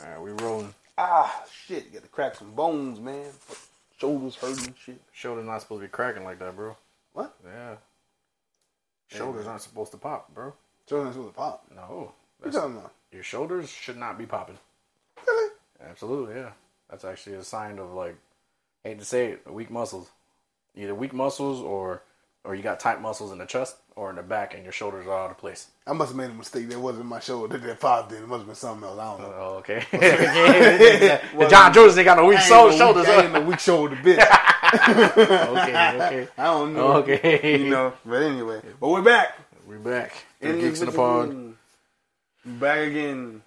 All right, we rolling. Ah, shit. You got to crack some bones, man. Shoulders hurting shit. Shoulder's not supposed to be cracking like that, bro. What? Yeah. Shoulders aren't supposed to pop, bro. Shoulders not supposed to pop. No. What you talking about? your shoulders should not be popping. Really? Absolutely, yeah. That's actually a sign of like, hate to say it, weak muscles. Either weak muscles or or you got tight muscles in the chest or in the back, and your shoulders are out of place. I must have made a mistake. That wasn't my shoulder that popped in. It must have been something else. I don't know. Oh, okay. the John Jones ain't got no weak soul no shoulders. Weak, I ain't no weak shoulder bitch. okay, okay. I don't know. Okay. You know. But anyway, but we're back. We're back. In Three geeks in the pod. Back again.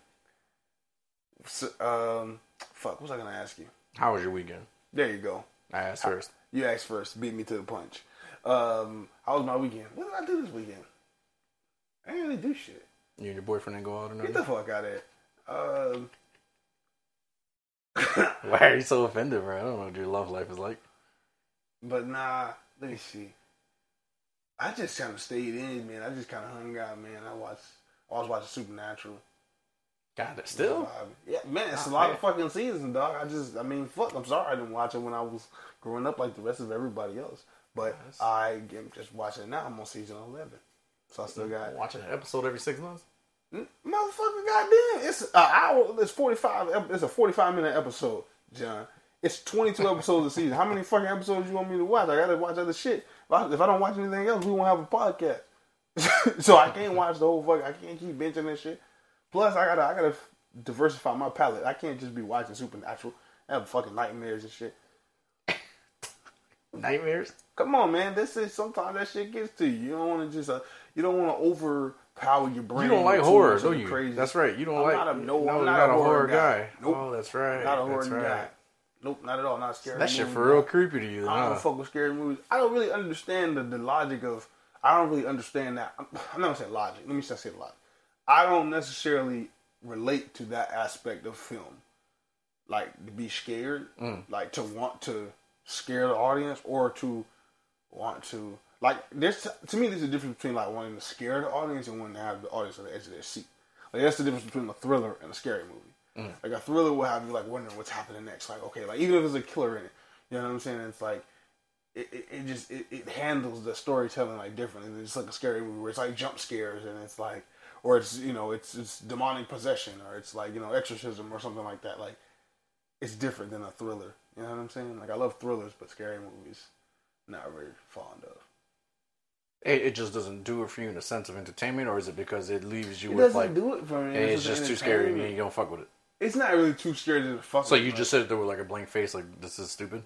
So, um, fuck. What was I gonna ask you? How was your weekend? There you go. I asked first. You asked first. Beat me to the punch. Um, how was my weekend? What did I do this weekend? I didn't really do shit. You and your boyfriend didn't go out or nothing? Get the fuck out of here. Um, Why are you so offended, bro? I don't know what your love life is like. but nah. Let me see. I just kind of stayed in, man. I just kind of hung out, man. I watched. I was watching Supernatural. God, it still? Yeah, man, it's a Ah, lot man. of fucking seasons, dog. I just, I mean, fuck. I'm sorry I didn't watch it when I was growing up like the rest of everybody else. But Yes. I am just watching it now. I'm on season 11, so I still got Watching an episode every six months? Motherfucker. Goddamn, it's an hour. It's 45. It's a 45 minute episode, John. It's 22 episodes a season. How many fucking episodes you want me to watch? I gotta watch other shit. If I, if I don't watch anything else, we won't have a podcast. so I can't watch the whole fuck. I can't keep binging this shit. Plus, I gotta I gotta diversify my palette. I can't just be watching Supernatural. I have fucking nightmares and shit. Nightmares? Come on, man. This is sometimes that shit gets to you. You don't want to just uh, you don't want to overpower your brain. You don't like horror, do you? Crazy. That's right. You don't I'm like. not a- no, no, I'm not not a a horror horror guy. guy. Nope. Oh, that's right. Not a horror right. guy. Nope, not at all. Not scary. That shit for real creepy to you. I don't fuck with scary movies. I don't really understand the, the logic of. I don't really understand that. I'm, I'm not gonna say logic. Let me just say logic. I don't necessarily relate to that aspect of film, like to be scared, Mm. like to want to scare the audience or to want to like. There's to me, there's a difference between like wanting to scare the audience and wanting to have the audience on the edge of their seat. Like that's the difference between a thriller and a scary movie. Mm. Like a thriller will have you like wondering what's happening next. Like okay, like even if there's a killer in it, you know what I'm saying? It's like it, it, it just it, it handles the storytelling like differently. It's like a scary movie where it's like jump scares and it's like or it's you know it's it's demonic possession or it's like you know exorcism or something like that. Like it's different than a thriller. You know what I'm saying? Like I love thrillers, but scary movies not very fond of. It, it just doesn't do it for you in a sense of entertainment, or is it because it leaves you It with doesn't like do it for me. it's just too scary and you don't fuck with it? It's not really too scary to fuck. With. So with, you like- just sit there with like a blank face, like this is stupid,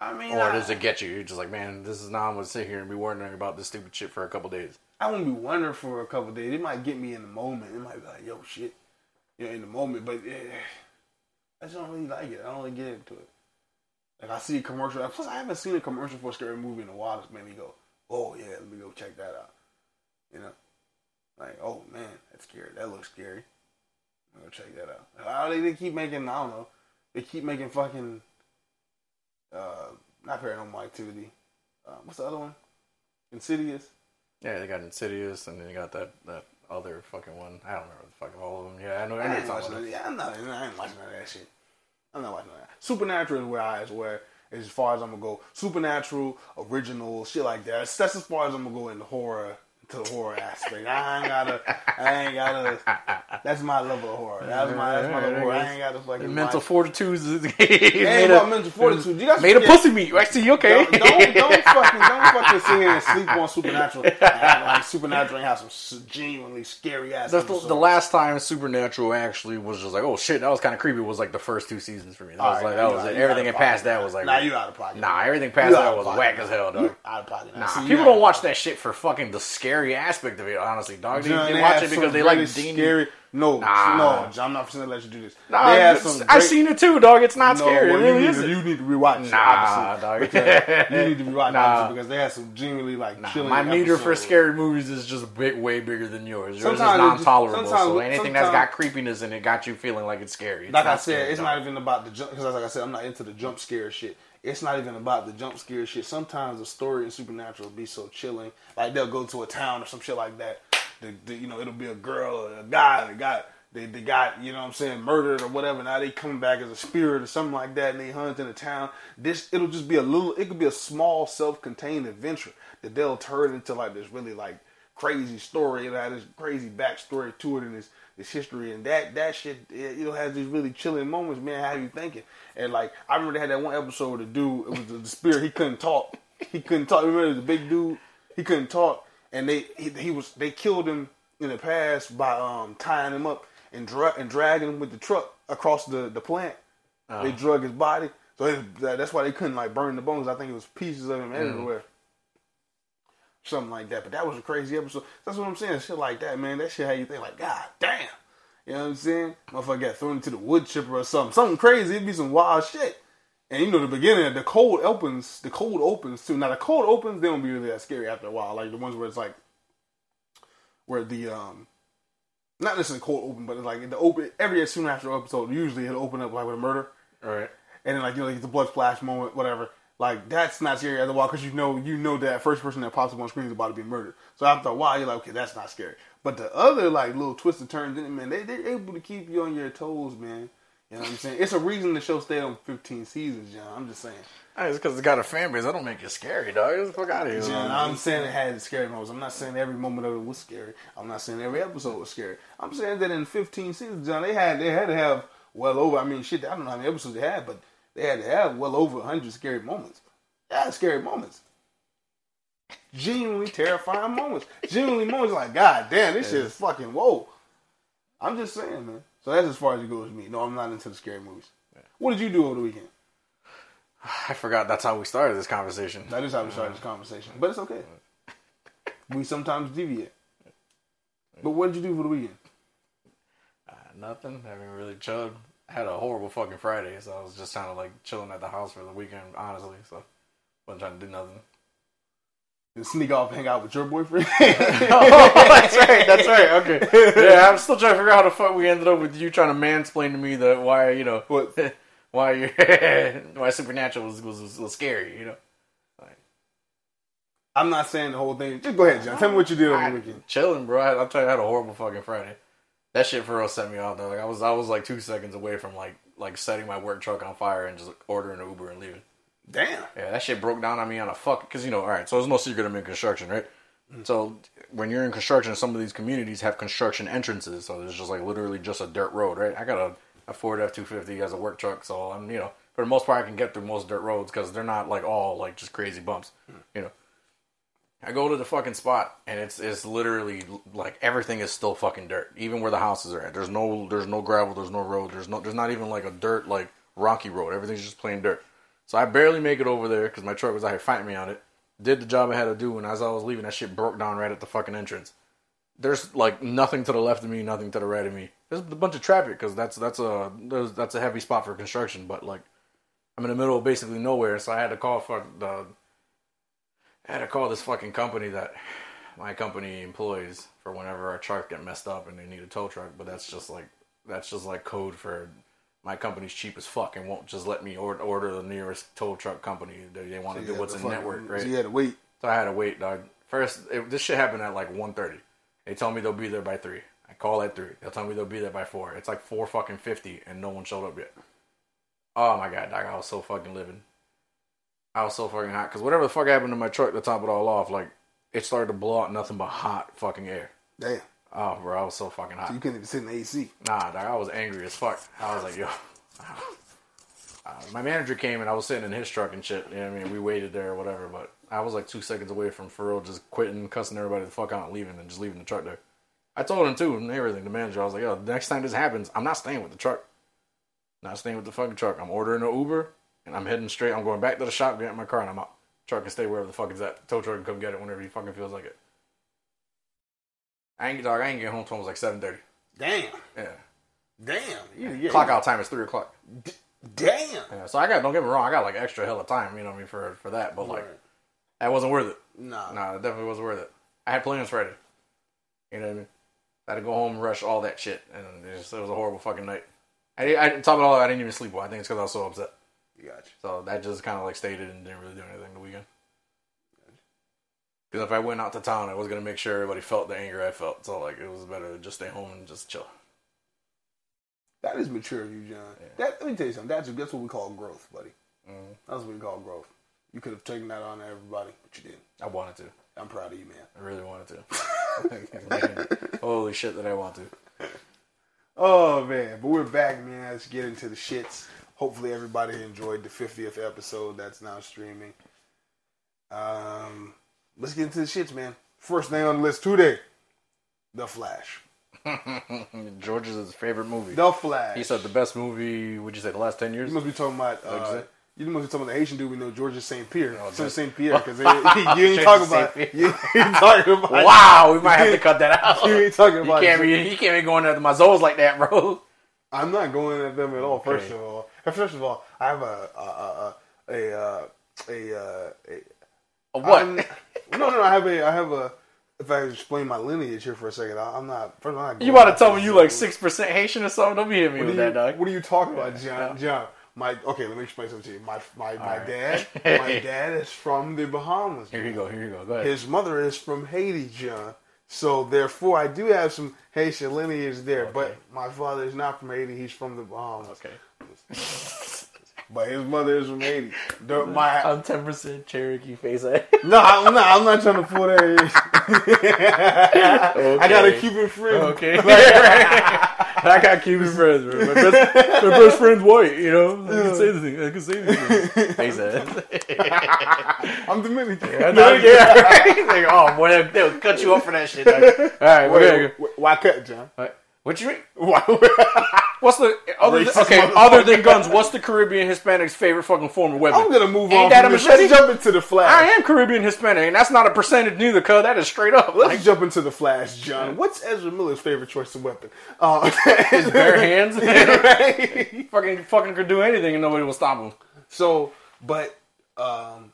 I mean, or I, does it get you? You're just like, man, this is now I'm gonna sit here and be wondering about this stupid shit for a couple days. I won't be wondering for a couple days. It might get me in the moment. It might be like, yo, shit, you know, in the moment. But eh, I just don't really like it. I don't really get into it. Like I see a commercial. Plus, I haven't seen a commercial for a scary movie in a while that's made me go, oh yeah, let me go check that out. You know, like oh man, that's scary. That looks scary. I'm gonna check that out. How they, they keep making? I don't know. They keep making fucking uh, not paranormal activity. Uh, what's the other one? Insidious. Yeah, they got Insidious, and then they got that that other fucking one. I don't remember the fucking all of them. Yeah, I know. I I ain't watching that. Yeah, I'm not. I ain't watching none of that shit. I'm not watching that. Supernatural is where I is where as far as I'm gonna go. Supernatural, original, shit like that. That's, that's as far as I'm gonna go in the horror to the horror aspect. I ain't gotta. I ain't gotta. That's my level of horror. That's my. That's my level of horror. I ain't gotta fucking. mental fortitude ain't about mental fortitude. You guys made a pussy meat. See. Okay. Don't, don't, don't fucking don't fucking sit here and sleep on Supernatural. Like Supernatural have some genuinely scary ass. That's the, the last time Supernatural actually was just like, oh shit, that was kind of creepy. Was like the first two seasons for me. That was All like that was it. Everything of past that was like, Nah, you out of pocket. Nah, everything past that out was whack as hell, dog. Out of pocket. Nah, people don't watch that shit for fucking the scary aspect of it. Honestly, dog. They, John, they they watch it because they like really Dean. scary. No, Nah. no, I'm not gonna let you do this. Nah, they it's- some. I great- seen it too, dog. It's not No, scary. well, it really you, need, you need to rewatch it. Nah, obviously, dog. Uh, you need to rewatch Nah. because they had some genuinely like Nah, my meter for scary movies is just big, way bigger than yours. Yours is Sometimes it non-tolerable. So anything that's got creepiness in it got you feeling like it's scary. It's Like I said, scary, it's dog. not even about the jump because, like I said, I'm not into the jump scare shit. It's not even about the jump scare shit. Sometimes the story in Supernatural will be so chilling. Like they'll go to a town or some shit like that. The, the, you know, it'll be a girl or a guy, and the guy they, they got, you know what I'm saying, murdered or whatever. Now they coming back as a spirit or something like that and they hunt in the town. This it'll just be a little it could be a small self-contained adventure that they'll turn into like this really like crazy story. It'll have this crazy backstory to it and this this history and that that shit it, it'll have these really chilling moments, man. How you thinking? And like I remember they had that one episode to do it was the, the spirit he couldn't talk. He couldn't talk. Remember the big dude? He couldn't talk and they he, he was they killed him in the past by um tying him up and dra- and dragging him with the truck across the the plant. Oh. They drug his body, so it, that, that's why they couldn't like burn the bones. I think it was pieces of him everywhere, something like that. But that was a crazy episode. That's what I'm saying. Shit like that, man. That shit how you think like, God damn. You know what I'm saying? Motherfucker got thrown into the wood chipper or something. Something crazy. It'd be some wild shit. And you know the beginning, of the cold opens. The cold opens too. Now the cold opens, they don't be really that scary after a while. Like the ones where it's like, where the um, not necessarily cold open, but it's like the open every supernatural episode. Usually it'll open up like with a murder, All right. and then like you know like the blood splash moment, whatever. Like that's not scary at a while because you know you know that first person that pops up on screen is about to be murdered. So after a while, you're like, okay, that's not scary. But the other like little twists and turns in it, man, they they're able to keep you on your toes, man. You know what I'm saying? It's a reason the show stayed on 15 seasons, John. I'm just saying. Hey, it's because it's got a fan base. That don't make it scary, dog. Get the fuck out of here. John, I'm saying it had scary moments. I'm not saying every moment of it was scary. I'm not saying every episode was scary. I'm saying that in 15 seasons, John, they had they had to have well over. I mean, shit, I don't know how many episodes they had, but they had to have well over 100 scary moments. Yeah, scary moments. Genuinely terrifying moments. Genuinely moments like, God damn, this shit is fucking whoa. I'm just saying, man. So that's as far as it goes with me. No, I'm not into the scary movies. What did you do over the weekend? I forgot that's how we started this conversation. That is how we started this conversation. But it's okay. We sometimes deviate. But what did you do for the weekend? Uh, nothing. I haven't really chilled. I had a horrible fucking Friday, so I was just kind of like chilling at the house for the weekend, honestly. So wasn't trying to do nothing. Did sneak off and hang out with your boyfriend? oh, that's right. That's right. Okay. Yeah, I'm still trying to figure out how the fuck we ended up with you trying to mansplain to me that why you know What? why you why supernatural was, was was scary. You know. I'm not saying the whole thing. Just go ahead, John. Tell me what you did over the weekend. Chilling, bro. I, I'll tell you, I had a horrible fucking Friday. That shit for real set me off. Though. Like I was, I was like two seconds away from like like setting my work truck on fire and just ordering an Uber and leaving. Damn. Yeah, that shit broke down on me on a fuck because you know, all right. So there's no secret I'm in construction, right? Mm. So when you're in construction, some of these communities have construction entrances, so there's just like literally just a dirt road, right? I got a, a Ford F two fifty as a work truck, so I'm you know for the most part I can get through most dirt roads because they're not like all like just crazy bumps, mm. you know. I go to the fucking spot and it's it's literally like everything is still fucking dirt, even where the houses are at. There's no there's no gravel, there's no road, there's no there's not even like a dirt like rocky road. Everything's just plain dirt. So I barely make it over there because my truck was out here fighting me on it. Did the job I had to do, and as I was leaving, that shit broke down right at the fucking entrance. There's like nothing to the left of me, nothing to the right of me. There's a bunch of traffic because that's that's a that's a heavy spot for construction. But like, I'm in the middle of basically nowhere, so I had to call for the I had to call this fucking company that my company employs for whenever our truck get messed up and they need a tow truck. But that's just like that's just like code for my company's cheap as fuck and won't just let me order, order the nearest tow truck company. They, they want to do what's in network, right? So you had to wait. So I had to wait, dog. First, it, this shit happened at like 1.30. They tell me they'll be there by three. I call at three. They'll tell me they'll be there by four. It's like four fucking fifty, and no one showed up yet. Oh my god, dog! I was so fucking living. I was so fucking hot because whatever the fuck happened to my truck to top it all off, like it started to blow out nothing but hot fucking air. Damn. Oh, bro, I was so fucking hot. So you couldn't even sit in the AC. Nah, dog, I was angry as fuck. I was like, yo. Uh, my manager came and I was sitting in his truck and shit. You know what I mean? We waited there or whatever, but I was like two seconds away from for real just quitting, cussing everybody the fuck out and leaving and just leaving the truck there. I told him too and everything, the manager. I was like, yo, the next time this happens, I'm not staying with the truck. Not staying with the fucking truck. I'm ordering an Uber and I'm heading straight. I'm going back to the shop, getting my car, and I'm out. Truck can stay wherever the fuck it's at. Tow truck can come get it whenever he fucking feels like it. I ain't dog. I ain't getting home till almost like seven thirty. Damn. Yeah. Damn. You, yeah, Clock you- out time is three o'clock. Damn. Yeah, so I got don't get me wrong, I got like extra hell of time, you know what I mean, for for that. But like Right. that wasn't worth it. Nah. Nah, it definitely wasn't worth it. I had plans Friday. You know what I mean? I had to go home and rush all that shit, and it, just, it was a horrible fucking night. I, I top of it all, I didn't even sleep well. I think it's because I was so upset. Gotcha. So that just kind of like stayed it and didn't really do anything the weekend. Because if I went out to town, I was gonna make sure everybody felt the anger I felt. So like it was better to just stay home and just chill. That is mature of you, John. That, let me tell you something. That's that's what we call growth, buddy. Mm-hmm. That's what we call growth. You could have taken that on everybody, but you didn't. I wanted to. I'm proud of you, man. I really wanted to. Holy shit, that I want to. Oh man, but we're back, man. Let's get into the shits. Hopefully, everybody enjoyed the 50th episode that's now streaming. Um, let's get into the shits, man. First thing on the list today, The Flash. George's favorite movie. The Flash. He said the best movie. Would you say the last ten years? You must be talking about. You Uh, you must be talking about the Haitian dude we know, Georges St. Pierre. Oh, Saint that- St. Pierre, because you ain't talking about. You ain't talking about. Wow, we might have to cut that out. You ain't talking You about. can't be. You can't be going after my Zoes like that, bro. I'm not going at them at all. First of all, first of all, I have a a a a a, uh, a, uh, a, a What? I'm- no, no, I have a I have a. If I explain my lineage here for a second, I, I'm not. First, I'm not you about to tell me you like six percent Haitian or something? Don't be hitting me with you, that, dog. what are you talking about, John? John, my okay. Let me explain something to you. My my, my right. dad, my dad is from the Bahamas. Here you go. Here you go. Go ahead. His mother is from Haiti, John. So therefore, I do have some Haitian lineage there. But my father is not from Haiti; he's from the Bahamas. okay. But his mother is from Haiti. The- my I'm ten percent Cherokee face. no, I'm not. I'm not trying to pull that. I got a Okay. Cuban friend. Okay. I got Cuban friends, bro. My best, my best friend's white, you know? I can say anything. I can say anything. Face ass. I'm Dominican. I know, yeah. Like, oh, boy, they'll, they'll cut you up for that shit. Dog. All right, Wait, gonna wait, why cut, John? What you mean? What's the other than, okay? Other than guns, what's the Caribbean Hispanic's favorite fucking form of weapon? I'm gonna move Ain't on. that from a this. Let's jump into the Flash. I am Caribbean Hispanic, and that's not a percentage neither, cuz that is straight up. Let's Like jump into the Flash, John. What's Ezra Miller's favorite choice of weapon? Uh, His bare hands. Right? fucking fucking could do anything and nobody will stop him. So, but um,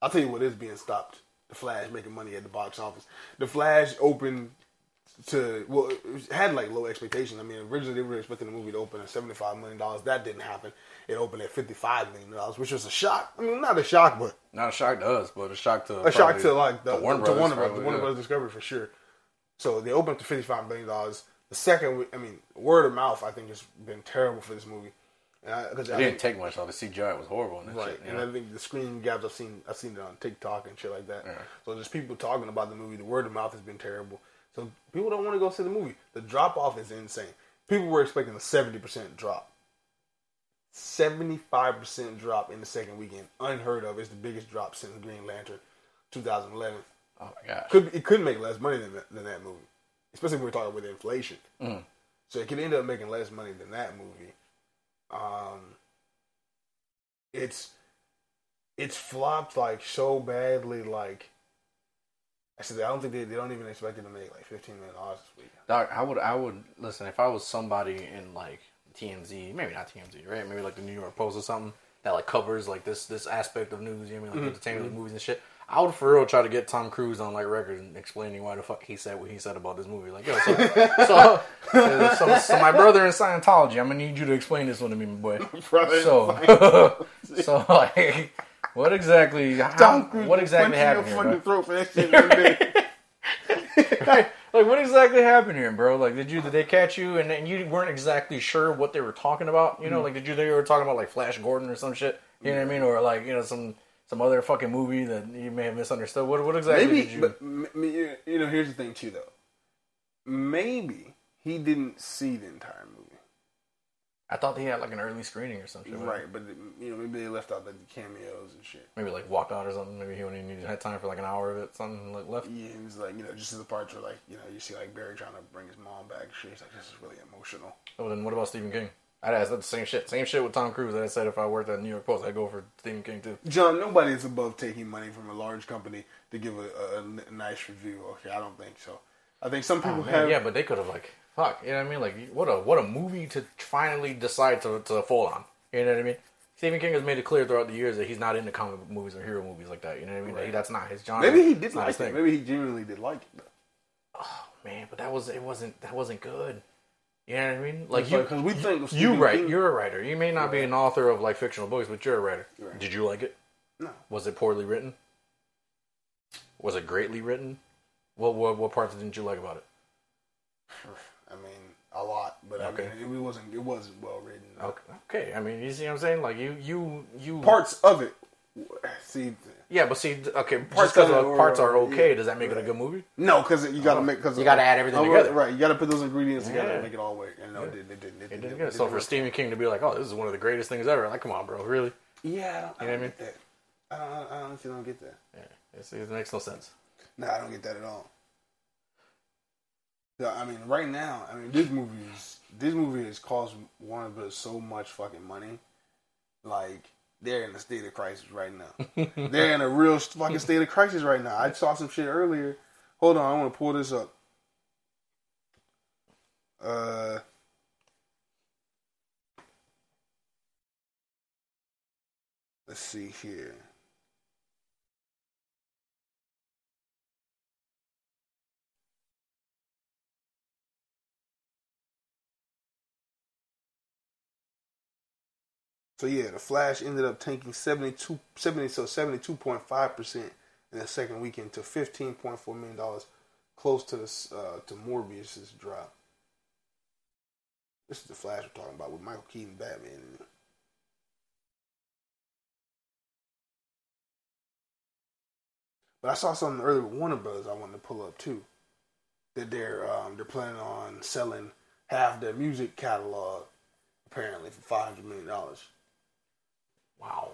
I'll tell you what is being stopped: the Flash making money at the box office. The Flash opened to well, it had like low expectations. I mean, originally they were expecting the movie to open at seventy five million dollars. That didn't happen. It opened at fifty five million dollars, which was a shock. I mean, not a shock, but Not a shock to us, but a shock to a shock to like the, to Warner to Brothers. Warner Brothers, probably, Warner yeah. Brothers Discovery for sure. So they opened up to fifty five million dollars. The second, I mean, word of mouth, I think has been terrible for this movie. Because It didn't take much. though. The CGI was horrible that Right, shit. and know? I think the screen gaps I've seen, I've seen it on TikTok and shit like that. Yeah. So just people talking about the movie. The word of mouth has been terrible. So people don't want to go see the movie. The drop off is insane. People were expecting a seventy percent drop. Seventy five percent drop in the second weekend, unheard of. It's the biggest drop since Green Lantern, 2011. Oh my god. Could it could make less money than that, than that movie, especially when we're talking with inflation. Mhm. So it could end up making less money than that movie. Um, it's it's flopped like so badly. Like I said, I don't think they, they don't even expect it to make like fifteen million dollars this week. Doc, I would, I would listen if I was somebody in like TMZ, maybe not TMZ, right? Maybe like the New York Post or something that like covers like this this aspect of news. You know what I mean, like mm-hmm. entertainment, mm-hmm. movies and shit. I would for real try to get Tom Cruise on like record and explaining why the fuck he said what he said about this movie. Like, yo, so so, so, so, so my brother in Scientology, I'm gonna need you to explain this one to me, my boy. Brother So, so like, what exactly? How, what exactly happened your here? fucking throat for that shit one like what exactly happened here, bro? Like did you did they catch you and, and you weren't exactly sure what they were talking about? You know, mm. like did you they were talking about like Flash Gordon or some shit? You know what I mean? Or like you know some some other fucking movie that you may have misunderstood. What what exactly Maybe, did you? but m- m- you you know, here's the thing too, though. Maybe he didn't see the entire movie. I thought they had like an early screening or something. Right, but you know, maybe they left out like the cameos and shit. Maybe like walked out or something. Maybe he only needed had time for like an hour of it. Something like left. Yeah, it was like you know, just the parts where like you know, you see like Barry trying to bring his mom back. Shit, he's like, this is really emotional. Oh, then what about Stephen King? I'd ask that the same shit. Same shit with Tom Cruise. I said if I worked at New York Post, I'd go for Stephen King too. John, nobody is above taking money from a large company to give a, a, a nice review. Okay, I don't think so. I think some oh, people Oh, Man, have. yeah, but they could have like fuck. You know what I mean? Like what a what a movie to finally decide to to fall on. You know what I mean? Stephen King has made it clear throughout the years that he's not into comic book movies or hero movies like that. You know what I mean? That he- that's not his genre. maybe he did like it. thing. Maybe he genuinely did like it. Though. Oh, man, but that was it wasn't that wasn't good. You know what I mean? Like It's you, like, 'cause we think you Stephen write. King- You're a writer. You may not be an author of like fictional books, but you're a writer. Right. Did you like it? No, Was it poorly written? Was it greatly written? What what what parts didn't you like about it? I mean, a lot, but Okay. I mean, it wasn't it wasn't well written. Okay. okay. I mean, you see what I'm saying? Like you, you, you. Parts of it, see, Yeah, but see, okay, parts because parts are okay. yeah, does that make it a good movie? no, because you got to make because You gotta oh, add everything together. right? You got to put those ingredients together Yeah. and make it all work. And no, it didn't. It didn't. It It didn't, so for. Stephen King to be like, "Oh, this is one of the greatest things ever." Like, come on, bro, really? yeah, I don't, You know don't what I get that. I don't. I honestly don't get that. Yeah, it's, it makes no sense. No, I don't get that at all. Yeah, I mean, right now, I mean, this movie is this movie has cost Warner Bros. so much fucking money. Like they're in a state of crisis right now. they're in a real fucking state of crisis right now. I saw some shit earlier. Hold on, I want to pull this up. Uh. Let's see here. So yeah, the Flash ended up tanking 72, 70, so seventy two point five percent in the second weekend to fifteen point four million dollars, close to this uh, to Morbius's drop. This is the Flash we're talking about with Michael Keaton, Batman. in it. But I saw something earlier with Warner Brothers I wanted to pull up too. That they're um, they're planning on selling half their music catalog apparently for five hundred million dollars. Wow.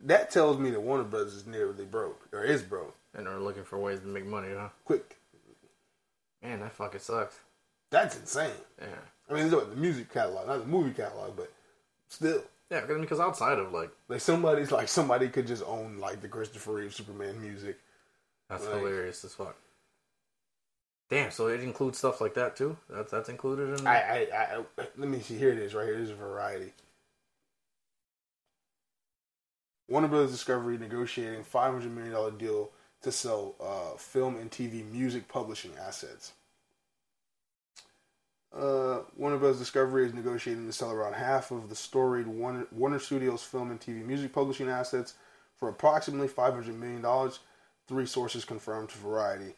That tells me that Warner Brothers is nearly broke or is broke. And they're looking for ways to make money, huh? Quick, Man, that fucking sucks. that's insane. Yeah. I mean, the music catalog, not the movie catalog, but still, Yeah, because because outside of like like somebody's like somebody could just own like the Christopher Reeve Superman music. that's Like- hilarious as fuck. Damn, so it includes stuff like that too. That's that's included in. I, I, I, let me see. Here it is, right here. This is Variety. Warner Brothers Discovery negotiating five hundred million dollar deal to sell uh, film and TV music publishing assets. Uh, Warner Brothers Discovery is negotiating to sell around half of the storied Warner, Warner Studios film and TV music publishing assets for approximately five hundred million dollars. Three sources confirmed to Variety.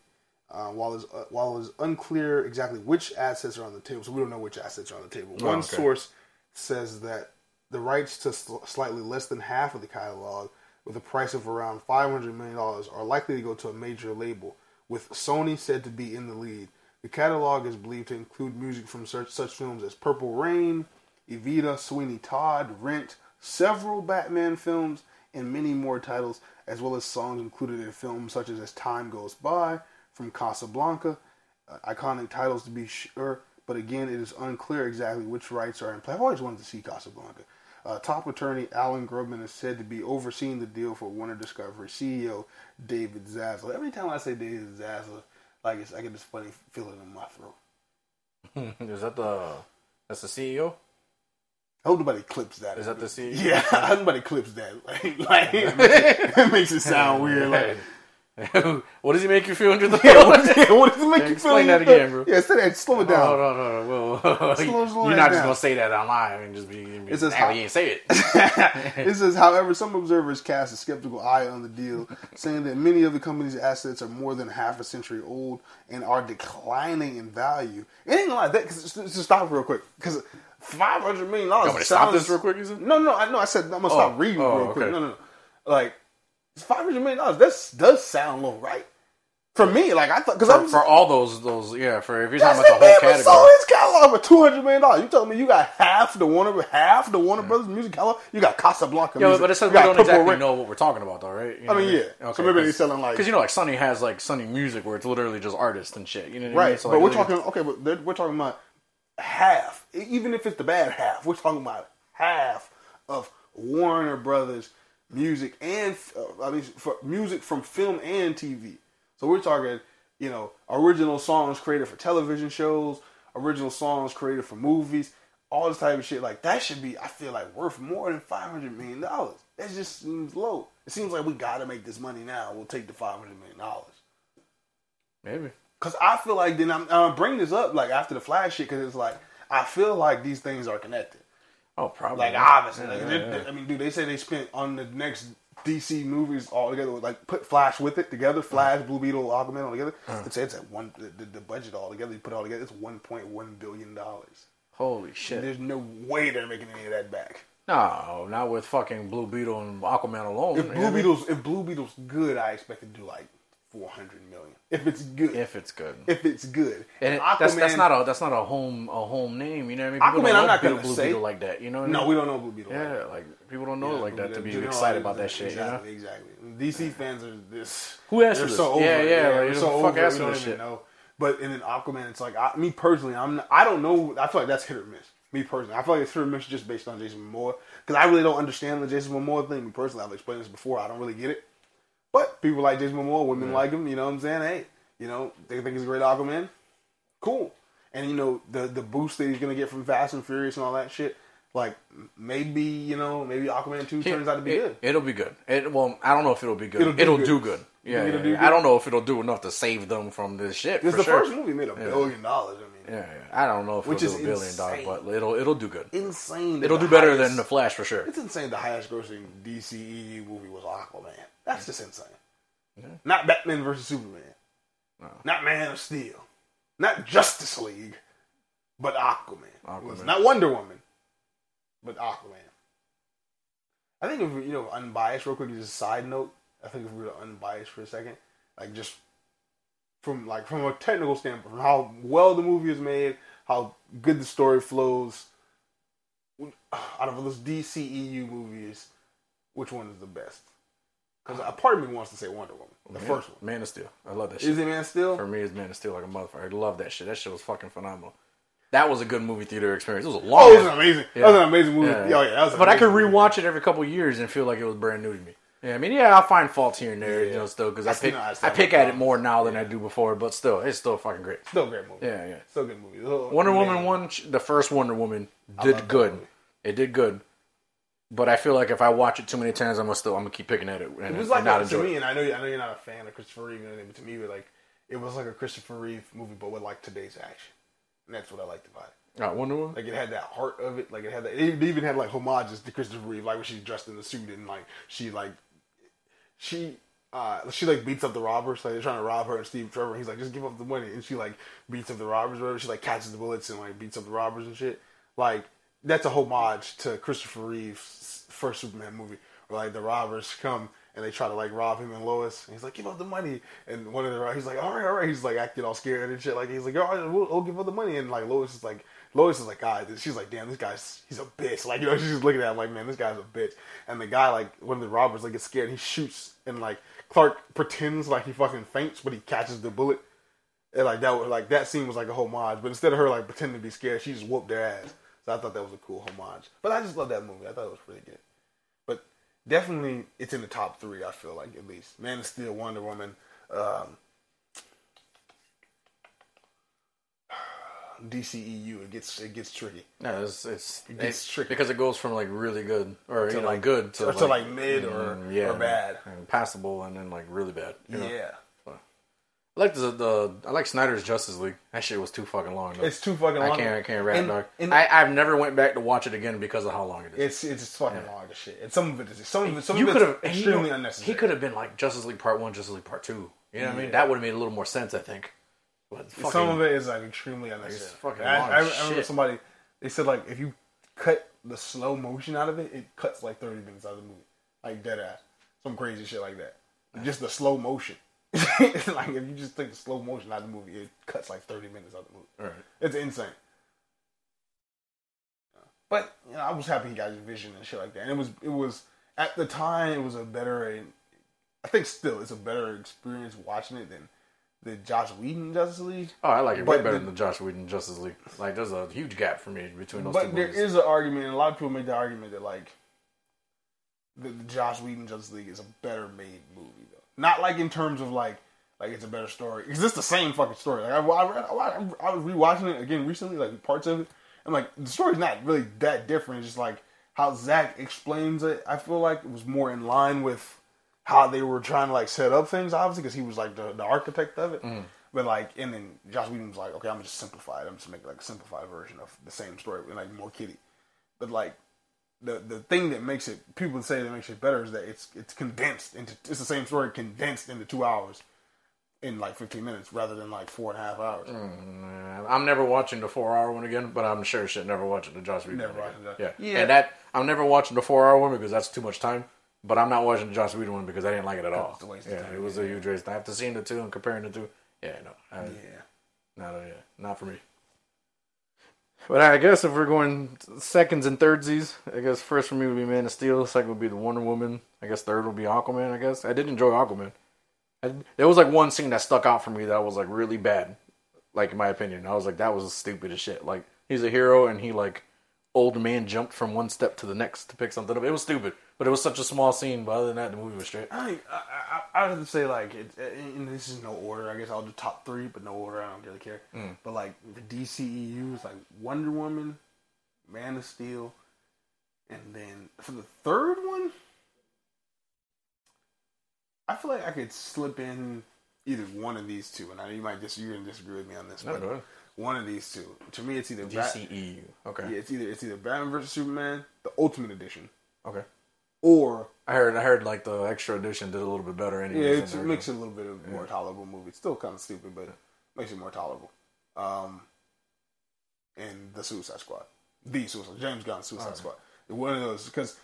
Uh, while it's uh, while it's unclear exactly which assets are on the table, so we don't know which assets are on the table. Oh, One okay. source says that the rights to sl- slightly less than half of the catalog, with a price of around five hundred million dollars, are likely to go to a major label, with Sony said to be in the lead. The catalog is believed to include music from such, such films as Purple Rain, Evita, Sweeney Todd, Rent, several Batman films, and many more titles, as well as songs included in films such as As Time Goes By, from Casablanca. Uh, iconic titles to be sure, but again, it is unclear exactly which rights are in play. I've always wanted to see Casablanca. Uh, top attorney Allen Grubman is said to be overseeing the deal for Warner Discovery. CEO David Zaslav. Every time I say David Zaslav, like I get this funny feeling in my throat. is that the that's the CEO? I hope nobody clips that. Is that the CEO? Yeah, I hope nobody clips that. Like, like it makes it sound weird. Like, what does he make you feel under the yeah, what, yeah, what does it make you feel? Explain that again, bro. Yeah, say that. Slow it down. No, no, no, no. Whoa. Slow- slow You're not just gonna say that online and just be. be just nah, how- you ain't say it. it says, however, some observers cast a skeptical eye on the deal, saying that many of the company's assets are more than half a century old and are declining in value. It ain't like that. Cause, just stop real quick, because five hundred million dollars. You want me to stop this real quick? No, no, I know. I said I'm gonna stop Oh, reading oh, real quick. No, no, no. Like five hundred million dollars. That does sound low, right? For me, like I thought, because for, for all those those yeah. For if you're talking about the whole was sold category, his catalog for two hundred million dollars. You telling me you got half the Warner half the Warner Brothers music catalog? You got Casablanca. yeah, music. but it says we don't exactly Rain. know what we're talking about, though, right? You I mean, yeah. So maybe they're selling like because you know, like Sony has like Sony music where it's literally just artists and shit. You know what I mean? right. So, but we're talking okay, but we're talking about half. Even if it's the bad half, we're talking about half of Warner Brothers music and uh, I mean for music from film and TV. So we're talking, you know, original songs created for television shows, original songs created for movies, all this type of shit. Like that should be, I feel like, worth more than five hundred million dollars. That just seems low. It seems like we got to make this money now. We'll take the five hundred million dollars. maybe. Cause I feel like then I'm, I'm bringing this up like after the flash shit because it's like I feel like these things are connected. Oh, probably. Like obviously, Yeah, like, yeah, yeah. I mean, dude, they say they spent on the next DC movies all together, like put Flash with it together, Flash, Blue Beetle, Aquaman all together. Uh. It's it's at one the, the budget all together. You put it all together, it's one point one billion dollars. Holy shit! There's no way they're making any of that back. No, not with fucking Blue Beetle and Aquaman alone. If Blue what I mean? Beetle's if Blue Beetle's good, I expect it to do like four hundred million. If it's good, if, it's good. If it's good, And it, that's that's not a that's not a home a home name. You know what I mean? Aquaman, don't I'm not Blue, gonna Blue say- Beetle like that. You know? What I No, mean? we don't know Blue Beetle. Yeah, like people don't know it like that to be excited about that shit. Exactly, You know? exactly. DC fans are this. Who asked for so this? over Yeah, it. yeah, like, so over fuck it, asked we for don't this even shit? know. But in an Aquaman, it's like I, me personally, I'm not, I don't know. I feel like that's hit or miss. Me personally, I feel like it's hit or miss just based on Jason Momoa because I really don't understand the Jason Momoa thing. Me personally, I've explained this before. I don't really get it. But people like Jason Momoa, women like him. You know what I'm saying? Hey, you know they think he's a great Aquaman. Cool. And you know the the boost that he's gonna get from Fast and Furious and all that shit. Like maybe you know maybe Aquaman two turns out to be it, good. It'll be good. It, well, I don't know if it'll be good. It'll It'll, do do, good. good. Yeah, yeah, do yeah. good? I don't know if it'll do enough to save them from this shit. Because for the sure. first movie made a billion dollars. I mean, Yeah, yeah. I don't know if Which it'll is do a billion dollars, but it'll it'll do good. insane. It'll do better than the Flash for sure. It's insane. The highest grossing DCEU movie was Aquaman. That's just insane. Not Batman versus Superman. Not Man of Steel. Not Justice League. But Aquaman. Aquaman. not Wonder Woman. But Aquaman. I think if we, you know unbiased real quick, just a side note. I think if we were unbiased for a second, like just from like from a technical standpoint, from how well the movie is made, how good the story flows. Out of those DCEU movies, which one is the best? Because a part of me wants to say Wonder Woman, the Man, first one. Man of Steel. I love that shit. Is it Man of Steel? For me, it's Man of Steel like a motherfucker. I love that shit. That shit was fucking phenomenal. That was a good movie theater experience. It was a long. Oh, it was an amazing. Yeah. That was an amazing movie. Yeah, Oh yeah, that was. but I could amazing movie. rewatch it every couple years and feel like it was brand new to me. Yeah, I mean, yeah, I'll find faults here and there, you know, still because I pick I pick at it more now than I do before, but still, it's still fucking great. Still a great movie. Yeah, yeah. Still a good movie. Oh, Wonder man. Woman one, the first Wonder Woman did good. It did good, but I feel like if I watch it too many times, I'm gonna still I'm gonna keep picking at it and, It was like not that to me, it. and I know I know you're not a fan of Christopher Reeve, but to me, like it was like a Christopher Reeve movie, but with like today's action, and that's what I liked about it. Uh, Wonder Woman. Like it had that heart of it. Like it had that. It even had like homages to Christopher Reeve, like when she's dressed in the suit and like she like she uh she like beats up the robbers. Like they're trying to rob her and Steve Trevor. And he's like, just give up the money, and she like beats up the robbers. Or whatever. She like catches the bullets and like beats up the robbers and shit. Like that's a homage to Christopher Reeve's first Superman movie, where like the robbers come. And they try to like rob him and Lois, and he's like, "Give up the money." And one of the he's like, "All right, all right." He's like acting all scared and shit. Like he's like, "All right, we'll, we'll give up the money." And like Lois is like, Lois is like, God, she's like, damn, this guy's he's a bitch. Like you know, she's looking at him like, man, this guy's a bitch. And the guy like one of the robbers like gets scared, he shoots, and like Clark pretends like he fucking faints, but he catches the bullet. And like that was like that scene was like a homage, but instead of her like pretending to be scared, she just whooped their ass. So I thought that was a cool homage. But I just love that movie. I thought it was pretty good. Definitely, it's in the top three. I feel like at least Man of Steel, Wonder Woman. Um, DCEU, it gets it gets tricky. No, it's it's, It gets it's tricky. because it goes from like really good or To, you know like- good to, to, like, mid or- mm, or bad. and passable and then like really bad. you know? Yeah, I like the, the I like Snyder's Justice League. That shit was too fucking long. Though. it's too fucking long. I can't I can't rap And- dog. and- I I've never went back to watch it again because of how long it is. It's it's just fucking long as shit. And some of it is some of it some you of it's extremely he, unnecessary. He could have been like Justice League Part One, Justice League Part Two. You know what I mean? That would have made a little more sense, I think. But fucking, some of it is like extremely unnecessary. fucking I, long I, I remember somebody they said like if you cut the slow motion out of it, it cuts like thirty minutes out of the movie, like dead ass, some crazy shit like that. Just the slow motion. like if you just take the slow motion out of the movie, it cuts like thirty minutes out of the movie. Right. It's insane. But you know, I was happy he got his vision and shit like that. And it was it was at the time it was a better I think still it's a better experience watching it than the Josh Whedon Justice League. Oh, I like it way better the- than the Josh Whedon Justice League. Like, there's a huge gap for me between those two But there movies. is an argument, and a lot of people make the argument that like the, the Josh Whedon Justice League is a better made movie. Not like in terms of like like it's a better story. because It's the same fucking story. Like I, I, read, I, I was rewatching it again recently, like parts of it. I'm like the story's not really that different. It's just like how Zach explains it. I feel like it was more in line with how they were trying to like set up things, obviously, because he was like the, the architect of it. Mm-hmm. But like, and then Josh Whedon was like, okay, I'm gonna just simplify it. I'm just make like a simplified version of the same story and like more kiddie. But like, the the thing that makes it people say that makes it better is that it's it's condensed into it's the same story condensed into two hours in like 15 minutes rather than like four and a half hours. Uh, I'm never watching the four hour one again, but I'm sure shit never watching the Joss Whedon. Never one watching again. that. Yeah. Yeah. and that I'm never watching the four hour one because that's too much time. But I'm not watching the Joss Whedon one because I didn't like it at all. it's a waste of yeah, time, it was a huge waste. I have to see the two and comparing the two, yeah, no, I, Yeah. not a, yeah, not for me. But I guess if we're going seconds and thirdsies, I guess first for me would be Man of Steel. Second would be the Wonder Woman. I guess third would be Aquaman. I guess I did enjoy Aquaman. I, there was like one scene that stuck out for me that was like really bad, like in my opinion. I was like, that was stupid as shit. Like he's a hero and he like old man jumped from one step to the next to pick something up. It was stupid, but it was such a small scene. But other than that, the movie was straight. I, I, I, I would have to say like it, and this is no order. I guess I'll do top three, but no order. I don't really care. Mm. But like the DCEU is like Wonder Woman, Man of Steel, and then for the third one, I feel like I could slip in either one of these two. And I know you might disagree and disagree with me on this, No, but one of these two. To me, it's either Bat- DCEU. Okay. yeah, it's either it's either Batman versus Superman, the Ultimate Edition, Okay. Or I heard. I heard like the extra edition did a little bit better. Yeah, Anyways, it's, it makes it a little bit of more tolerable movie. It's still kind of stupid, but makes it more tolerable. Um, and the Suicide Squad, the Suicide James Gunn Suicide Squad, one of those because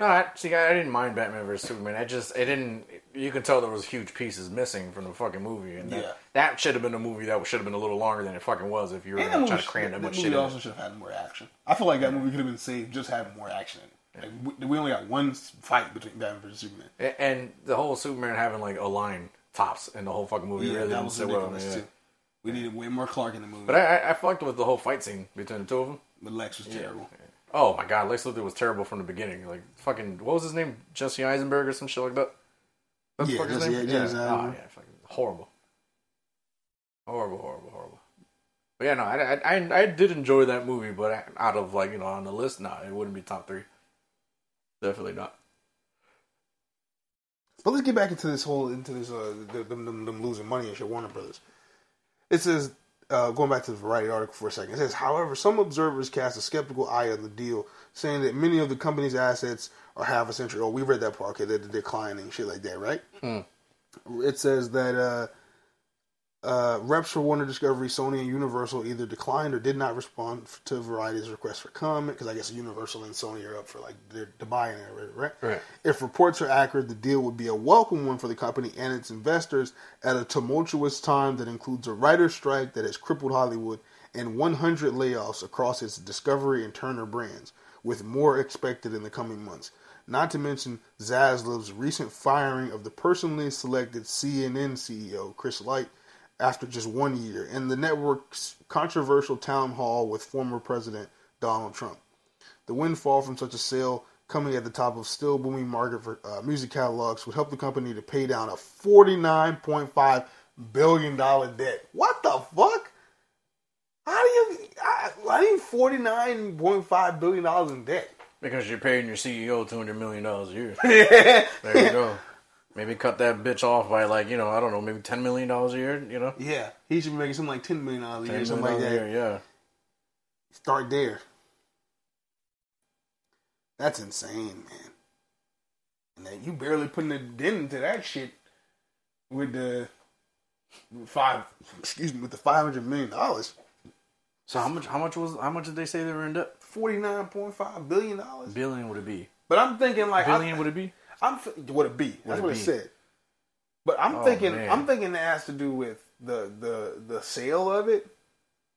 No, I, see, I didn't mind Batman vs Superman. I just it didn't. You can tell there was huge pieces missing from the fucking movie, and that, Yeah. that should have been a movie that should have been a little longer than it fucking was. If you were and gonna that try movie, cram that much shit in. also should have had more action. I feel like that movie could have been saved just having more action in it. Like, we, only got one fight between Batman versus Superman. And the whole Superman having like a line tops in the whole fucking movie Yeah, really that was sit well. Yeah. too. We needed way more Clark in the movie, But I, I, I fucked with the whole fight scene between the two of them. but Lex was terrible. Oh my god, Lex Luthor was terrible from the beginning. Like fucking, what was his name? Jesse Eisenberg or some shit like that. That's Yeah, his name. yeah, Oh, yeah, fucking horrible, horrible, horrible, horrible. But yeah, no, I, I, I did enjoy that movie, but out of like you know on the list, nah, it wouldn't be top three. Definitely not. But let's get back into this whole into this uh them, them, them losing money and shit. Warner Brothers. It says uh, going back to the Variety article for a second. It says, however, some observers cast a skeptical eye on the deal, saying that many of the company's assets are half a century old. We read that part. Okay, they're declining, shit like that, right? It says that uh, uh, reps for Warner Discovery, Sony, and Universal either declined or did not respond to Variety's request for comment because I guess Universal and Sony are up for like they're to buy in it, right? Right. If reports are accurate, the deal would be a welcome one for the company and its investors at a tumultuous time that includes a writer's strike that has crippled Hollywood and 100 layoffs across its Discovery and Turner brands, with more expected in the coming months. Not to mention Zaslav's recent firing of the personally selected CNN CEO, Chris Licht, after just one year, and the network's controversial town hall with former President Donald Trump. The windfall from such a sale, coming at the top of still booming market for uh, music catalogs, would help the company to pay down a $49.5 billion debt. What the fuck? How do you, I, I need $49.5 billion in debt? Because you're paying your CEO two hundred million dollars a year. yeah. There you go. Maybe cut that bitch off by like you know I don't know maybe ten million dollars a year. You know, Yeah. He should be making something like $10 million a year, something like that. year. Yeah. Start there. That's insane, man. And then you barely putting a dent into that shit with the five excuse me, with the five hundred million dollars. So how much? How much was? How much did they say they were in debt? Forty nine point five billion dollars. Billion would it be? But I'm thinking like Billion I, would it be? I'm th- what it be. That's it what be? it said. But I'm Oh, thinking man. I'm thinking it has to do with the the the sale of it.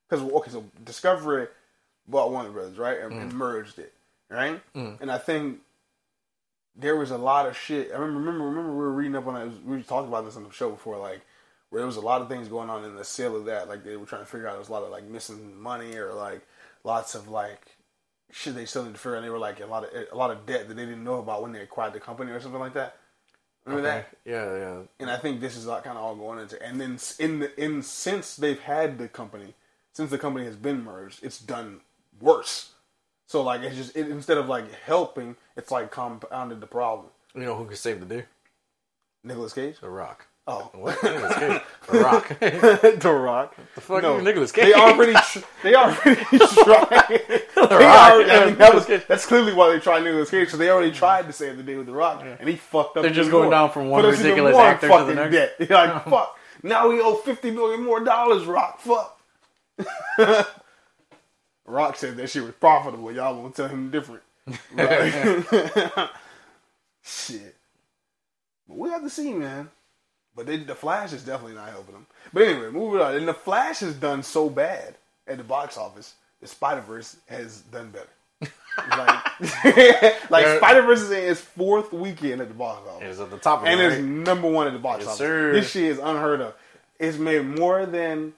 Because okay, so Discovery bought Warner Brothers, right, and, Mm. and merged it, right. And I think there was a lot of shit. I remember remember remember we were reading up on it. We talked about this on the show before, like where there was a lot of things going on in the sale of that. Like they were trying to figure out there was a lot of like missing money or like lots of like shit they still need to figure out. And they were like a lot of a lot of debt that they didn't know about when they acquired the company or something like that. Remember that? Yeah, yeah. And I think this is like kind of all going into. And then in the in since they've had the company, since the company has been merged, it's done worse. So like it's just it, instead of like helping, it's like compounded the problem. You know who could save the day? Nicolas Cage. The Rock. Oh, What? The Rock. The Rock. the fuck No, is Nicolas Cage? They already, tr- they already tried. They Rock, Already, I mean, that was, that's clearly why they tried Nicolas Cage. because they already tried to save the day with the Rock, and he fucked up. They're just going more. down from one Put ridiculous more actor to the next. Debt. You're like oh. fuck. Now we owe fifty million more dollars. Rock, fuck. Rock said that shit was profitable. Y'all won't tell him different. Right? shit. But we have to see, man. But they, the Flash is definitely not helping them. But anyway, moving on. And the Flash has done so bad at the box office. The Spider Verse has done better. like, like Spider Verse is in its fourth weekend at the box office, Is at the top of and it, it's number one at the box Yes, office. sir. This shit is unheard of. It's made more than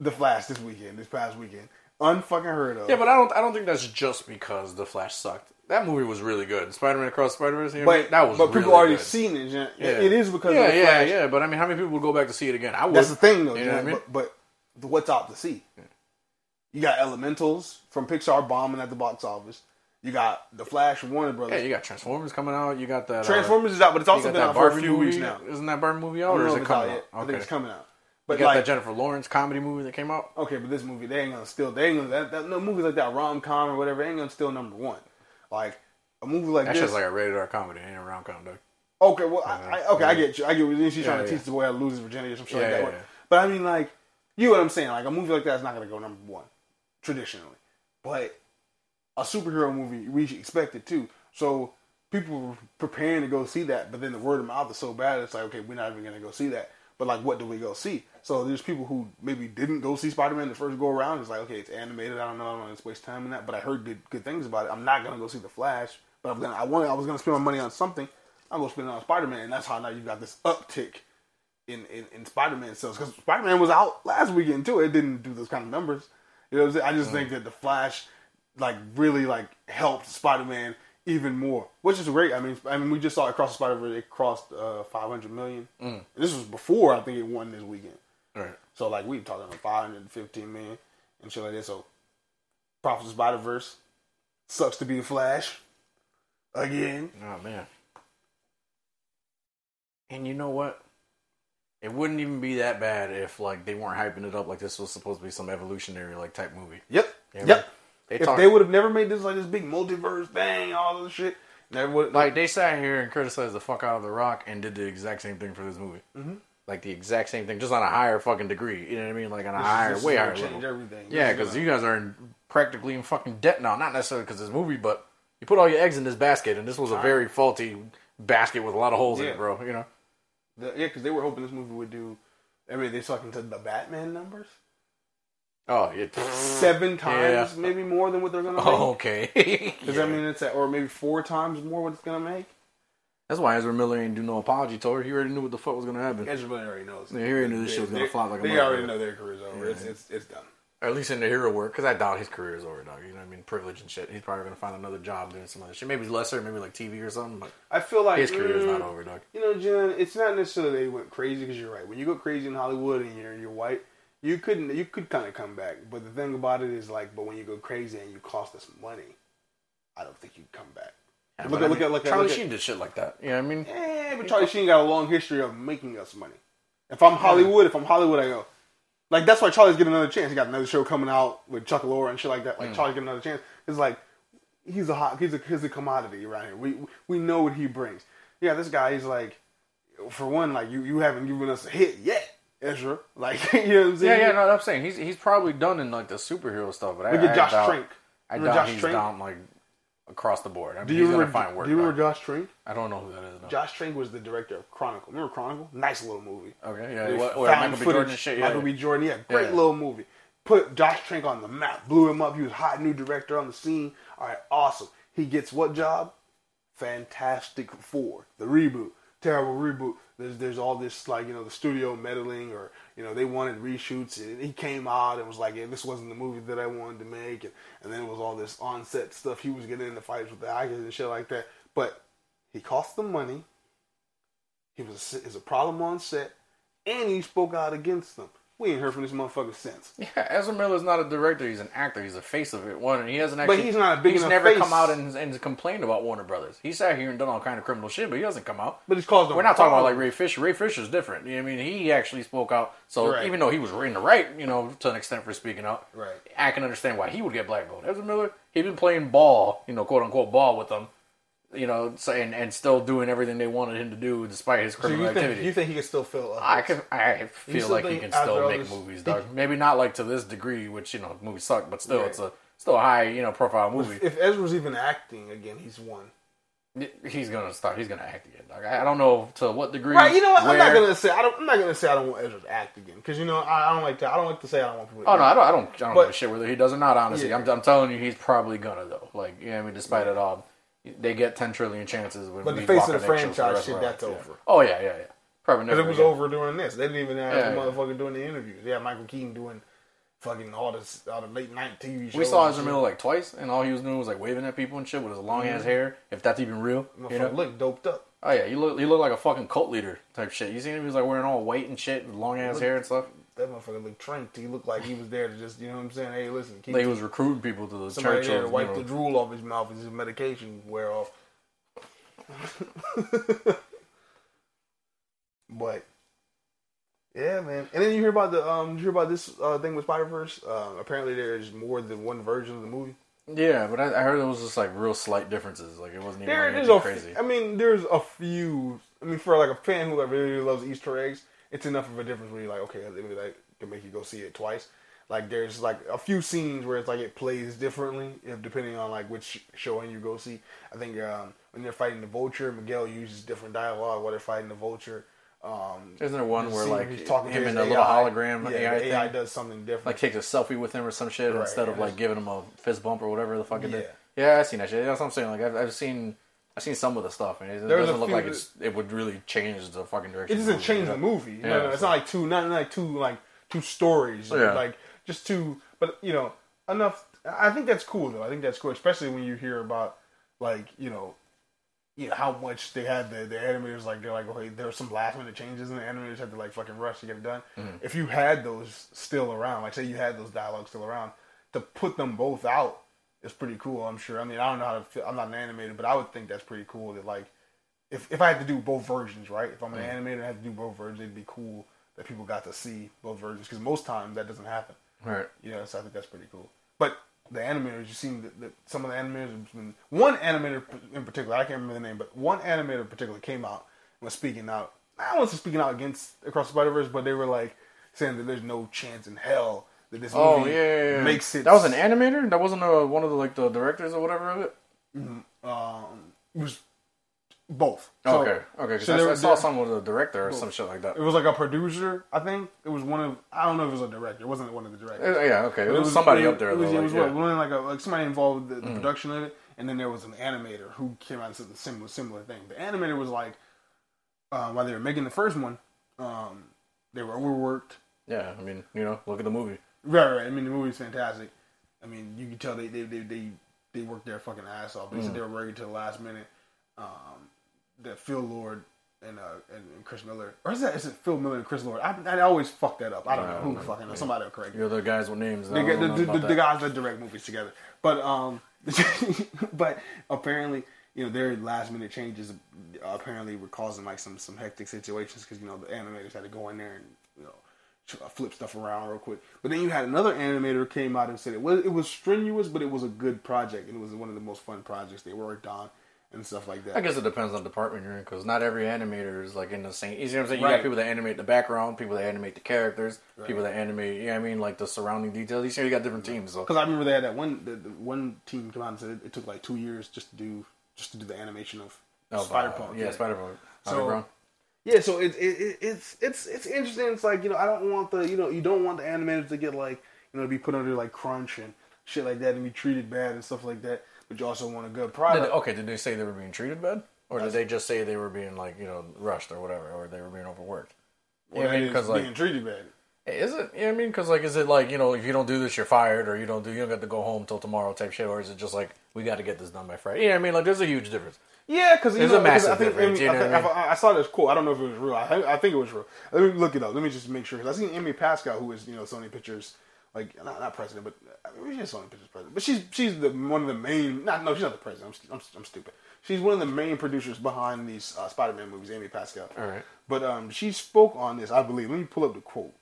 the Flash this weekend, this past weekend. Unfucking heard of. Yeah, but I don't. I don't think that's just because the Flash sucked. That movie was really good. Spider-Man Across Spider-Verse. You know what I mean? but, that was. but really people already good. seen it. Yeah. It is because Yeah, of the yeah, Flash. yeah. But I mean, how many people would go back to see it again? I would. That's the thing, though. You know what I mean? But, but what's out to see? You got Elementals from Pixar bombing at the box office. You got The Flash Warner Brothers. Yeah, you got Transformers coming out. You got that. uh, Transformers is out, but it's also been out for a few weeks now. Isn't that Barbie movie out, or is it it's coming out? yet. I think Okay. it's coming out. But You got like, that Jennifer Lawrence comedy movie that came out. okay, but this movie they ain't gonna steal. They ain't gonna that, that no movies like that rom com or whatever ain't gonna steal number one. Like a movie like That's this. just like a rated R comedy. Ain't a rom com, dog. Okay, well, I, I, okay, I get you. I get you. She's Yeah, trying to yeah. teach the boy how to lose his virginity or some shit Yeah, like that. But I mean, like, you know what I'm saying? Like, a movie like that's not going to go number one, traditionally. But a superhero movie, we expect it too. So people were preparing to go see that, but then the word of mouth is so bad, it's like, okay, we're not even going to go see that. But, like, what do we go see? So there's people who maybe didn't go see Spider Man the first go around. It's like, okay, it's animated. I don't know. I don't want to waste time in that. But I heard good, good things about it. I'm not going to go see The Flash. But I'm gonna, I wanted, I was going to spend my money on something. I'm going to spend it on Spider Man. And that's how now you got this uptick in, in, in Spider Man sales. Because Spider Man was out last weekend, too. It didn't do those kind of numbers. You know what I'm saying? I just mm. think that The Flash, like, really, like, helped Spider Man even more, which is great. I mean, I mean, we just saw it across the Spider Verse. It crossed uh, 500 million. This was before I think it won this weekend. Right. So like we talking about 515 million and shit like that. So Prophet of Spider Verse sucks to be the Flash again. Oh man. And you know what? It wouldn't even be that bad if like they weren't hyping it up like this was supposed to be some evolutionary like type movie. Yep. Yeah, yep. They if they would have never made this like this big multiverse thing, all this shit, never would. like they sat here and criticized the fuck out of The Rock and did the exact same thing for this movie. Mm-hmm. Like the exact same thing, just on a higher fucking degree. You know what I mean? Like on a higher, way higher change level. everything. Yeah, because you guys are in, practically in fucking debt now. Not necessarily because this movie, but you put all your eggs in this basket, and this was a very faulty basket with a lot of holes in it, bro. You know? The, yeah, because they were hoping this movie would do. I mean, they talking to the Batman numbers Oh, yeah. seven times, Yeah. maybe more than what they're gonna make. Oh, okay. Does that mean it's at, or maybe four times more what it's gonna make? That's why Ezra Miller ain't do no apology tour. He already knew what the fuck was gonna happen. Ezra Miller already knows. Yeah, he already knew this shit was gonna flop like a They already know their career's over. It's, it's it's done. Or at least in the hero work, because I doubt his career is over, dog. You know what I mean? Privilege and shit. He's probably gonna find another job doing some other shit. Maybe lesser, maybe like TV or something. But I feel like his career is mm, not over, dog. You know, Jen, it's not necessarily they went crazy because you're right. When you go crazy in Hollywood and you're you're white, you couldn't you could kind of come back. But the thing about it is like, but when you go crazy and you cost us money, I don't think you'd come back. Yeah, look at I look at look at Charlie look at- Sheen did shit like that. You know what I mean? Eh, but Charlie Sheen got a long history of making us money. If I'm Hollywood, if I'm Hollywood, I go. Like that's why Charlie's getting another chance. He got another show coming out with Chuck Lorre and shit like that. Like Mm. Charlie's getting another chance. It's like he's a hot, he's a he's a commodity around here. We we know what he brings. Yeah, this guy he's like, for one, like you you haven't given us a hit yet, Ezra. Like you know what I'm Yeah, saying? yeah. No, I'm saying he's he's probably done in like the superhero stuff, but I, Look at I Josh doubt, Trank. I doubt Josh he's Trank? down like across the board. I mean, Do you he's remember? find work. do you remember. Josh Trank? I don't know who that is. No. Josh Trank was the director of Chronicle. Remember Chronicle? Nice little movie. Okay, yeah. What, found Michael B. Jordan shit. Yeah, Michael yeah. B. Jordan, yeah, great Yeah. little movie. Put Josh Trank on the map, blew him up. He was hot new director on the scene. All right, awesome. He gets what job? Fantastic Four, the reboot. Terrible reboot. There's there's all this like you know the studio meddling or you know they wanted reshoots and he came out and was like yeah this wasn't the movie that I wanted to make and, and then it was all this on set stuff he was getting into fights with the actors and shit like that. But he cost them money. He was is a problem on set, and he spoke out against them. We ain't heard from this motherfucker since. Yeah, Ezra Miller's not a director; he's an actor. He's a face of it. One, and he hasn't actually. But he's not a big He's never face. come out and, and complained about Warner Brothers. He sat here and done all kind of criminal shit, but he doesn't come out. But he's caused. We're not talking about like. Ray Fisher. Ray Fisher's different. You know what I mean? He actually spoke out. So Right. even though he was in the right, you know, to an extent for speaking out, Right. I can understand why he would get blackballed. Ezra Miller, he'd been playing ball, you know, quote unquote ball with them, you know, so, and, still doing everything they wanted him to do despite his So criminal you think activity. you think he can still fill? Up I can. I feel like he can still make movies, dog. Maybe not like to this degree, which you know, movies suck, but still, Right. it's a still a high, you know, profile movie. If Ezra's even acting again, he's won. He's gonna start. He's gonna act again, dog. I don't know to what degree. Right, you know what? I'm not gonna say I don't. I'm not gonna say I don't want Ezra to act again because you know I, I don't like to. I don't like to say I don't want people. To Oh no, I don't. I don't. I don't But- give a shit whether he does or not. Honestly, Yeah. I'm, I'm telling you, he's probably gonna though. Like, you know, what I mean, despite it all, they get 10 trillion chances. When But the face of the on eggshells for franchise shit, that's yeah. over. Oh yeah, yeah, yeah. Probably Because never. it was again. over during this. They didn't even have Yeah, the motherfucker doing the interviews. They had Michael Keaton doing fucking all this, all the late night TV shows. We saw Ezra. Miller like twice, and all he was doing was like waving at people and shit with his long ass mm-hmm. hair. If that's even real, you know? look doped up. Oh yeah, you look you look like a fucking cult leader type shit. You seen him? He was like wearing all white and shit, long ass hair and stuff. That motherfucker looked tranked. He looked like he was there to just, you know what I'm saying? Hey, listen, keep Like he was recruiting people to the somebody church. there Of, to you wipe know, the drool off his mouth as his medication wear off. but yeah, man. And then you hear about the um, you hear about this uh, thing with Spider Verse. Uh, apparently, there's more than one version of the movie. yeah, but I, I heard it was just like real slight differences. Like it wasn't even There, like, anything a, crazy. I mean, there's a few. I mean, for like a fan who like really loves Easter eggs, it's enough of a difference where you're like, okay, maybe like can make you go see it twice. Like there's like a few scenes where it's like it plays differently if depending on like which showing you go see. I think um, when they're fighting the vulture, Miguel uses different dialogue while they're fighting the vulture. Um, Isn't there one where like he's talking to him the AI, little hologram yeah, AI, the AI does something different. like takes a selfie with him or some shit Right, instead of like giving him a fist bump or whatever the fuck it Yeah. did. Yeah, I seen that shit. That's what I'm saying. Like I've, I've seen. I've seen some of the stuff, and it, There's doesn't look few like it's. It would really change the fucking direction. it doesn't change the movie. No, Yeah, no, it's so- not like two, not like two, like two stories. Yeah. Like just two, but you know, enough. I think that's cool though. I think that's cool, especially when you hear about like you know, you know how much they had the the animators like they're like okay, there were some last minute changes and the animators had to like fucking rush to get it done. Mm-hmm. If you had those still around, like say you had those dialogues still around, to put them both out is pretty cool. I'm sure. I mean, I don't know how to. Feel, I'm not an animator, but I would think that's pretty cool. That like if if I had to do both versions, right? If I'm an mm. animator I had to do both versions, it'd be cool that people got to see both versions because most times that doesn't happen. Right. You know, so I think that's pretty cool. But the animators, you seen that that some of the animators, have been, one animator in particular, I can't remember the name, but one animator in particular came out and was speaking out. I wasn't speaking out against Across the Spider Verse, but they were like saying that there's no chance in hell that this Oh yeah, yeah, yeah. makes it. That was an animator. That wasn't uh one of the like the directors or whatever of it. um, it was both. So- okay, okay. so I, there- I saw there- some with a director or some shit like that. It was like a producer, I think. It was one of I don't know if it was a director. It wasn't one of the directors. Uh, yeah, okay. It But was, somebody it up there. It was, though, it was like, yeah. one like a like somebody involved with the, the production of it, and then there was an animator who came out and said the similar similar thing. The animator was like, um, while they were making the first one, um, they were overworked. yeah, I mean, you know, look at the movie. Right, right. I mean, the movie's fantastic. I mean, you can tell they they they they, they worked their fucking ass off. They Mm. said they were ready to the last minute. Um, that Phil Lord and uh and, and Chris Miller, or is that is it Phil Miller and Chris Lord? I, I always fuck that up. I don't I know who fucking knows. Somebody will correct me. You're the guys with names. They the, the, the, the guys that direct movies together. But um, but apparently, you know, their last minute changes uh, apparently were causing like some some hectic situations because you know the animators had to go in there and you know flip stuff around real quick. But then you had another animator came out and said it was it was strenuous, but it was a good project and it was one of the most fun projects they worked on and stuff like that. I guess it depends on the department you're in because not every animator is like in the same. You see what I'm saying? You Right. got people that animate the background, people that animate the characters, people that animate. You know what I mean? Like the surrounding details. You see, you got different teams. So Because I remember they had that one the, the one team come out and said it, it took like two years just to do just to do the animation of Oh, Spider uh, Punk. yeah, Spider Punk. So-. Yeah, so it, it, it it's it's it's interesting. It's like you know I don't want the you know you don't want the animators to get like you know to be put under like crunch and shit like that and be treated bad and stuff like that. But you also want a good Did product. they- okay, did they say they were being treated bad, or did they just say they were being like you know rushed or whatever, or they were being overworked? Well, Yeah, I mean, because like being treated bad. Is it? Yeah, I mean, because like, is it like you know, if you don't do this, you're fired, or you don't do, you don't get to go home till tomorrow type shit, or is it just like we got to get this done by Friday? Yeah, I mean, like, there's a huge difference. Yeah, because There's a massive I think, difference, you I, think- I mean? I, I saw this quote. I don't know if it was real. I, I think it was real. Let me look it up. Let me just make sure. Because I seen Amy Pascal, who is you know Sony Pictures, like not, not president, but I mean, she's Sony Pictures president. But she's she's the one of the main. Not no, she's not the president. I'm, I'm, I'm stupid. She's one of the main producers behind these uh, Spider-Man movies. Amy Pascal. All right. But um, she spoke on this. I believe. Let me pull up the quote.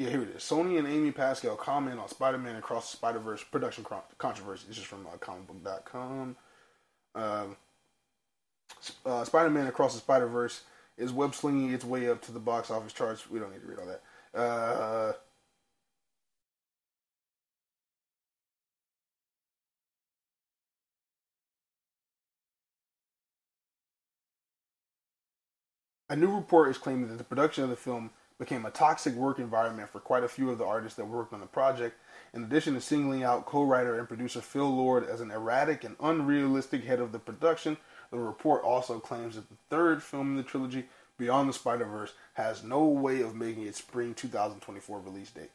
Yeah, here it is. Sony and Amy Pascal comment on Spider-Man Across the Spider-Verse production con- controversy. This is from uh, comicbook.com. Um, uh, Spider-Man Across the Spider-Verse is web slinging its way up to the box office charts. We don't need to read all that. Uh, A new report is claiming that the production of the film became a toxic work environment for quite a few of the artists that worked on the project. In addition to singling out co-writer and producer Phil Lord as an erratic and unrealistic head of the production, the report also claims that the third film in the trilogy, Beyond the Spider-Verse, has no way of making its spring 2024 release date.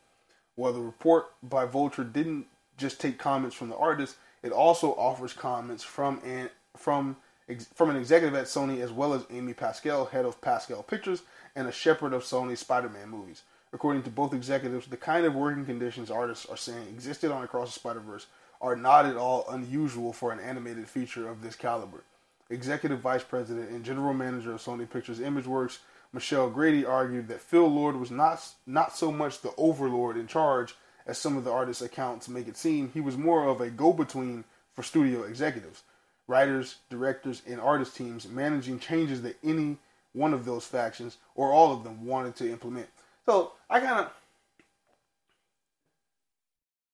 While the report by Vulture didn't just take comments from the artists, it also offers comments from an from ex, from an executive at Sony as well as Amy Pascal, head of Pascal Pictures, and a shepherd of Sony's Spider-Man movies. According to both executives, the kind of working conditions artists are saying existed on Across the Spider-Verse are not at all unusual for an animated feature of this caliber. Executive Vice President and General Manager of Sony Pictures ImageWorks, Michelle Grady argued that Phil Lord was not not so much the overlord in charge as some of the artists' accounts make it seem. He was more of a go-between for studio executives, writers, directors, and artist teams managing changes that any one of those factions or all of them wanted to implement. So I kind of,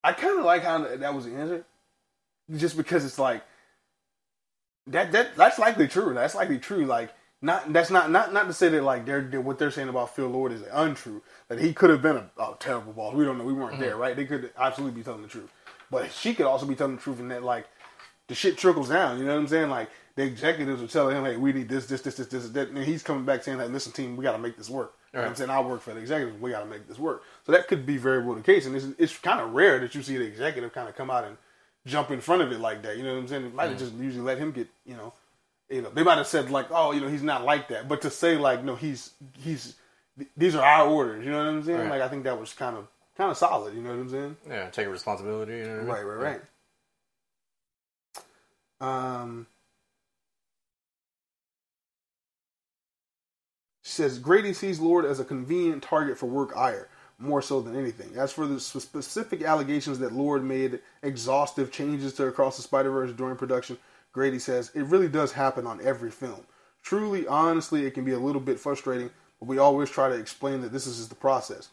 I kind of like how that was the answer, just because it's like that that that's likely true. That's likely true. Like not that's not not not to say that like they're, they're- what they're saying about Phil Lord is untrue. That he could have been a, a terrible boss. We don't know. We weren't mm-hmm. there, right? They could absolutely be telling the truth, but she could also be telling the truth in that like the shit trickles down. You know what I'm saying? Like the executives are telling him, "Hey, we need this, this, this, this, this, that," and he's coming back saying, "Hey, listen, team, we got to make this work." You know I'm saying? I work for the executives. We got to make this work. So that could be very well the case, and it's, it's kind of rare that you see the executive kind of come out and jump in front of it like that. You know what I'm saying? They might have mm. just usually let him get, you know, you know, they might have said like, "Oh, you know, he's not like that," but to say like, "No, he's he's these are our orders," you know what I'm saying? Right. Like, I think that was kind of kind of solid. You know what I'm saying? Yeah, taking responsibility. You know what I mean? Right, right, right. Um, says Grady sees Lord as a convenient target for work ire, more so than anything. As for the specific allegations that Lord made exhaustive changes to Across the Spider Verse during production, Grady says it really does happen on every film. Truly, honestly, it can be a little bit frustrating, but we always try to explain that this is just the process.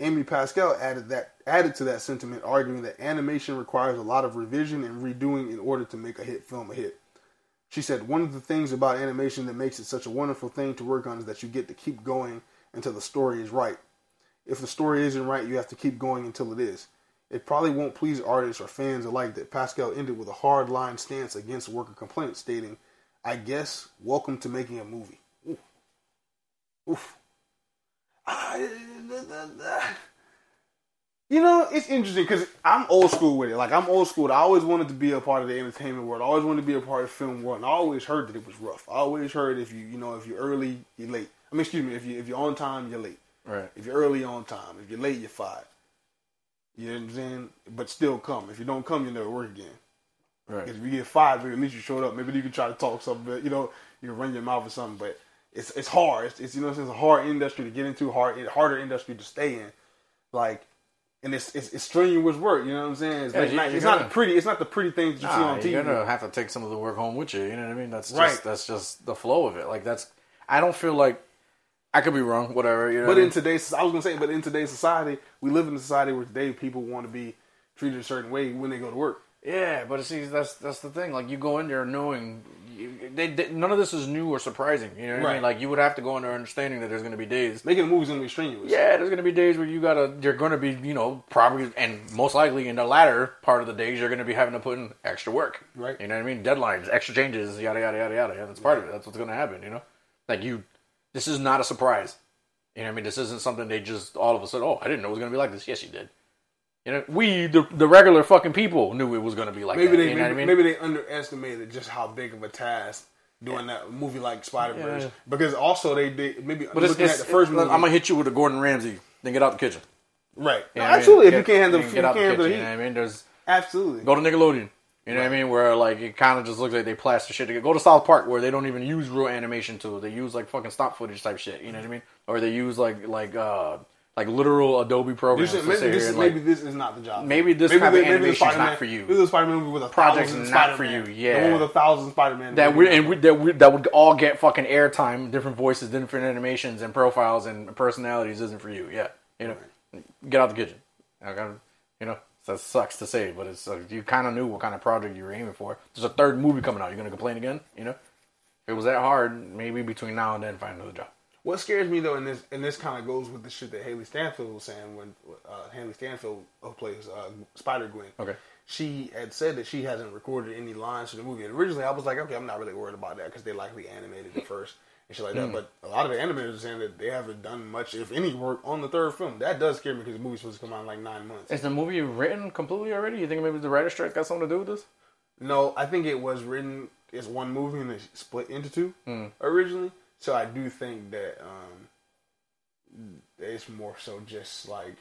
Amy Pascal added that added to that sentiment, arguing that animation requires a lot of revision and redoing in order to make a hit film a hit. She said one of the things about animation that makes it such a wonderful thing to work on is that you get to keep going until the story is right. If the story isn't right, you have to keep going until it is. It probably won't please artists or fans alike that Pascal ended with a hard line stance against worker complaints, stating, I guess, welcome to making a movie. Oof. Oof. I- you know, it's interesting because I'm old school with it. Like I'm old school. I always wanted to be a part of the entertainment world. I always wanted to be a part of the film world. And I always heard that it was rough. I always heard if you, you know, if you're early, you're late. I mean, excuse me, if you if you're on time, you're late. Right. If you're early, on time. If you're late, you're fired. You know what I'm saying? But still come. If you don't come, you never work again. Right. If you get fired, at least you showed up. Maybe you can try to talk something, but you know, you can run your mouth or something. But it's it's hard. It's, it's you know, it's a hard industry to get into, hard harder industry to stay in. Like, and it's it's, it's strenuous work. You know what I'm saying? It's, Yeah, like you- not, it's gonna- the pretty. It's not the pretty things you see Nah, on TV. you're gonna have to take some of the work home with you. You know what I mean? That's just Right. that's just the flow of it. Like that's. I don't feel like I could be wrong. Whatever. You know. But what in today's, I was gonna say, but in today's society, we live in a society where today people want to be treated a certain way when they go to work. Yeah, but see, that's that's the thing. Like you go in there knowing you, they, they, none of this is new or surprising. You know what I mean? Like you would have to go in there understanding that there's going to be days. Making a movie's gonna be strenuous. Yeah, there's going to be days where you gotta. You're going to be, you know, probably and most likely in the latter part of the days, you're going to be having to put in extra work. Right. You know what I mean? Deadlines, extra changes, yada yada yada yada. Yeah, that's part of it. That's what's going to happen. You know, like you. This is not a surprise. You know what I mean? This isn't something they just all of a sudden. Oh, I didn't know it was going to be like this. Yes, you did. You know, we the the regular fucking people knew it was going to be like Maybe that. they you know maybe, what I mean? maybe they underestimated just how big of a task doing that movie like Spider Verse Yeah. because also they did maybe but looking it's, at the first movie. I'm gonna hit you with a Gordon Ramsay. Then get out the kitchen. right. You know No, what I mean? absolutely. Get- if you can't handle, you get out the kitchen. the You know what I mean? There's absolutely. Go to Nickelodeon. You know what I mean? Where like it kind of just looks like they plaster shit together. Go to South Park where they don't even use real animation tools. They use like fucking stop footage type shit. You know what I mean? Or they use like like uh like literal Adobe programs. maybe, this is, and, like, maybe this is not the job. maybe this type of the- the animation's Spider-Man- not for you. This is a Spider-Man movie with a Project's thousand not for Spider-Man. you, yeah. the one with a thousand Spider-Man. that we and we, that we, that would all get fucking airtime, different voices, different animations and profiles and personalities isn't for you. Yeah, you know, get out the kitchen. I got, you know, that sucks to say, but it's uh, you kind of knew what kind of project you were aiming for. There's a third movie coming out. You're gonna complain again? You know, if it was that hard, maybe between now and then find another job. What scares me though, and this and this kind of goes with the shit that Hailee Steinfeld was saying when uh, Hailee Steinfeld who plays uh, Spider Gwen. Okay. She had said that she hasn't recorded any lines for the movie. And originally, I was like, okay, I'm not really worried about that because they likely animated it first and shit like that. But a lot of the animators are saying that they haven't done much, if any, work on the third film. That does scare me because the movie's supposed to come out in like nine months. Is the movie written completely already? You think maybe the writer strike got something to do with this? No, I think it was written as one movie and it's split into two Hmm. originally. So I do think that um, it's more so just like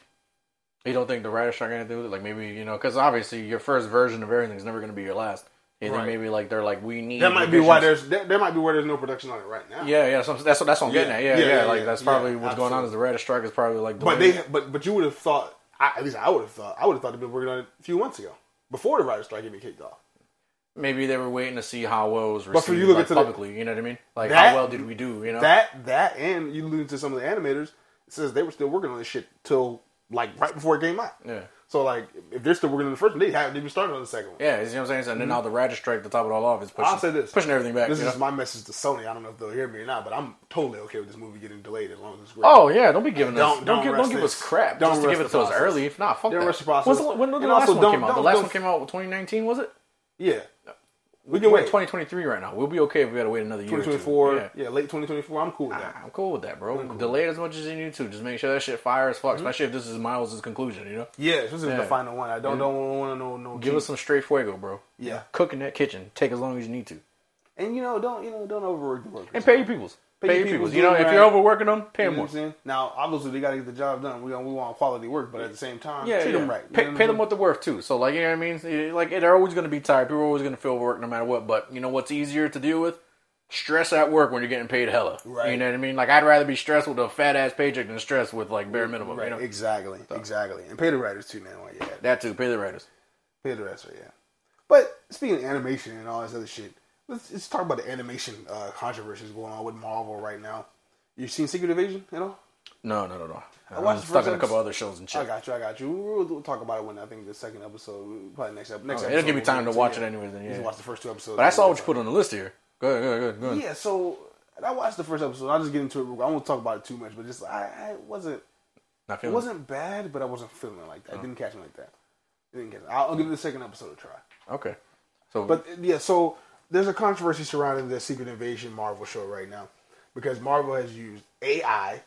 You don't think the writer strike got anything to do it? Like maybe you know, because obviously your first version of everything is never going to be your last. Think Right. maybe like they're like we need that might be why there's that, that might be why there's no production on it right now. Yeah, yeah. So that's that's what I'm getting Yeah, at. Yeah, yeah, yeah. like that's probably what's going on. Is the writer strike is probably like. But they but but you would have thought I, at least I would have thought I would have thought they'd been working on it a few months ago before the writer's strike even kicked off. Maybe they were waiting to see how well it was But received for you look like, into the- publicly. you know what I mean? Like That- how well did we do? You know. That that and you lose to some of the animators. It says they were still working on this shit till like right before it came out. yeah. So like if they're still working on the first one, they haven't even started on the second one. Yeah, you know what I'm saying. So, and then now the writer strike to top it all off is pushing. Mm-hmm. I'll say this. pushing everything back. This is know? my message to Sony. I don't know if they'll hear me or not, but I'm totally okay with this movie getting delayed as long as it's great. Oh yeah, don't be giving us Don't- don't, don't give, don't give us crap Don't just to give it to us early. If not, fuck Don't that. rush the process. When's the, when did the And last also one came out? The last one came out 2019, was it? Yeah, we can We're wait. 2023 right now. We'll be okay if we got to wait another year. 2024, Yeah. yeah. late 2024. I'm cool with Ah, that. I'm cool with that, bro. Delay it as much as you need to. Just make sure that shit fire as Mm-hmm. fuck, especially if this is Miles' conclusion. You know, Yeah, this is Yeah. the final one. I don't don't want to know no. give us some straight fuego, bro. Yeah. cook in that kitchen. Take as long as you need to, and you know don't you know don't overwork the workers and pay your peoples. Pay, Pay your your peoples. peoples, You know, if you're overworking them, pay You them more. saying? Now, obviously, they got to get the job done. We we want quality work, but at the same time, Yeah, treat yeah. them right. Pay, pay them what they're worth too. So, like, you know what I mean? Like, they're always going to be tired. People are always going to feel work no matter what. But you know what's easier to deal with? Stress at work when you're getting paid hella. Right. You know what I mean? Like, I'd rather be stressed with a fat ass paycheck than stressed with like bare minimum. Right, You know exactly, exactly, and pay the writers too, man. While you at it. that too. Pay the writers. Pay the writers, yeah. But speaking of animation and all this other shit, let's, let's talk about the animation uh, controversies going on with Marvel right now. You seen Secret Invasion at all? No, no, no, no. I'm watched the stuck in a couple other shows and shit. I got you, I got you. We'll, we'll talk about it when I think the second episode, probably next episode. Next Okay, episode it'll give you we'll time to watch it anyways, then, You yeah. can watch the first two episodes. But I saw what you put on the list here. Good, good, good, good. Yeah, so I watched the first episode. I'll just get into it. real quick. I won't talk about it too much, but just I, I wasn't Not it wasn't bad, but I wasn't feeling like that. It didn't catch me like that. It didn't catch. Me. I'll, I'll give the second episode a try. Okay. So, But yeah, so there's a controversy surrounding the Secret Invasion Marvel show right now because Marvel has used AI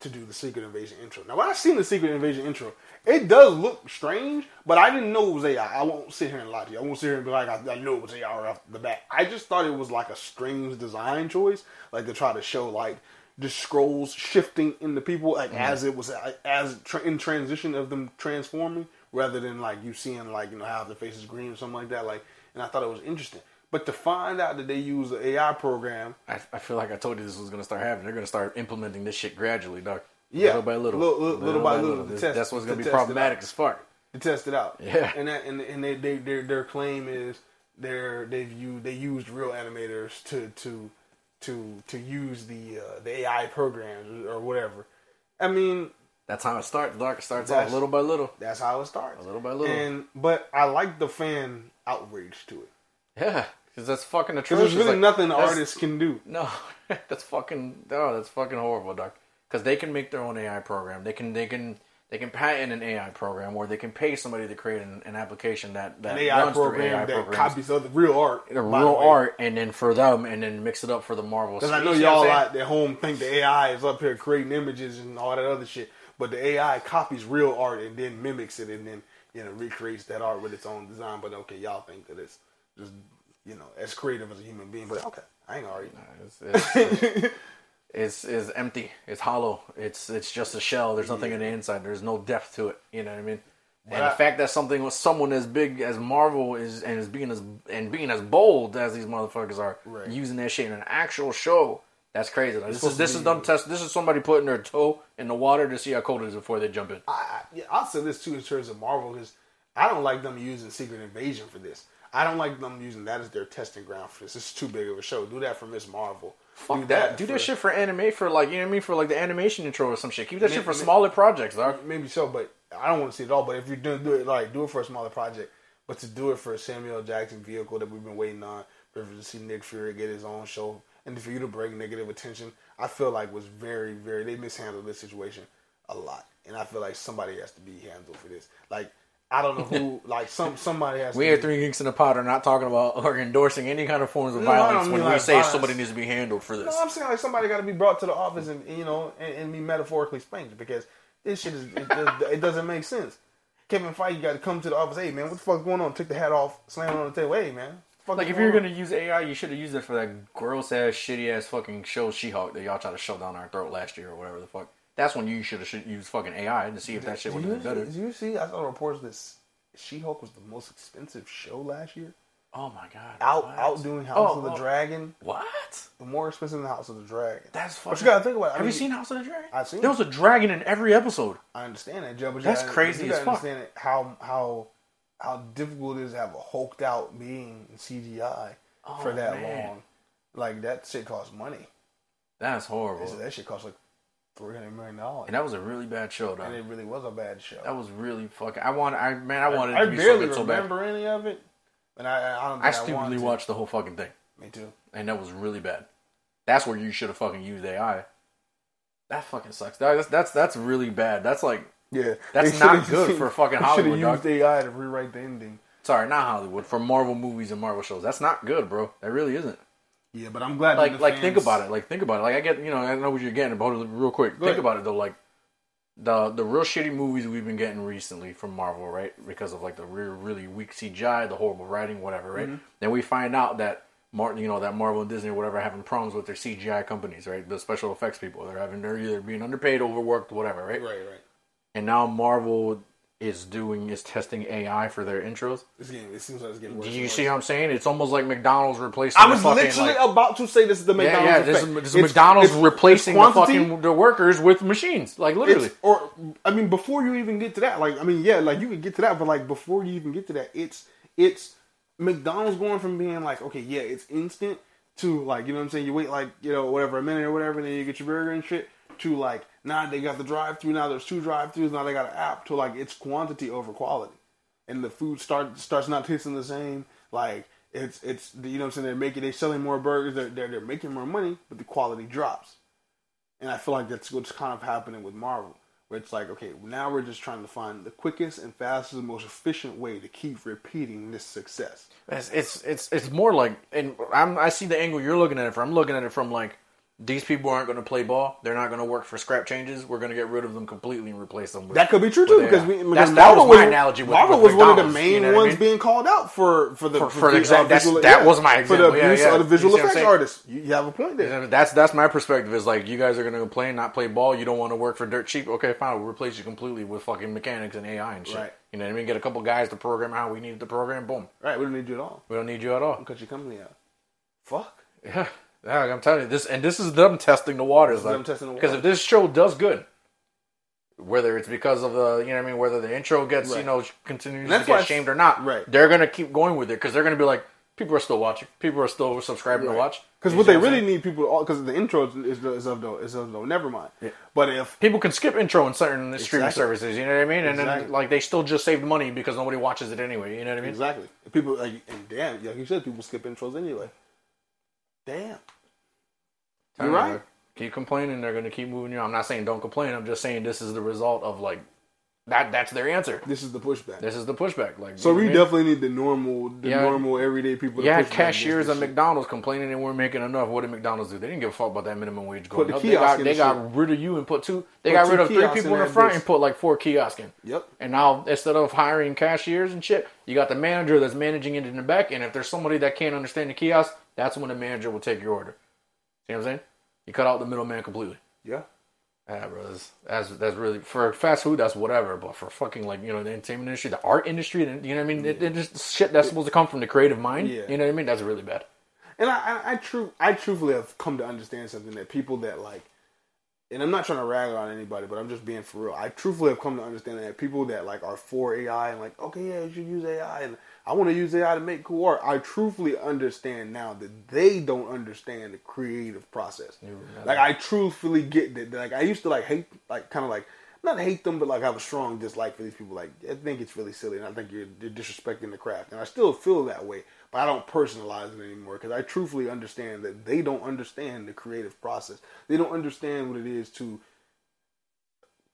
to do the Secret Invasion intro. Now, when I seen the Secret Invasion intro, it does look strange, but I didn't know it was AI. I won't sit here and lie to you. I won't sit here and be like, I, I know it was AI right off the bat. I just thought it was like a strange design choice, like to try to show like the scrolls shifting in the people, like as it was as tra- in transition of them transforming, rather than like you seeing like you know how the face is green or something like that. Like, and I thought it was interesting. But to find out that they use an AI program, I, I feel like I told you this was going to start happening. They're going to start implementing this shit gradually, dog. Yeah. Little by little. Little- little- little by little, This- test- that's what's going to be problematic as fuck. to test it out. Yeah. and that and and they, they their their claim is they're they've used they used real animators to to to to use the uh, the AI programs or whatever. I mean, That's how it starts. Dark starts off little by little, That's how it starts. a little by little. And but I like the fan outrage to it yeah, because that's fucking because atrocious. there's really Like, nothing the that's- artist can do. No, that's fucking no, that's fucking horrible, doc. Because they can make their own AI program. They can they can they can patent an AI program, or they can pay somebody to create an, an application that that An AI runs through program AI that programs, copies other real art, the real art, and then for them, and then mix it up for the Marvel. Because I know see what I'm y'all saying? out at home think the AI is up here creating images and all that other shit, but the AI copies real art and then mimics it and then you know recreates that art with its own design. But okay, y'all think that it's just you know as creative as a human being. But okay, I ain't already. It's, it's, it's, it's empty. It's hollow. It's it's just a shell. There's nothing in the inside. There's no depth to it. You know what I mean? And I- the fact that something with someone as big as Marvel is and is being as and being as bold as these motherfuckers are Right. using that shit in an actual show. That's crazy. Like, this is this to is be- them test. This is somebody putting their toe in the water to see how cold it is before they jump in. I, I, yeah, I'll say this too in terms of Marvel because I don't like them using Secret Invasion for this. I don't like them using that as their testing ground for this. It's too big of a show. Do that for Miss Marvel. Fuck that. Do for- that shit for anime for like you know what I mean for like the animation intro or some shit. Keep that Ma- shit for ma- smaller projects, dog. Maybe so, but I don't want to see it all. But if you're doing do it like do it for a smaller project, but to do it for a Samuel Jackson vehicle that we've been waiting on, for to see Nick Fury get his own show, and for you to bring negative attention, I feel like was very, very they mishandled this situation a lot, and I feel like somebody has to be handled for this. Like I don't know who, like some somebody has. We be- three geeks in a pod are not talking about or endorsing any kind of forms of No, violence when we like say violence. somebody needs to be handled for this. No, I'm saying like somebody got to be brought to the office and you know and, and be metaphorically spanked because this shit is it, does, it doesn't make sense. Kevin Feige you got to come to the office. Hey man, what the fuck's going on? Take the hat off, slam it on the table. Hey man, fuck Like if you're going gonna use AI, you should have used it for that gross ass, shitty ass fucking show She-Hulk that y'all tried to shove down our throat last year or whatever the fuck. That's when you should have used fucking AI to see if that shit would have been better. did you see? I saw reports that She Hulk was the most expensive show last year. Oh my god! Out what? outdoing House Oh, of the oh. Dragon, What? more expensive than House of the Dragon. That's fucking. But you gotta think about it. I Have mean, you seen House of the Dragon? I've seen There it. was a dragon in every episode. I understand that, Joe. But you gotta- crazy You as gotta fuck. understand it, how how how difficult it is to have a hulked out being in CGI for Oh, that man. long. Like that shit costs money. That's horrible. That shit costs like three hundred million dollars, And that was a really bad show, though. and it really was a bad show. That was really fucking. I want. I man, I wanted I to be barely so bad. remember any of it, and I I don't. I I, stupidly to. watched the whole fucking thing, Me too. and that was really bad. That's where you should have fucking used AI. That fucking sucks. That- That's that's that's really bad. That's like Yeah, That's not good for fucking Hollywood, dog. used AI to rewrite the ending. sorry, not Hollywood for Marvel movies and Marvel shows. That's not good, bro. That really isn't. Yeah, but I'm glad. Like like think about it. Like think about it. Like I get you know I know what you're getting about it real quick. think ahead. about it though. Like the the real shitty movies we've been getting recently from Marvel, right? Because of like the real really weak CGI, the horrible writing, whatever, right? Mm-hmm. Then we find out that. Martin, you know that Marvel and Disney or whatever are having problems with their CGI companies, right? The special effects people, they're having they're either being underpaid, overworked, whatever, right? Right, right. And now Marvel is doing is testing AI for their intros. It's getting. It seems like it's getting worse. Do you see what I'm saying? It's almost like McDonald's replacing. I the was fucking, literally like, about to say this is the yeah, McDonald's yeah. This is, this is It's- McDonald's it's- replacing it's the fucking the workers with machines, like literally. Or I mean, before you even get to that, like I mean, yeah, like you could get to that, but like before you even get to that, it's it's McDonald's going from being like, okay, yeah, it's instant to like, you know what I'm saying? You wait like, you know, whatever, a minute or whatever, and then you get your burger and shit. To like, now they got the drive through. Now there's two drive throughs. Now they got an app. To like, it's quantity over quality, and the food start starts not tasting the same. Like it's it's you know I'm saying? They're making they're selling more burgers. They're they're, they're making more money, but the quality drops. And I feel like that's what's kind of happening with Marvel, where it's like, okay, now we're just trying to find the quickest and fastest, and most efficient way to keep repeating this success. It's, it's it's it's more like, and I'm I see the angle you're looking at it from. I'm looking at it from like these people aren't going to play ball. They're not going to work for scrap changes. We're going to get rid of them completely and replace them. With, That could be true too, because we because That's- that was my analogy. With, Marvel with was one of the main you know what I ones mean? being called out for for the For- for, for the, exact- visual- that was my for the example. Yeah, abuse yeah. of the visual You see what I'm effects artists. You, you have a point there. That's that's my perspective. Is like you guys are going to complain, not play ball. You don't want to work for dirt cheap. Okay, fine. We'll replace you completely with fucking mechanics and AI and shit. Right. You know what I mean? Get a couple guys to program how we need to program. Boom. Right, we don't need you at all. We don't need you at all. Cut your company out. Uh, fuck. Yeah, yeah. I'm telling you this, and this is them testing the waters. This is them testing the waters. Because if this show does good, whether it's because of the, you know, what I mean, whether the intro gets, you know, continues to get shamed or not, right. They're gonna keep going with it because they're gonna be like, people are still watching. People are still subscribing to watch. Because what they really need people, because the intro is, is of the is of the never mind. But if people can skip intro in certain streaming services. You know what I mean? And Exactly. then like they still just saved money because nobody watches it anyway. You know what I mean? exactly people like and damn, like you said, people skip intros anyway. Damn, you're right. Keep complaining, they're gonna keep moving you. I'm not saying don't complain. I'm just saying this is the result of like that. That's their answer. This is the pushback. This is the pushback. Like so we what I mean? definitely need the normal, the Yeah. normal everyday people. to push cashiers at. McDonald's complaining they weren't making enough. What did McDonald's do? They didn't give a fuck about that minimum wage going the up. They got they the got shit. rid of you and put two. They Put got two rid of three people in in the front and put like four kiosks in. Yep. And now instead of hiring cashiers and shit, you got the manager that's managing it in the back. And if there's somebody that can't understand the kiosk, that's when the manager will take your order. See what I'm saying? You cut out the middleman completely. Yeah. Yeah, bro. That's, that's that's really for fast food. That's whatever. But for fucking like you know the entertainment industry, the art industry, and you know what I mean. It, it just shit that's supposed to come from the creative mind. Yeah. You know what I mean? That's really bad. And I, I, I true, I truthfully have come to understand something that people that like, and I'm not trying to rag on anybody, but I'm just being for real. I truthfully have come to understand that people that like are for AI and like, okay, yeah, you should use AI, and I want to use AI to make cool art. I truthfully understand now that they don't understand the creative process. Like I truthfully get that. Like I used to like hate, like kind of like not hate them, but like have a strong dislike for these people. Like I think it's really silly, and I think you're, you're disrespecting the craft, and I still feel that way. But I don't personalize it anymore because I truthfully understand that they don't understand the creative process. They don't understand what it is to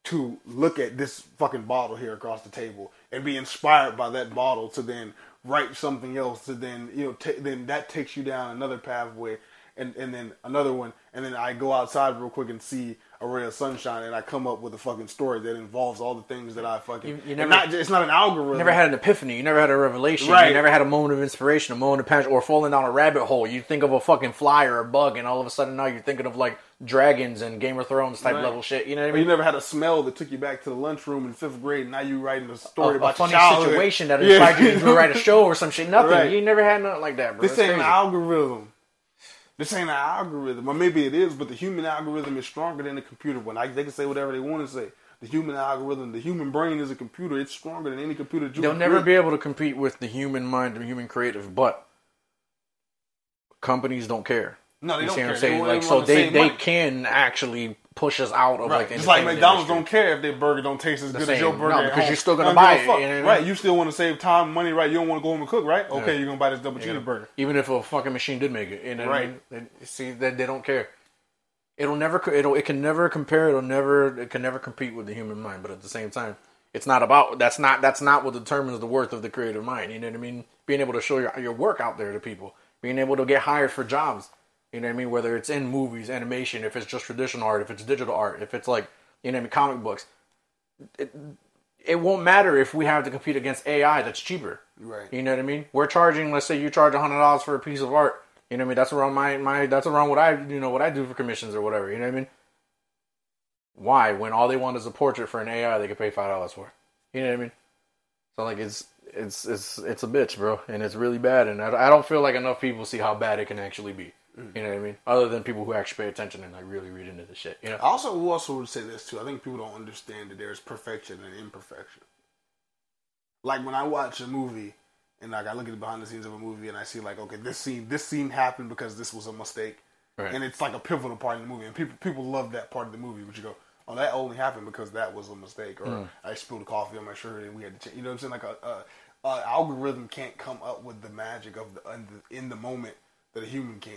to look at this fucking bottle here across the table and be inspired by that bottle to then write something else to then you know ta then that takes you down another pathway and and then another one and then I go outside real quick and see a ray of sunshine and I come up with a fucking story that involves all the things that I fucking You- you never- not, it's not an algorithm You never had an epiphany. You never had a revelation. Right. You never had a moment of inspiration, a moment of passion, or falling down a rabbit hole. You think of a fucking fly or a bug, and all of a sudden now you're thinking of like dragons and Game of Thrones type Right. level shit. You know what I or you never had a smell that took you back to the lunchroom in fifth grade and now you writing a A, story a about funny your childhood. situation that Yeah. you to write a show or some shit. Nothing. Right. You never had nothing like that, bro. This It's ain't an algorithm. This ain't an algorithm. Or maybe it is, but the human algorithm is stronger than the computer one. I, they can say whatever they want to say. The human algorithm, the human brain is a computer. It's stronger than any computer. They'll never create. be able to compete with the human mind and human creative, but companies don't care. No, they You don't see care. what I'm saying? They Like, so the they same they money. can actually push us out of Right. like It's like McDonald's industry. don't care if their burger don't taste as good as same. your burger. No, because home. you're still gonna buy it, you know what I mean? Right. You still want to save time, money, right? You don't want to go home and cook, right? Okay, Yeah. you're gonna buy this double know, cheeseburger. Even if a fucking machine did make it, you know what I Right. mean? They, see that they don't care. It'll never. It'll. It can never compare. It'll never. It can never compete with the human mind. But at the same time, it's not about. That's not. That's not what determines the worth of the creative mind. You know what I mean? Being able to show your your work out there to people. Being able to get hired for jobs. You know what I mean? Whether it's in movies, animation, if it's just traditional art, if it's digital art, if it's like you know what I mean, comic books. It, it won't matter if we have to compete against AI that's cheaper. Right. You know what I mean? We're charging, let's say you charge hundred dollars for a piece of art. You know what I mean? That's around my, my that's around what I you know what I do for commissions or whatever. You know what I mean? Why? When all they want is a portrait for an AI, they could pay five dollars for. You know what I mean? So like it's it's it's it's a bitch, bro, and it's really bad. And I, I don't feel like enough people see how bad it can actually be. You know what I mean? Other than people who actually pay attention and like really read into the shit. You know? I also who also would say this too. I think people don't understand that there's perfection and imperfection. Like when I watch a movie and like I look at the behind the scenes of a movie and I see like okay this scene this scene happened because this was a mistake Right. and it's like a pivotal part in the movie and people people love that part of the movie but you go oh that only happened because that was a mistake or Hmm. I spilled coffee on my shirt and we had to change you know what I'm saying like a, a, a algorithm can't come up with the magic of the, in the in the moment that a human can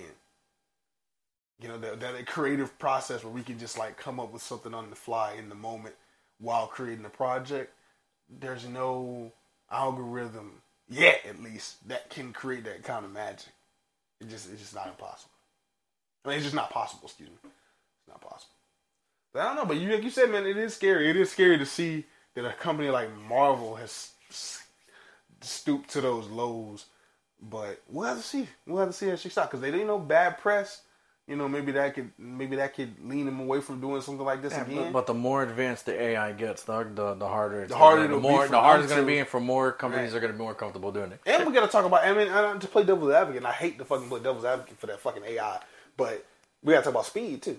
you know that, that creative process where we can just like come up with something on the fly in the moment while creating a project there's no algorithm yet at least that can create that kind of magic. It just it's just not impossible. I mean it's just not possible excuse me. It's not possible. But i don't know but you like you said man it is scary. It is scary to see that a company like marvel has stooped to those lows. But we'll have to see. We'll have to see how she out because they didn't know bad press you know, maybe that could maybe that could lean them away from doing something like this Yeah, again. but, but the more advanced the AI gets, dog, the the harder it's The harder the more the harder it's going to be, and for more companies Right. are going to be more comfortable doing it. and we got to talk about. I mean, uh, to play devil's advocate, and I hate to fucking play devil's advocate for that fucking AI, but we got to talk about speed too.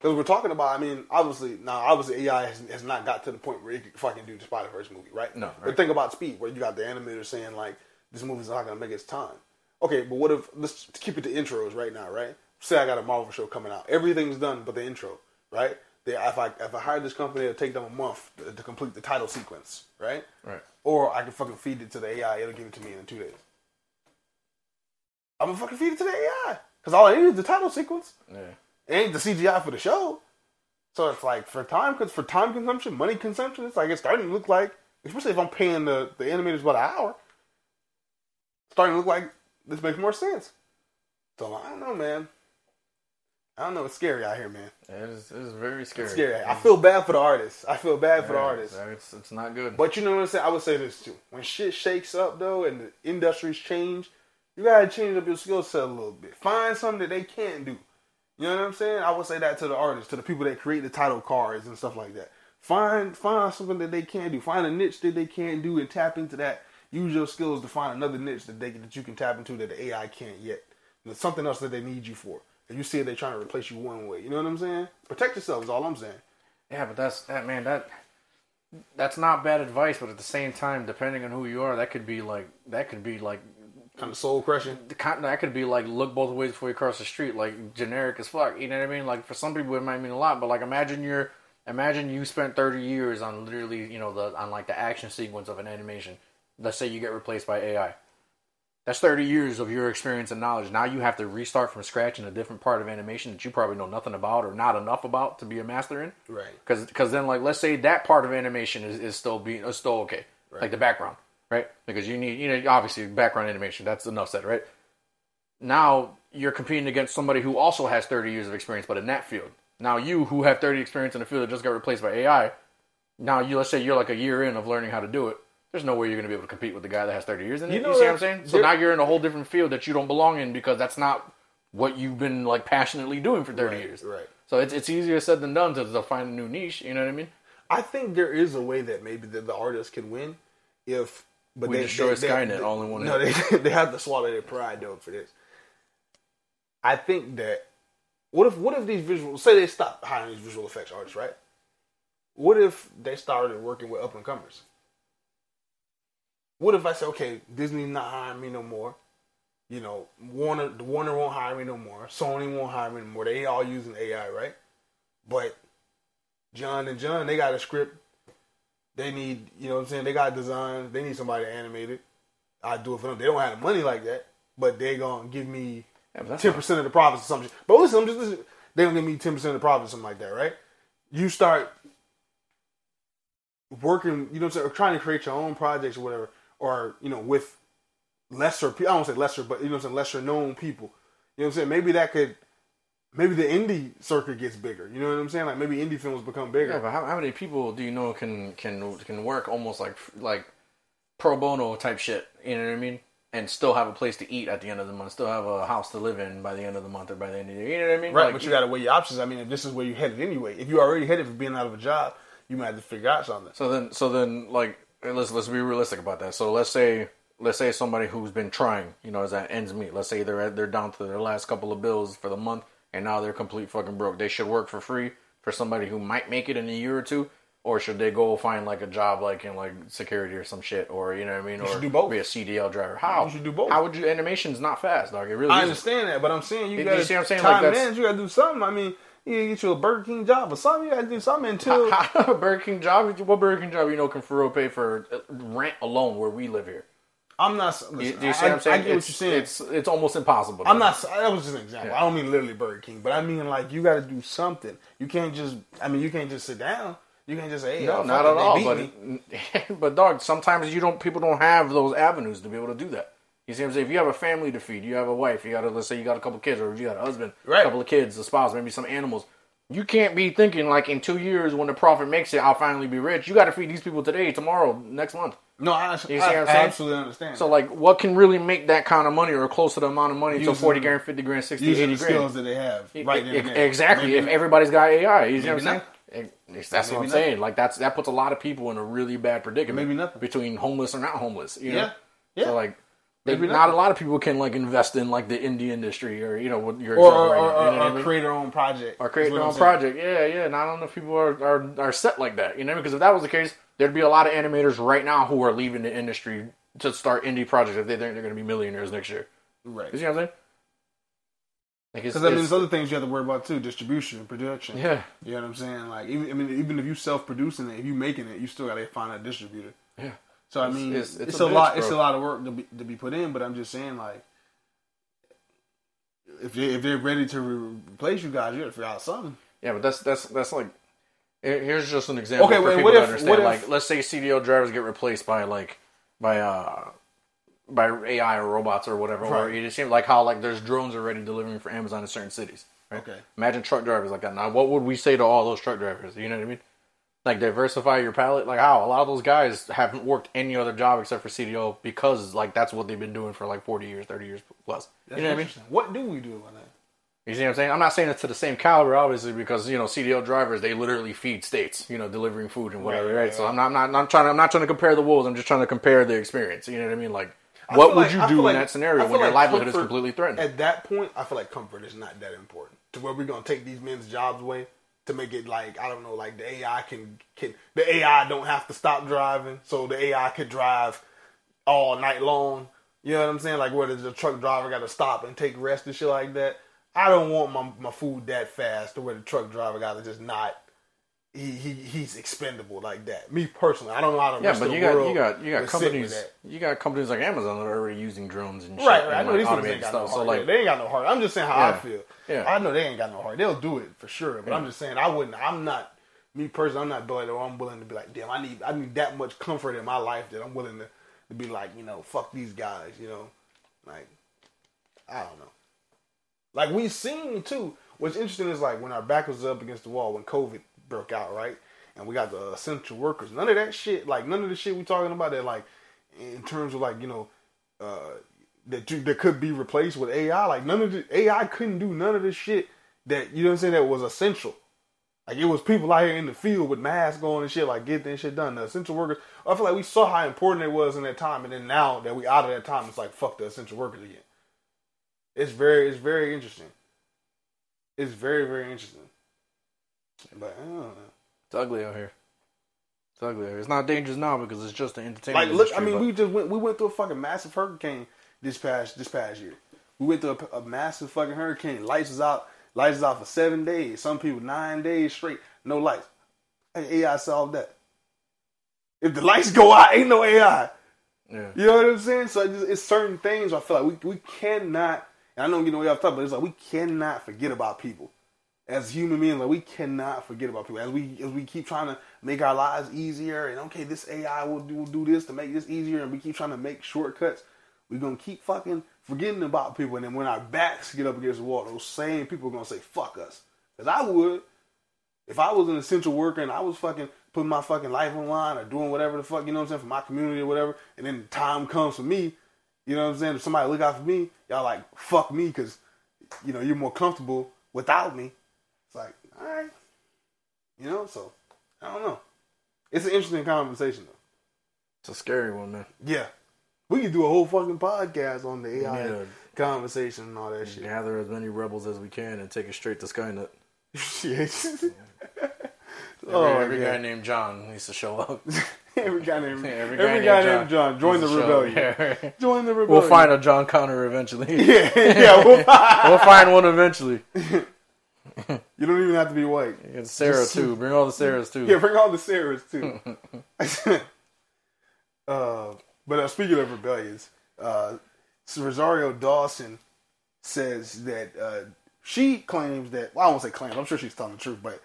Because we're talking about, I mean, obviously, now obviously AI has, has not got to the point where it could fucking do the Spider Verse movie, right? No, But think about speed, where you got the animators saying like, this movie's not gonna make its time. Okay, but what if let's keep it to intros right now, right? Say I got a Marvel show coming out, everything's done but the intro, right? They, if I if I hired this company, it'll take them a month to, to complete the title sequence, right? Right. Or I can fucking feed it to the AI, it'll give it to me in two days. I'm gonna fucking feed it to the AI because all I need is the title sequence. Yeah. It ain't the CGI for the show. So it's like for time, cause for time consumption, money consumption, it's like it's starting to look like, especially if I'm paying the the animators about an hour, starting to look like this makes more sense. So I don't know, man. I don't know. It's scary out here, man. It is, it is very scary. It's scary. I feel bad for the artists. I feel bad for the Yeah, artists. It's, it's not good. But you know what I'm saying? I would say this too. When shit shakes up though, and the industries change, you gotta change up your skill set a little bit. Find something that they can't do. You know what I'm saying? I would say that to the artists, to the people that create the title cards and stuff like that. Find find something that they can't do. Find a niche that they can't do and tap into that. Use your skills to find another niche that they that you can tap into that the AI can't yet. There's something else that they need you for. And you see they're trying to replace you one way. You know what I'm saying? Protect yourself is all I'm saying. Yeah, but that's that man. That that's not bad advice, but at the same time, depending on who you are, that could be like that could be like Kind of soul crushing. kind that could be like look both ways before you cross the street, like generic as fuck. You know what I mean? Like for some people it might mean a lot, but like imagine you're imagine you spent thirty years on literally you know the on like the action sequence of an animation. Let's say you get replaced by AI. That's thirty years of your experience and knowledge. Now you have to restart from scratch in a different part of animation that you probably know nothing about or not enough about to be a master in. Right. Because then like let's say that part of animation is, is still being is still okay, right. like the background, right? Because you need you know obviously background animation that's enough said, right? Now you're competing against somebody who also has 30 years of experience, but in that field. Now you who have 30 experience in the field that just got replaced by AI, now you let's say you're like a year in of learning how to do it. There's no way you're going to be able to compete with the guy that has 30 years in it. You You, see what I'm saying? So now you're in a whole different field that you don't belong in because that's not what you've been like passionately doing for 30 Right, years. right. So it's it's easier said than done to, to find a new niche. You know what I mean? I think there is a way that maybe the, the artist can win if but We they destroy they, Skynet they, all in one No, they, they have to swallow their pride though for this. I think that what if what if these visual say they stop hiring these visual effects artists, right? What if they started working with up and comers? What if I say, okay, Disney's not hiring me no more? You know, Warner Warner won't hire me no more. Sony won't hire me no more. They all using AI, right? But John and John, they got a script. They need, you know what I'm saying? They got designs. They need somebody to animate it. I do it for them. They don't have the money like that, but they gonna give me ten percent of the profits or something. But listen, I'm just listen, they gonna give me ten percent of the profits, or something like that, right? You start working, you know what I'm saying, or trying to create your own projects or whatever, or you know, with lesser people. I don't say lesser, but you know what I'm saying, lesser known people. You know what I'm saying? Maybe that could, maybe the indie circuit gets bigger. You know what I'm saying? Like maybe indie films become bigger. Yeah, but how, how many people do you know can can can work almost like like pro bono type shit? You know what I mean? And still have a place to eat at the end of the month, still have a house to live in by the end of the month or by the end of the year. You know what I mean? Right, Like, but you got to weigh your options. I mean, if this is where you're headed anyway, if you're already headed for being out of a job, you might have to figure out something. So then, so then, like, let's let's be realistic about that. So let's say let's say somebody who's been trying, you know, as that ends meet. Let's say they're they're down to their last couple of bills for the month, and now they're complete fucking broke. They should work for free for somebody who might make it in a year or two. Or should they go find like a job like in like security or some shit, or you know what I mean, or should do both. be a CDL driver? How You should do both. How would you? Animation's not fast, dog. It really. I isn't. understand that, but I'm saying you You- got you to see what I'm saying? Time Like, ends, you got to do something. I mean, you gotta get you a Burger King job or something. You got to do something until. How, Burger King job? What Burger King job you know can for real pay for uh, rent alone where we live here? I'm not. You, do you see I, what I'm saying? I get what you're saying. It's it's almost impossible. I'm not. That was just an example. I don't mean literally Burger King, but I mean like you got to do something. You can't just. I mean, you can't just sit down. You can't just say, hey, No, oh, not at all. But but dog, sometimes you don't. People don't have those avenues to be able to do that. You see what I'm saying? If you have a family to feed, you have a wife, you got to let's say you got a couple kids, or if you got a husband, Right. a couple of kids, a spouse, maybe some animals. You can't be thinking like in two years when the profit makes it, I'll finally be rich. You got to feed these people today, tomorrow, next month. no, I, I, You see what I'm I absolutely understand. So like, what can really make that kind of money, or close to the amount of money, to Using- forty grand, fifty grand, 60, using 80 the grand? skills that they have, right e- there. Exactly. Maybe if not. everybody's got AI, you see what I'm saying? Ex- That's what I'm saying. Like that's that puts a lot of people in a really bad predicament. Maybe nothing. between homeless or not homeless. You know? Yeah. Yeah. So like, Maybe not a lot of people can like invest in like the indie industry or you know what your or, or, right or, you know or, I mean? create their own project, or create their own saying. project. Yeah, yeah. Not enough people are, are are set like that. You know, because if that was the case, there'd be a lot of animators right now who are leaving the industry to start indie projects if they think they're going to be millionaires next year. Right. You see what I'm saying? Like Because I mean, there's other things you have to worry about too: distribution, production. yeah, You know what I'm saying? Like, even I mean, even if you self-producing it, if you making it, you still got to find a distributor. yeah. So I mean, it's- it's, it's a, lot. It's a lot of work to be to be put in. But I'm just saying, like, if they if they're ready to re- replace you guys, you got to figure out something. Yeah, but that's that's that's like. Here's just an example Okay, for wait, people to if- understand. what if- like, let's say CDL drivers get replaced by like by uh by AI or robots or whatever. Or Right. it seems like how like there's drones already delivering for Amazon in certain cities. Right? Okay. Imagine truck drivers like that. Now, what would we say to all those truck drivers? You know what I mean? Like diversify your palette. Like how a lot of those guys haven't worked any other job except for CDL because like that's what they've been doing for like 40 years, 30 years plus. you know what I mean? What do we do about that? You see what I'm saying? I'm not saying it's to the same caliber, obviously, because you know CDL drivers they literally feed states, you know, delivering food and whatever, Right, right? right, So. I'm not, I'm not, I'm trying, to, I'm not trying to compare the wolves. I'm just trying to compare the experience. You know what I mean? Like, what would like- you do in like- that scenario when your like livelihood is completely threatened? At that point, I feel like comfort is not that important to where we're gonna take these men's jobs away to make it like I don't know, like the AI can can the AI don't have to stop driving, so the AI could drive all night long. You know what I'm saying? Like where the truck driver got to stop and take rest and shit like that. I don't want my my food that fast to where the truck driver got to just not. He, he he's expendable like that. Me personally, I don't know how to. yeah, but you got, you got, you got companies, you got companies like Amazon that are already using drones and shit Right, right. I know like, these automated ain't got no heart. So like, they ain't got no heart. I'm just saying how I feel. Yeah. I know they ain't got no heart. They'll do it for sure. But I'm just saying I wouldn't. I'm not me personally. I'm not like oh, I'm willing to be like, damn, I need I need that much comfort in my life that I'm willing to, to be like, you know, fuck these guys. You know, like I don't know. Like we seen too. What's interesting is like when our back was up against the wall when COVID broke out, right? And we got the essential workers. None of that shit, like none of the shit we talking about that, like in terms of like you know, uh, that you, that could be replaced with AI. Like none of the AI couldn't do none of this shit that you know what I'm saying that was essential. Like it was people out here in the field with masks on and shit, like get that shit done. The essential workers. I feel like we saw how important it was in that time, and then now that we out of that time, it's like fuck the essential workers again. It's very, it's very interesting. It's very, very interesting. But I don't know. it's ugly out here. It's ugly out here. It's not dangerous now because it's just an entertainment. Like, look, I mean, we just went, we went through a fucking massive hurricane this past this past year. We went through a, a massive fucking hurricane. Lights was out, lights was out for seven days. Some people nine days straight, no lights. AI solved that. If the lights go out, ain't no AI. yeah. You know what I'm saying? So it's, it's certain things I feel like we we cannot. And I don't get no way off top, but it's like we cannot forget about people as human beings. Like we cannot forget about people as we as we keep trying to make our lives easier. And okay, this AI will do will do this to make this easier, and we keep trying to make shortcuts. We're gonna keep fucking forgetting about people, and then when our backs get up against the wall, those same people are gonna say "fuck us." Because I would, if I was an essential worker and I was fucking putting my fucking life on line or doing whatever the fuck, you know what I'm saying, for my community or whatever, and then time comes for me, you know what I'm saying, if somebody look out for me, y'all like, fuck me because, you know, you're more comfortable without me. It's all right. You know, so, I don't know. It's an interesting conversation, though. It's a scary one, man. Yeah. We could do a whole fucking podcast on the AI Yeah. conversation and all that shit. Gather as many rebels as we can and take it straight to Skynet. Shit. Every, oh, every yeah. guy named John needs to show up. every guy named every every, guy guy, named named John, join the needs to show up. rebellion. Yeah. Join the rebellion. We'll find a John Connor eventually. Yeah, yeah. We'll we'll find one eventually. You don't even have to be white. And Sarah too. Bring all the Sarahs too. Yeah, bring all the Sarahs too. uh, but uh, speaking of rebellions, uh, so Rosario Dawson says that uh, she claims that well, I won't say claims. I'm sure she's telling the truth, but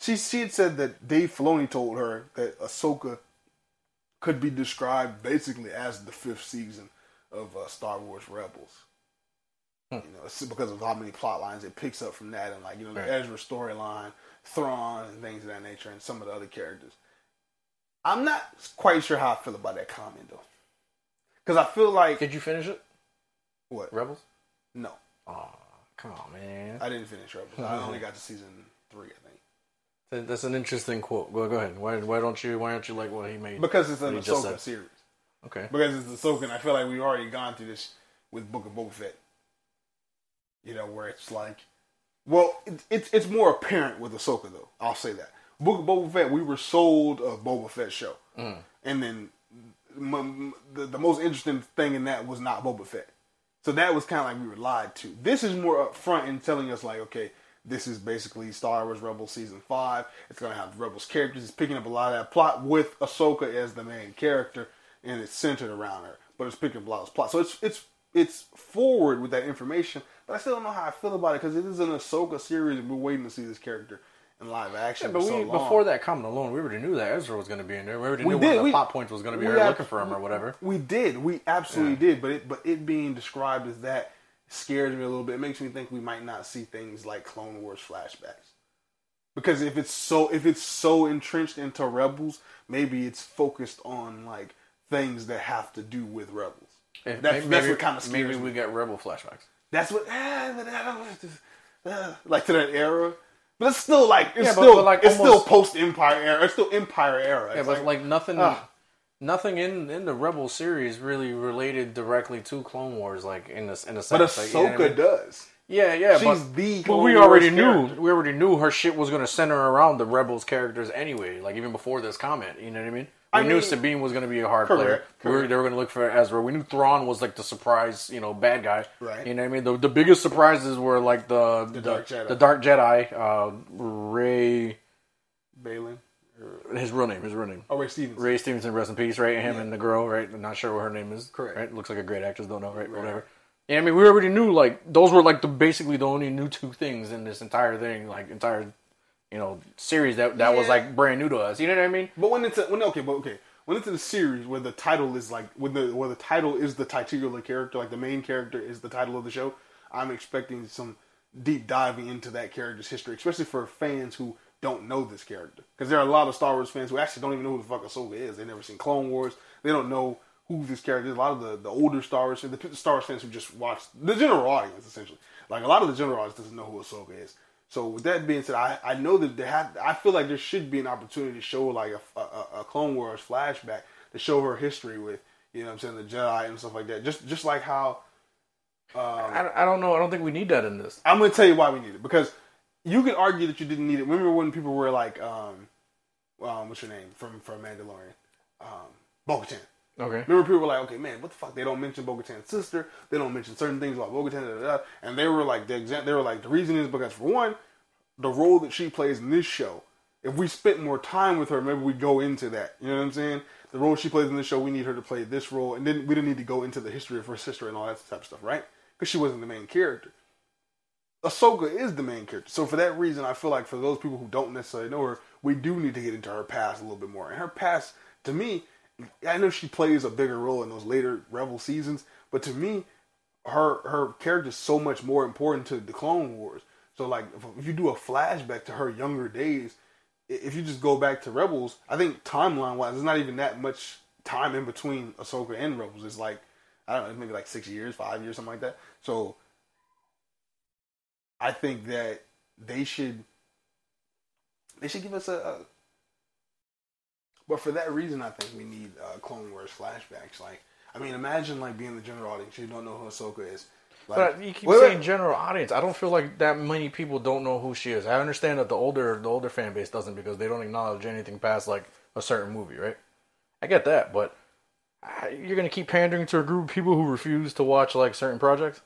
she she had said that Dave Filoni told her that Ahsoka could be described basically as the fifth season of uh, Star Wars Rebels. You know, it's because of how many plot lines it picks up from that, and like you know the Right. Ezra storyline, Thrawn, and things of that nature, and some of the other characters. I'm not quite sure how I feel about that comment though, because I feel like Did you finish it? what? Rebels? No, Oh, come on, man. I didn't finish Rebels. I only got to season three, I think, That's an interesting quote. Go, go ahead. Why, why don't you? Why don't you like what he made? because it's an Ahsoka series. Okay. Because it's Ahsoka, and I feel like we've already gone through this with Book of Boba Fett. You know, where it's like, well, it, it's it's more apparent with Ahsoka though. I'll say that Book of Boba Fett, we were sold a Boba Fett show, Mm. and then m- m- the, the most interesting thing in that was not Boba Fett. So that was kind of like we were lied to. This is more upfront in telling us like, okay, this is basically Star Wars Rebels season five. It's gonna have Rebels characters. It's picking up a lot of that plot with Ahsoka as the main character, and it's centered around her. But it's picking up a lot of plot. So it's it's it's forward with that information. But I still don't know how I feel about it because it is an Ahsoka series, and we're waiting to see this character in live action. Yeah, but so we long. before that comment alone, we already knew that Ezra was going to be in there. We already We knew did, one of the plot points was going to be her ab- looking for him or whatever. We did. We absolutely did. But it but it being described as that scares me a little bit. It makes me think we might not see things like Clone Wars flashbacks. Because if it's so if it's so entrenched into Rebels, maybe it's focused on like things that have to do with Rebels. If- That's, maybe, that's what kind of scares maybe me. we get Rebel flashbacks. That's what ah, but I don't- uh, like to that era. But it's still like it's Yeah, but- still but, like, it's almost- still post Empire era. It's still Empire era. Yeah, but like, nothing, ah. nothing in in the Rebel series really related directly to Clone Wars, like in this in a but sense. like, you know Ahsoka I mean? does. Yeah, yeah, She's but, the but Clone we Wars already knew character. we already knew her shit was going to center around the Rebels characters anyway. Like even before this comment, you know what I mean? We I knew mean- Sabine was going to be a hard Correct, player. We were, correct. they were going to look for Ezra. We knew Thrawn was like the surprise, you know, bad guy. Right. You know what I mean? The, the biggest surprises were like the the, Dark Jedi. the Dark Jedi, uh, Ray. Baylan. His real name. His real name. Oh, Ray Stevens. Ray Stevenson, rest in peace, right? Him Yeah. and the girl, right? I'm not sure what her name is. Correct. Right? Looks like a great actress, don't know, right? Right. Whatever. Yeah, I mean, we already knew, like, those were, like, the basically the only new two things in this entire thing, like, entire, you know, series that, that was, like, brand new to us. You know what I mean? But when it's a, when okay, but okay, when it's in a series where the title is like when the where the title is the titular character, like the main character is the title of the show, I'm expecting some deep diving into that character's history, especially for fans who don't know this character. Because there are a lot of Star Wars fans who actually don't even know who the fuck Ahsoka is. They've never seen Clone Wars. They don't know who this character is. A lot of the, the older Star Wars, the Star Wars fans who just watch the general audience, essentially. Like a lot of the general audience doesn't know who Ahsoka is. So with that being said, I, I know that there have, I feel like there should be an opportunity to show like a, a, a Clone Wars flashback to show her history with you know what I'm saying the Jedi and stuff like that. Just just like how I, I don't know. I don't think we need that in this. I'm going to tell you why we need it because you could argue that you didn't need it. Remember when people were like, um, um what's your name from from Mandalorian, um, Bo-Katan. Okay. Remember, people were like, "Okay, man, what the fuck? They don't mention Bo-Katan's sister. They don't mention certain things about Bo-Katan." Da, da, da. And they were like, the exa- they were like, the reason is because for one, the role that she plays in this show. If we spent more time with her, maybe we'd go into that. You know what I'm saying? The role she plays in this show, we need her to play this role, and then we didn't need to go into the history of her sister and all that type of stuff, right? Because she wasn't the main character. Ahsoka is the main character. So for that reason, I feel like for those people who don't necessarily know her, we do need to get into her past a little bit more. And her past, to me, I know she plays a bigger role in those later Rebel seasons, but to me, her her character is so much more important to the Clone Wars. So like, if, you do a flashback to her younger days, if you just go back to Rebels, I think timeline wise, there's not even that much time in between Ahsoka and Rebels. It's like I don't know, maybe like six years, five years, something like that. So I think that they should they should give us a. but for that reason, I think we need uh, Clone Wars flashbacks. Like, I mean, imagine like being the general audience, you don't know who Ahsoka is. Like, But you keep wait, saying wait. general audience. I don't feel like that many people don't know who she is. I understand that the older the older fan base doesn't because they don't acknowledge anything past like a certain movie, right? I get that, but you're gonna keep pandering to a group of people who refuse to watch like certain projects.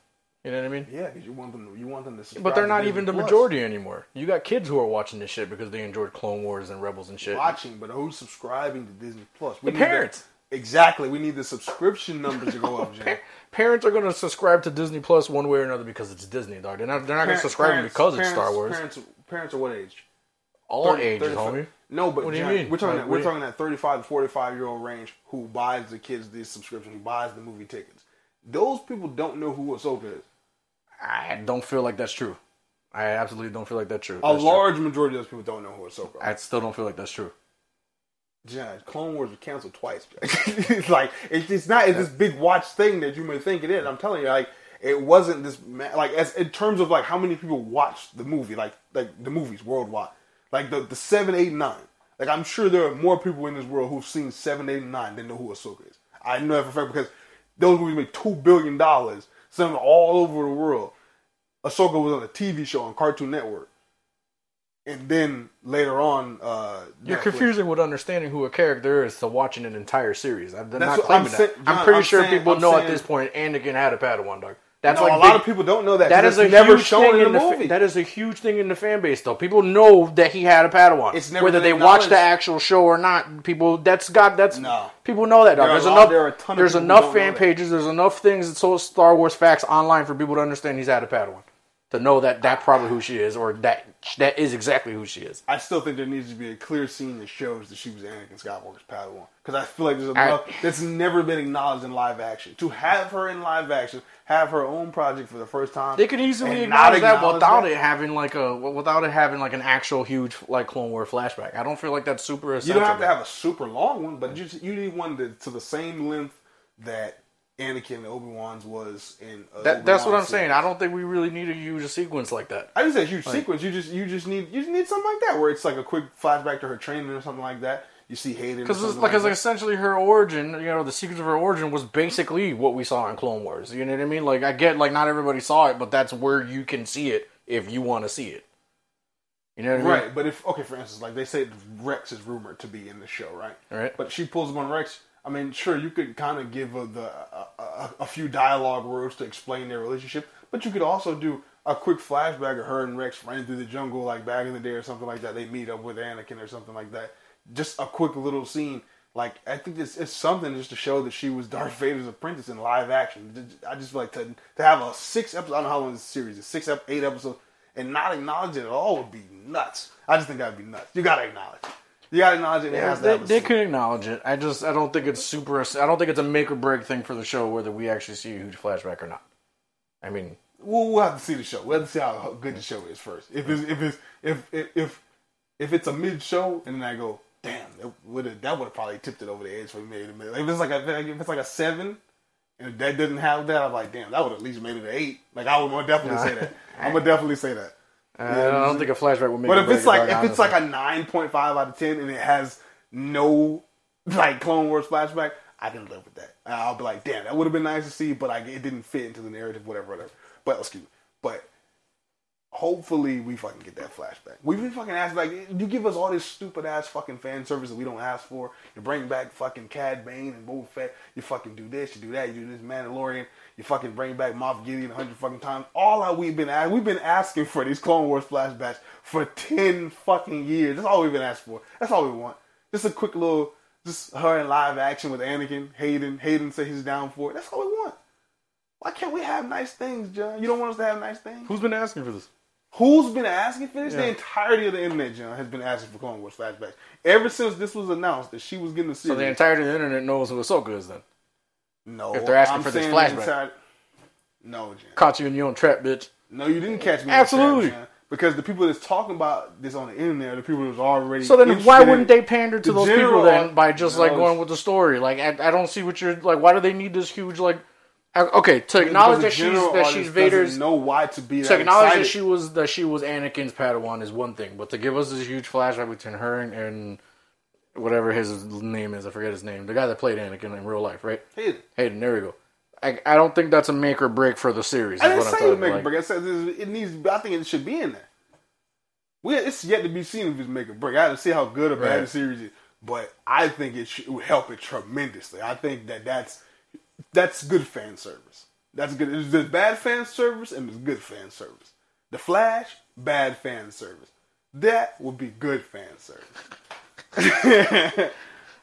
You know what I mean? yeah, because you want them, to, you want them to. subscribe But they're not even the Plus. majority anymore. You got kids who are watching this shit because they enjoyed Clone Wars and Rebels and shit. watching, but who's subscribing to Disney Plus? We The parents. exactly. We need the subscription numbers to go up, Jay. Parents are gonna subscribe to Disney Plus one way or another because it's Disney, dog. They're not. They're not gonna Parents- subscribe parents- because it's Star Wars. Parents, parents are what age? All 30, ages, 35. homie. No, but What do you John, mean? we're talking. Like, that, we're talking that 35 to 45 year old range who buys the kids these subscriptions, who buys the movie tickets. Those people don't know who Ahsoka is. I don't feel like that's true. I absolutely don't feel like that's true. A That's true. large majority of those people don't know who Ahsoka is. I still don't feel like that's true. John, Clone Wars was canceled twice. it's like it's, it's not it's this big watch thing that you may think it is. I'm telling you, like it wasn't this like as in terms of like how many people watched the movie, like like the movies worldwide, like the the seven, eight, nine. Like I'm sure there are more people in this world who've seen seven, eight, nine than know who Ahsoka is. I know that for a fact because those movies made two billion dollars, some all over the world. Ahsoka was on a TV show on Cartoon Network. and then later on, uh, You're Netflix- confusing with understanding who a character is to watching an entire series. I'm That's not claiming I'm that. saying- I'm pretty I'm sure saying- people I'm know at this point Anakin had a Padawan, dog. That's No, like a lot of people don't know that. That 'cause is a never huge shown thing in the in the fa- movie. that is a huge thing in the fan base, though. People know that he had a Padawan. It's never whether they watch the actual show or not. People, that's got that's No. People know that. Dog. There There's a lot- enough. there are a ton of there's enough don't fan that. pages. There's enough things that so Star Wars facts online for people to understand he's had a Padawan. To know that that's probably who she is, or that that is exactly who she is. I still think there needs to be a clear scene that shows that she was Anakin Skywalker's Padawan. Because I feel like there's I- enough that's never been acknowledged in live action. To have her in live action, have her own project for the first time. They could easily not acknowledge that acknowledge without that. it having like a without it having like an actual huge like Clone War flashback. I don't feel like that's super Essential. You don't have to have a super long one, but you just, you need one to, to the same length that Anakin and Obi Wan's was in. Uh, That, that's what I'm saying. I don't think we really need to use a huge sequence like that. I just said huge sequence. You just you just need you just need something like that where it's like a quick flashback to her training or something like that. You see Hayden Because like, like like essentially her origin, you know, the secrets of her origin was basically what we saw in Clone Wars. You know what I mean? Like I get like not everybody saw it, but that's where you can see it if you want to see it. You know what I mean? Right, but if okay, for instance, like they say Rex is rumored to be in the show, right? Right. But she pulls him on Rex. I mean, sure, you could kind of give a, the a, a, a few dialogue words to explain their relationship, but you could also do a quick flashback of her and Rex running through the jungle, like back in the day or something like that. They meet up with Anakin or something like that. Just a quick little scene. Like I think it's, it's something just to show that she was Darth Vader's apprentice in live action. I just like to to have a six episode. I don't know how long this series is. Six, ep- eight episodes, and not acknowledge it at all would be nuts. I just think that would be nuts. You gotta acknowledge it. You gotta acknowledge it. It has to they, have a they can acknowledge it. I just I don't think it's super. I don't think it's a make or break thing for the show whether we actually see a huge flashback or not. I mean, We'll, we'll have to see the show. We'll have to see how good the show is first. If it's if it's if if if, if it's a mid show and then I go, damn, that would have that would have probably tipped it over the edge for me. If it's like a if it's like a seven. And if that didn't have that, I'm like, damn, that would at least made it an eight. Like I would more definitely say that. I'm gonna definitely say that. I don't think a flashback would make. But if it's like if it's like a nine point five out of ten and it has no like Clone Wars flashback, I can live with that. I'll be like, damn, that would have been nice to see, but I, it didn't fit into the narrative, whatever, whatever. But excuse me, but hopefully we fucking get that flashback. We've been fucking asked like you give us all this stupid ass fucking fan service that we don't ask for. You bring back fucking Cad Bane and Boba Fett. You fucking do this, you do that, you do this Mandalorian. You fucking bring back Moff Gideon a hundred fucking times. All that we've been ask- we've been asking for these Clone Wars flashbacks for ten fucking years. That's all we've been asking for. That's all we want. Just a quick little, just her in live action with Anakin, Hayden. Hayden say he's down for it. That's all we want. Why can't we have nice things, John? You don't want us to have nice things? who's been asking for this? Who's been asking for this? The entirety of the internet, John, has been asking for Clone Wars flashbacks. Ever since this was announced that she was getting the series. So the entirety of the internet knows who Ahsoka is then. No, if they're asking I'm for this flashback. entire- no. Caught you in your own trap, bitch. No, you didn't catch me. Absolutely. trap, Because the people that's talking about this on the internet are the people that's already. So then, why wouldn't they pander to The those people then by just like going with the story? Like, I, I don't see what you're like. Why do they need this huge like? I- Okay, to acknowledge that she's that she's Vader's. Know why to be To that acknowledge excited. that she was that she was Anakin's Padawan is one thing, but to give us this huge flashback between her and, and whatever his name is, I forget his name, the guy that played Anakin in real life, right? Hayden. Hayden. There we go. I, I don't think that's a make or break for the series. I didn't say it telling would make like- break. I said it needs. I think it should be in there. We it's yet to be seen if it's make or break. I have to see how good or bad Right. the series is, but I think it, should, help it tremendously. I think that that's that's good fan service. That's good. There's bad fan service and there's good fan service. The Flash, bad fan service. That would be good fan service.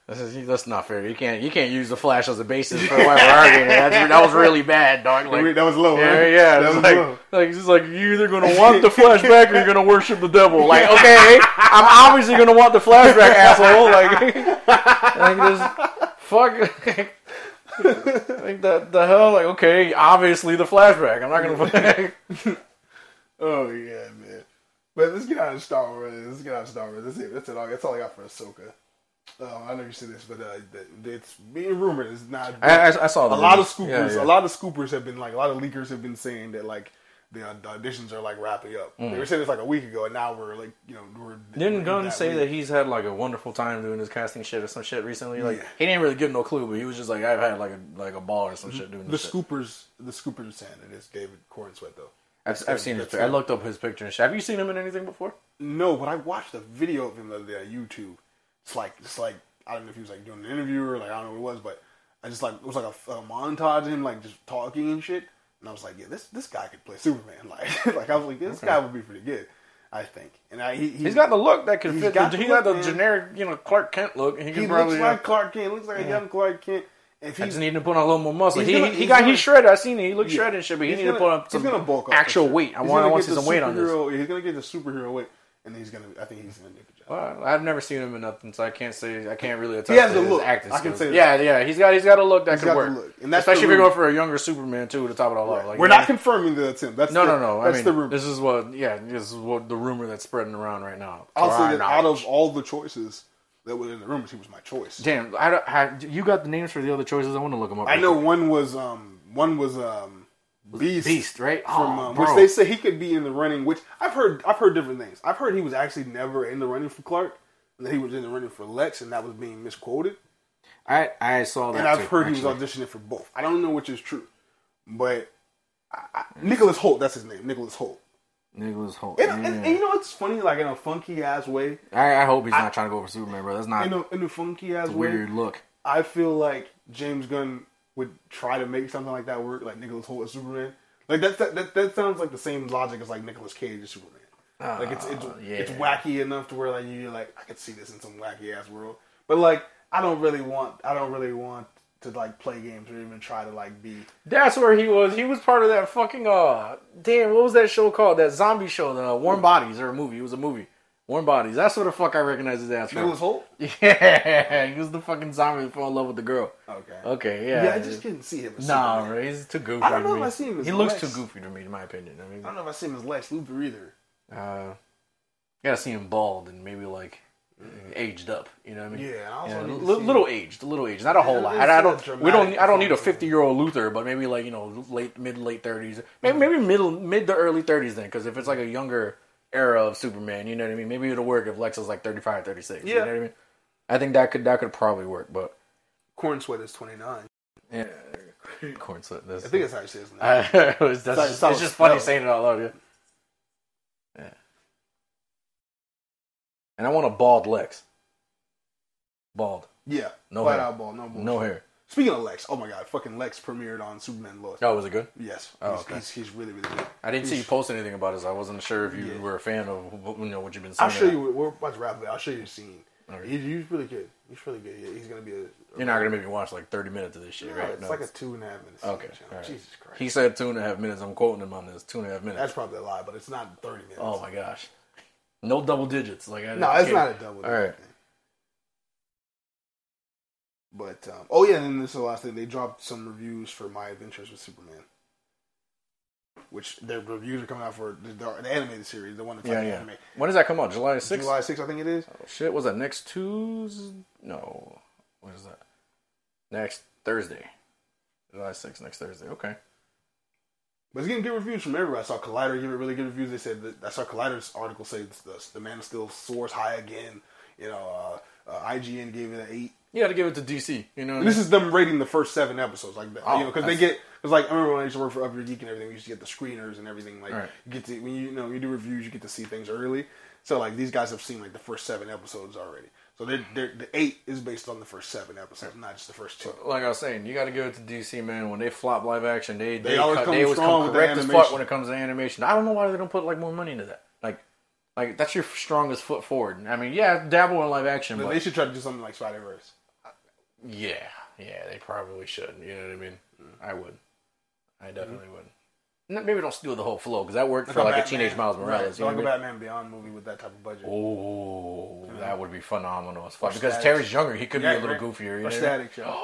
This is, that's not fair. You can't you can't use the Flash as a basis for why we're arguing. That's, that was really bad, dog. Like, that was low. Yeah, huh? yeah. That was like, low. like it's just like you're either gonna want the flashback or you're gonna worship the devil. Like, okay, I'm obviously gonna want the flashback, asshole. Like, like this, fuck. like the the hell. Like, okay, obviously the flashback. I'm not gonna. Oh yeah, man. But let's get out of Star Wars. Let's get out of Star Wars. That's it. That's it. All. That's all I got for Ahsoka. Um, I know you said this, but uh, it's being rumored. It's not. I, I, I saw a lot of scoopers. Yeah, yeah. A lot of scoopers have been like. A lot of leakers have been saying that like the, uh, the auditions are like wrapping up. They were saying this like a week ago, and now we're like, you know, we're. Mm. Didn't Gunn say week. that he's had like a wonderful time doing his casting shit or some shit recently? Like Yeah. he didn't really give no clue, but he was just like, I've had like a like a ball or some shit doing the this shit. scoopers? The scoopers saying it is David Corenswet though. I've, I've seen his. I looked up his picture and shit. Have you seen him in anything before? No, but I watched a video of him the other day on YouTube. It's like it's like I don't know if he was like doing an interview or like I don't know what it was, but I just like it was like a, a montage of him like just talking and shit. And I was like, yeah, this this guy could play Superman. Like like I was like, this guy would be pretty good. I think. And I he, He's got the look that could fit. got The, the he got the man. generic, you know, Clark Kent look. And he, he probably. looks like uh, Clark Kent. Looks like a young Clark Kent. If I he's just need to put on a little more muscle. He, gonna- he got gonna- he shredded. I seen it. He looked Yeah. shredded and shit, but he He's need to put up some gonna bulk up actual sure. weight. I He's want. I want to see the some weight on this. He's gonna get the superhero weight, and he's gonna. I think he's gonna do a good job. Well, I've never seen him in nothing, so I can't say I can't really He has to the look. acting I can say that. yeah, yeah, he's got he's got a look that He's could work, look. And that's especially if you're going for a younger Superman too to top it all off. Like, We're not know- confirming that's him. That's No, the, no, no. I That's mean, the rumor. this is what, yeah, this is what the rumor that's spreading around right now. I'll say that out of all the choices that was in the room. he was my choice. damn, I don't, I, you got the names for the other choices. I want to look them up. I real know quick. one was um one was um Beast. Beast, right? From Oh, um, which they say he could be in the running. Which I've heard. I've heard different things. I've heard he was actually never in the running for Clark, and that he was in the running for Lex, and that was being misquoted. I I saw that. And I've too, heard he was auditioning for both. I don't know which is true, but I, I, Nicholas Hoult. That's his name. Nicholas Hoult. Nicholas Hoult. And, yeah. and, and you know what's funny? Like in a funky ass way. I, I hope he's not trying to go for Superman, bro. That's not In a, in a funky ass way. weird look. I feel like James Gunn would try to make something like that work, like Nicholas Hoult as Superman. Like that, that, that, sounds like the same logic as like Nicolas Cage as Superman. like it's it's, Ah, yeah. it's wacky enough to where like you're like I could see this in some wacky ass world, but like I don't really want I don't really want to like play games or even try to like be That's where he was. He was part of that fucking uh damn, what was that show called? That zombie show, the Warm Bodies or a movie. It was a movie. Warm Bodies. That's what the fuck I recognize his ass from. Nicholas Hoult. Yeah, he was the fucking zombie that fell in love with the girl. Okay. Okay, yeah. Yeah, I just couldn't see him. As Nah, Superman. he's too goofy. I don't to know me. if I see him as He looks too goofy to me, in my opinion. I mean, I don't know if I see him as Lex Luthor either. uh, gotta see him bald and maybe like aged up. You know what I mean? Yeah, Yeah, see- little aged, a little aged, not a whole lot. I, don't. We don't. I don't need a fifty year old Luthor, but maybe like you know late mid late thirties, maybe maybe middle mid to early thirties then, because if it's like a younger era of Superman, you know what I mean. Maybe it'll work if Lex is like 35, 36. You Yeah. know what I mean. I think that could that could probably work, but Corenswet is 29. yeah, corn. This. I think that's how he says it. It's, just, how it's it's just funny saying it out loud. Yeah. And I want a bald Lex. Bald, Yeah, No flat hair. out ball, no bullshit. no hair. Speaking of Lex, oh my god, fucking Lex premiered on Superman Lois. Oh, was it good? Yes, Oh, he's, okay. he's, he's really really good. I didn't see you post anything about this. I wasn't sure if you Yeah. were a fan of you know what you've been saying. I'll show you. We're about to wrap it. I'll show you the scene. Okay. He's, he's really good. He's really good. Yeah, he's gonna be a. You're not gonna make me watch like 30 minutes of this shit, No, right? It's No. like a two and a half minutes. okay. scene, all right. Jesus Christ. He said two and a half minutes. I'm quoting him on this. Two and a half minutes. That's probably a lie, but it's not thirty minutes. oh my gosh. No double digits. Like I No, it's can't- a double. All right. thing. But um, oh yeah, and then this is the last thing. They dropped some reviews for My Adventures with Superman, which their reviews are coming out for the, the animated series, the one that's Yeah, like yeah. anime. When does that come out? July 6th? July 6th, I think it is. Oh, shit, was that next Tuesday? No. What is that? Next Thursday. July 6th, next Thursday. Okay. But it's getting good reviews from everybody. I saw Collider give it really good reviews. They said that I saw Collider's article say the, the Man of Steel soars high again. You know, uh, uh, IGN gave it an eight. You got to give it to DC. You know, this is them rating the first seven episodes, like. Oh, you know, because they get because like I remember when I used to work for Up Your Geek and everything, we used to get the screeners and everything. Like Right. you get to when you, you know you do reviews, you get to see things early. So like these guys have seen like the first seven episodes already. So they're, they're, the eight is based on the first seven episodes, not just the first two. like I was saying, you got to go to DC, man. When they flop live action, they they, They always cut- come they always strong come correct as fuck when it comes to animation. I don't know why they don't put like more money into that. Like, like that's your strongest foot forward. I mean, yeah, dabble in live action, But but they should try to do something like Spider Verse. yeah, yeah, they probably should. You know what I mean? I would. I definitely would. Maybe don't steal the whole flow because that worked for like a teenage Miles Morales. Right. you So know like a? Batman Beyond movie with that type of budget. Oh, that would be phenomenal as fuck. Because Terry's younger, he could Yeah, be a little right. goofier. You know? Static Shock.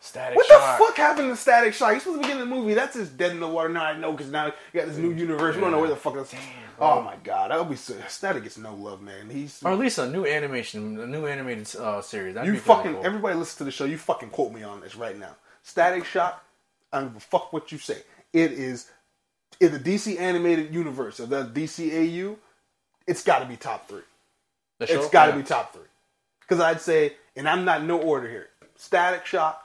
Static What Shock. the fuck happened to Static Shock? He's supposed to be getting the movie. That's just dead in the water. Now I know because now you got this new universe. We don't know where the fuck that's. oh my god, that would be so. Static gets no love, man. He's Or at least a new animation, a new animated uh, series. That'd you fucking cool. everybody listen to the show. You fucking quote me on this right now. Static Shock. I don't give a fuck what you say. It is in the DC animated universe of the DCAU. It's got to be top three. The show? It's got to Yeah. be top three. Because I'd say, and I'm not in no order here. Static Shock,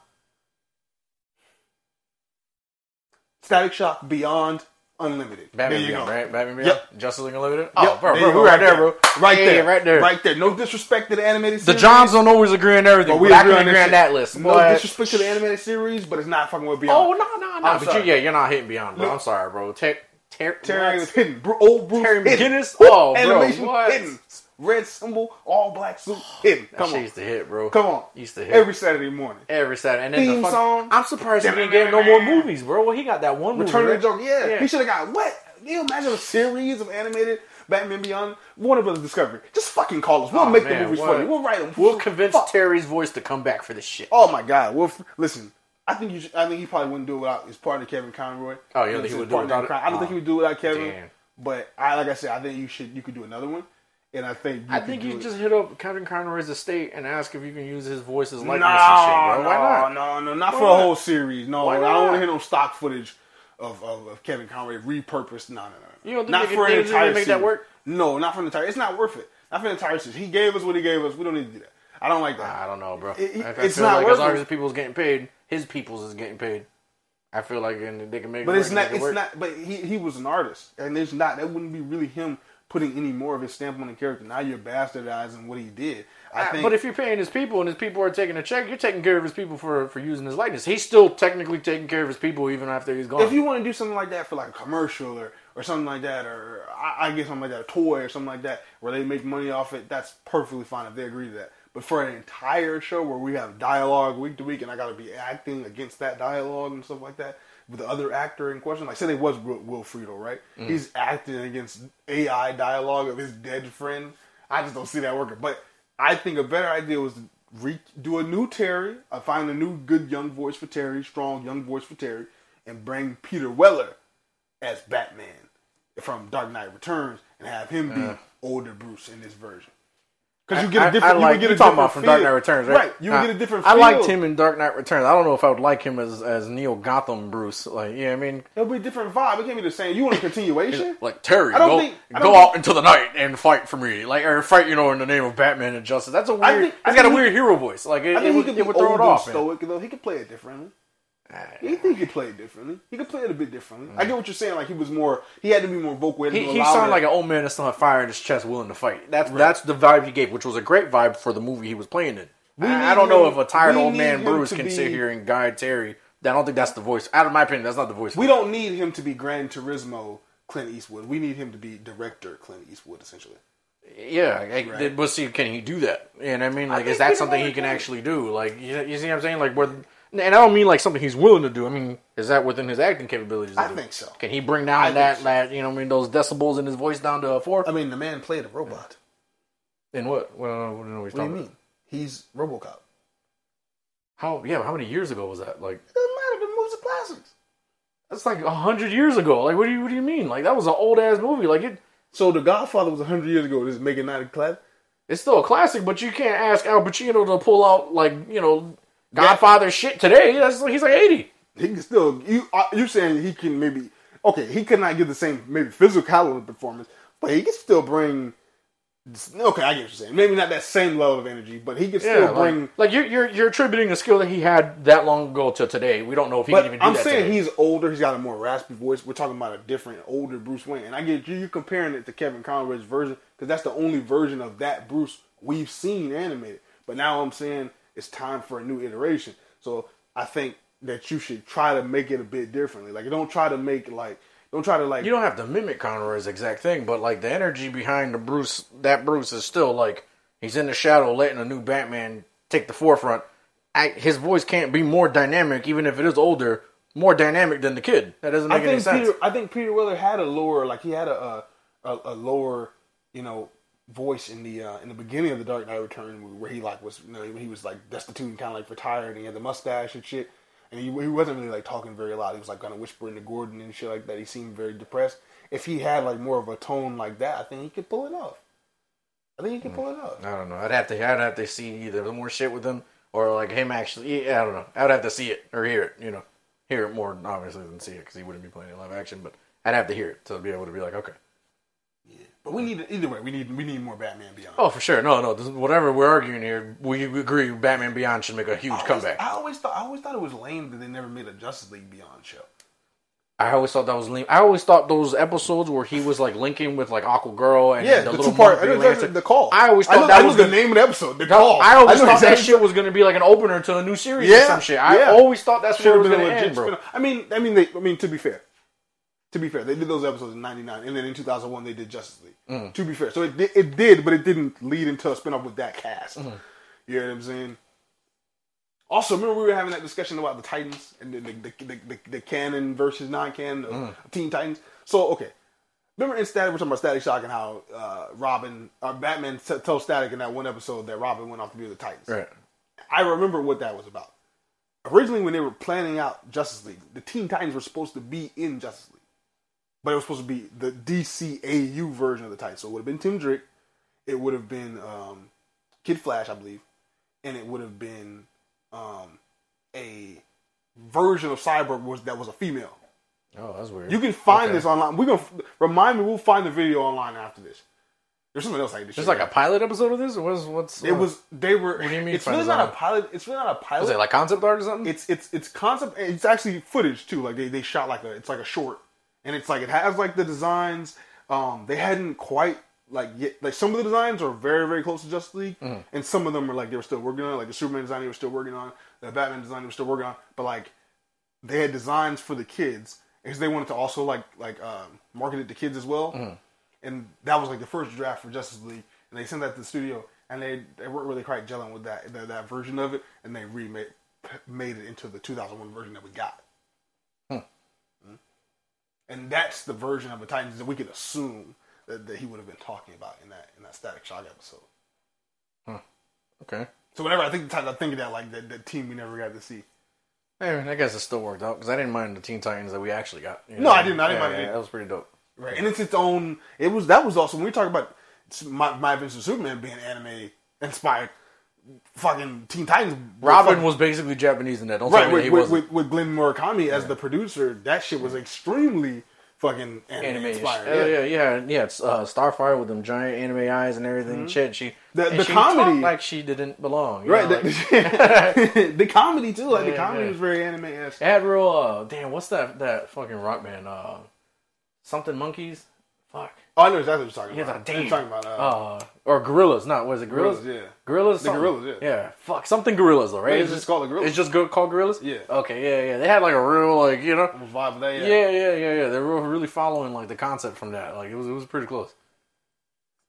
Static Shock, Beyond, Unlimited. Batman there you Beyond, go. right? Batman Beyond, Yep. Justice League Unlimited. Yep, Oh, bro, bro, you we're right there, bro. Right Yeah, there, right there. right there. No disrespect to the animated series. The. Johns don't always agree on everything, but but we we I agree can on agree on that list. No but- disrespect to the animated series, but it's not fucking with Beyond. Oh no, no, no! I'm But sorry. you, yeah, you're not hitting Beyond, bro. Look. I'm sorry, bro. Ter- ter- Terry was hidden. Bru- old Bruce Terry. McGinnis? Oh, bro, animation what? hidden. Red symbol, all black suit, hidden. That Come on, used to hit, bro. come on. used to hit Every Saturday morning. every Saturday. And then Theme the fuck, song. I'm surprised he didn't get no more movies, bro. Well, he got that one movie. Return of the? Joker. Yeah, Yeah. he should have got what? Can you imagine a series of animated Batman Beyond? Warner Brothers Discovery. Just fucking call us. We'll Oh, make man, the movies what? funny. We'll write them. We'll convince Fuck. Terry's voice to come back for this shit. Oh my god. Well, f- listen. I think you. Should, I think he probably wouldn't do it without his partner Kevin Conroy. Oh, you don't think he would do it without it? I don't Oh. think he would do it without Kevin. Damn. But I, like I said, I think you should. You could do another one, and I think. You I think you just hit up Kevin Conroy's estate and ask if you can use his voice as No, likeness and shit, bro. no, Why not? no, no, not Why for not? a whole series. No, I don't want to hit no stock footage of, of, of Kevin Conroy repurposed. No, no, no. You don't think not they for could- an they- they entire make that series. work? No, not for the entire. It's not worth it. Not for the entire series. He gave us what he gave us. We don't need to do that. I don't like that. I don't know, bro. It- I it's not like worth as long it. as the people's getting paid, his people's is getting paid. I feel like they can make. But it it's work, not. it It's work. not. But he he was an artist, and it's not. That wouldn't be really him putting any more of his stamp on the character. Now you're bastardizing what he did. I Uh, think. but if you're paying his people and his people are taking a check, you're taking care of his people for, for using his likeness. He's still technically taking care of his people even after he's gone. if you want to do something like that for like a commercial or, or something like that, or I, I get something like that, a toy or something like that, where they make money off it, that's perfectly fine if they agree to that. But for an entire show where we have dialogue week to week, and I got to be acting against that dialogue and stuff like that with the other actor in question, like say they was Will, Will Friedle, right? He's acting against AI dialogue of his dead friend. I just don't see that working. But I think a better idea was to re- do a new Terry, uh, find a new good young voice for Terry, strong young voice for Terry, and bring Peter Weller as Batman from Dark Knight Returns and have him be older Bruce in this version. Because you get a different. I you like, would get you a talking different about from Dark. Knight Returns, right? Right. You Nah, uh, get a different. I feel. liked him in Dark Knight Returns. I don't know if I would like him as as Neo Gotham Bruce. Like, yeah, I mean, It'll be a different vibe. It can't be the same. You want a continuation? like Terry, I don't go think- I go out think- into the night and fight for me, like or fight, you know, in the name of Batman and justice. That's a weird. I think- he's got a think he- weird hero voice. Like it, I it think would, he could it be would throw old it off. and man. stoic though. He could play it differently. He think he played differently. He could play it a bit differently. I mm. get what you're saying. Like he was more. He had to be more vocal. He, He, he sounded like an old man that still had fire in his chest, willing to fight. That's that's the vibe he gave, which was a great vibe for the movie he was playing in. We I, I don't know if a tired old man Bruce can be- sit here and guide Terry. I don't think that's the voice. Out of my opinion, that's not the voice. We don't need him to be Gran Torino Clint Eastwood. We need him to be director Clint Eastwood, essentially. Yeah, I, Right. but see, can he do that? And I mean, like, think is that something he can can. actually do? Like, you, you see what I'm saying? Like, where, and I don't mean like something he's willing to do. I mean, is that within his acting capabilities? I do? think so. Can he bring down think that, so. that, you know, I mean, those decibels in his voice down to a four? I mean, the man played a robot. In what? Well, what do you know what he's What do you mean? about? He's RoboCop. How? Yeah, how many years ago was that? Like, It doesn't matter. The movies are classics. that's like a hundred years ago. Like, what do you what do you mean? Like, that was an old ass movie. Like, it So The Godfather was a hundred years ago. This is making not a classic. it's still a classic, but you can't ask Al Pacino to pull out like you know Godfather shit today. That's he's like eighty. He can still. You uh, you saying he can maybe? Okay, he could not give the same maybe physicality performance, but he can still bring. Okay, I get what you're saying. Maybe not that same level of energy, but he can still Yeah, bring. like, like you're, you're you're attributing a skill that he had that long ago to today. We don't know if he even do I'm saying today. he's older. He's got a more raspy voice. We're talking about a different, older Bruce Wayne. And I get you. You're comparing it to Kevin Conroy's version because that's the only version of that Bruce we've seen animated. But now I'm saying it's time for a new iteration. So I think that you should try to make it a bit differently. Like, don't try to make like, don't try to like. you don't have to mimic Conroy's exact thing, but like the energy behind the Bruce, that Bruce is still like he's in the shadow, letting a new Batman take the forefront. I, his voice can't be more dynamic, even if it is older, more dynamic than the kid. That doesn't I make any think sense. Peter. I think Peter Weller had a lower, like he had a a, a lower, you know, voice in the uh, in the beginning of the Dark Knight Return, where he like was, you know, he was like destitute and kind of like retired, and he had the mustache and shit, and he, he wasn't really like talking very loud. He was like kind of whispering to Gordon and shit like that. He seemed very depressed. If he had like more of a tone like that, I think he could pull it off. I think he could pull it off. I don't know. I'd have to. I'd have to see either more shit with him or like him actually. I don't know. I'd have to see it or hear it. You know, hear it more obviously than see it because he wouldn't be playing in live action. But I'd have to hear it to be able to be like, okay. Yeah. But we need either way. We need we need more Batman Beyond. Oh, for sure. No, no. This, whatever we're arguing here, we agree. Batman Beyond should make a huge I always, comeback. I always thought I always thought it was lame that they never made a Justice League Beyond show. I always thought that was lame. I always thought those episodes where he was like linking with like Aqua Girl and Yeah, the, the, little two part. I movie know later- exactly the call. I always I thought know, that I was the gonna- name of the episode. The call. I always know thought that shit was gonna be like an opener to a new series or some shit. I yeah. always thought that's Should where it was gonna legit end, bro. spin-off. I mean, I mean, they. I mean, to be fair, to be fair, they did those episodes in '99, and then in 2001 they did Justice League. Mm. To be fair, so it did, it did, but it didn't lead into a spin-off with that cast. Mm-hmm. You know what I'm saying? Also, remember we were having that discussion about the Titans and the the, the, the, the, canon versus non-canon of Mm. Teen Titans. So okay, remember in Static we're talking about Static Shock and how uh, Robin, uh, Batman t- told Static in that one episode that Robin went off to be with the Titans. Right. I remember what that was about. Originally, when they were planning out Justice League, the Teen Titans were supposed to be in Justice League, but it was supposed to be the DCAU version of the Titans. So it would have been Tim Drake, it would have been um, Kid Flash, I believe, and it would have been um, a version of Cyborg was that was a female. Oh, that's weird. You can find Okay. this online. We're gonna remind me. We'll find the video online after this. There's something else I did. It's like a pilot episode of this, or what's what's? It was. They were. What do you mean It's really not a pilot. It's really not a pilot. was it like concept art or something? it's it's it's concept. It's actually footage too. Like they, they shot like a. It's like a short, and it's like it has like the designs. Um, they hadn't quite like yet. Like some of the designs are very very close to Justice League, Mm-hmm. and some of them are like they were still working on. Like the Superman design they were still working on. The Batman design they were still working on. But like they had designs for the kids because they wanted to also like like um, market it to kids as well. Mm-hmm. And that was like the first draft for Justice League, and they sent that to the studio, and they they weren't really quite gelling with that that, that version of it, and they remade made it into the 2001 version that we got. And that's the version of the Titans that we could assume that, that he would have been talking about in that in that Static Shock episode. Huh. Okay. So whenever I think the Titans, I think of that like that, that team we never got to see. Hey, I guess it still worked out because I didn't mind the Teen Titans that we actually got. you No, I didn't. I didn't Yeah, mind it. that was pretty dope. Right, and it's its own. It was that was also when we talk about my my Adventures of Superman being anime inspired. Fucking Teen Titans. Robin fucking- was basically Japanese in that. Don't tell right me with, he with, with, with Glen Murakami as the producer. That shit was extremely fucking anime, Anime, inspired. Oh, yeah, yeah, yeah. It's uh, Starfire with them giant anime eyes and everything. She Mm-hmm. The- and the she comedy- like she didn't belong. you Right, know, like- the, the comedy too. Like the comedy yeah. was very anime esque. It had real. Uh, damn, what's that? That fucking rock band? Uh, something monkeys. Fuck. Oh, I know exactly what you're talking Yeah, about. damn. You're talking about uh, Uh, or Gorillaz? Not was it Gorillaz? Gorillaz, yeah. Gorillaz. The. Gorillaz, yeah. Yeah. Fuck something Gorillaz though, right? it's just called the Gorillaz. It's just go- called Gorillaz. Yeah. Okay. Yeah. Yeah. They had like a real like you know. vibe of that. Yeah. Yeah. Yeah. Yeah. Yeah. They were really following like the concept from that. Like it was. It was pretty close.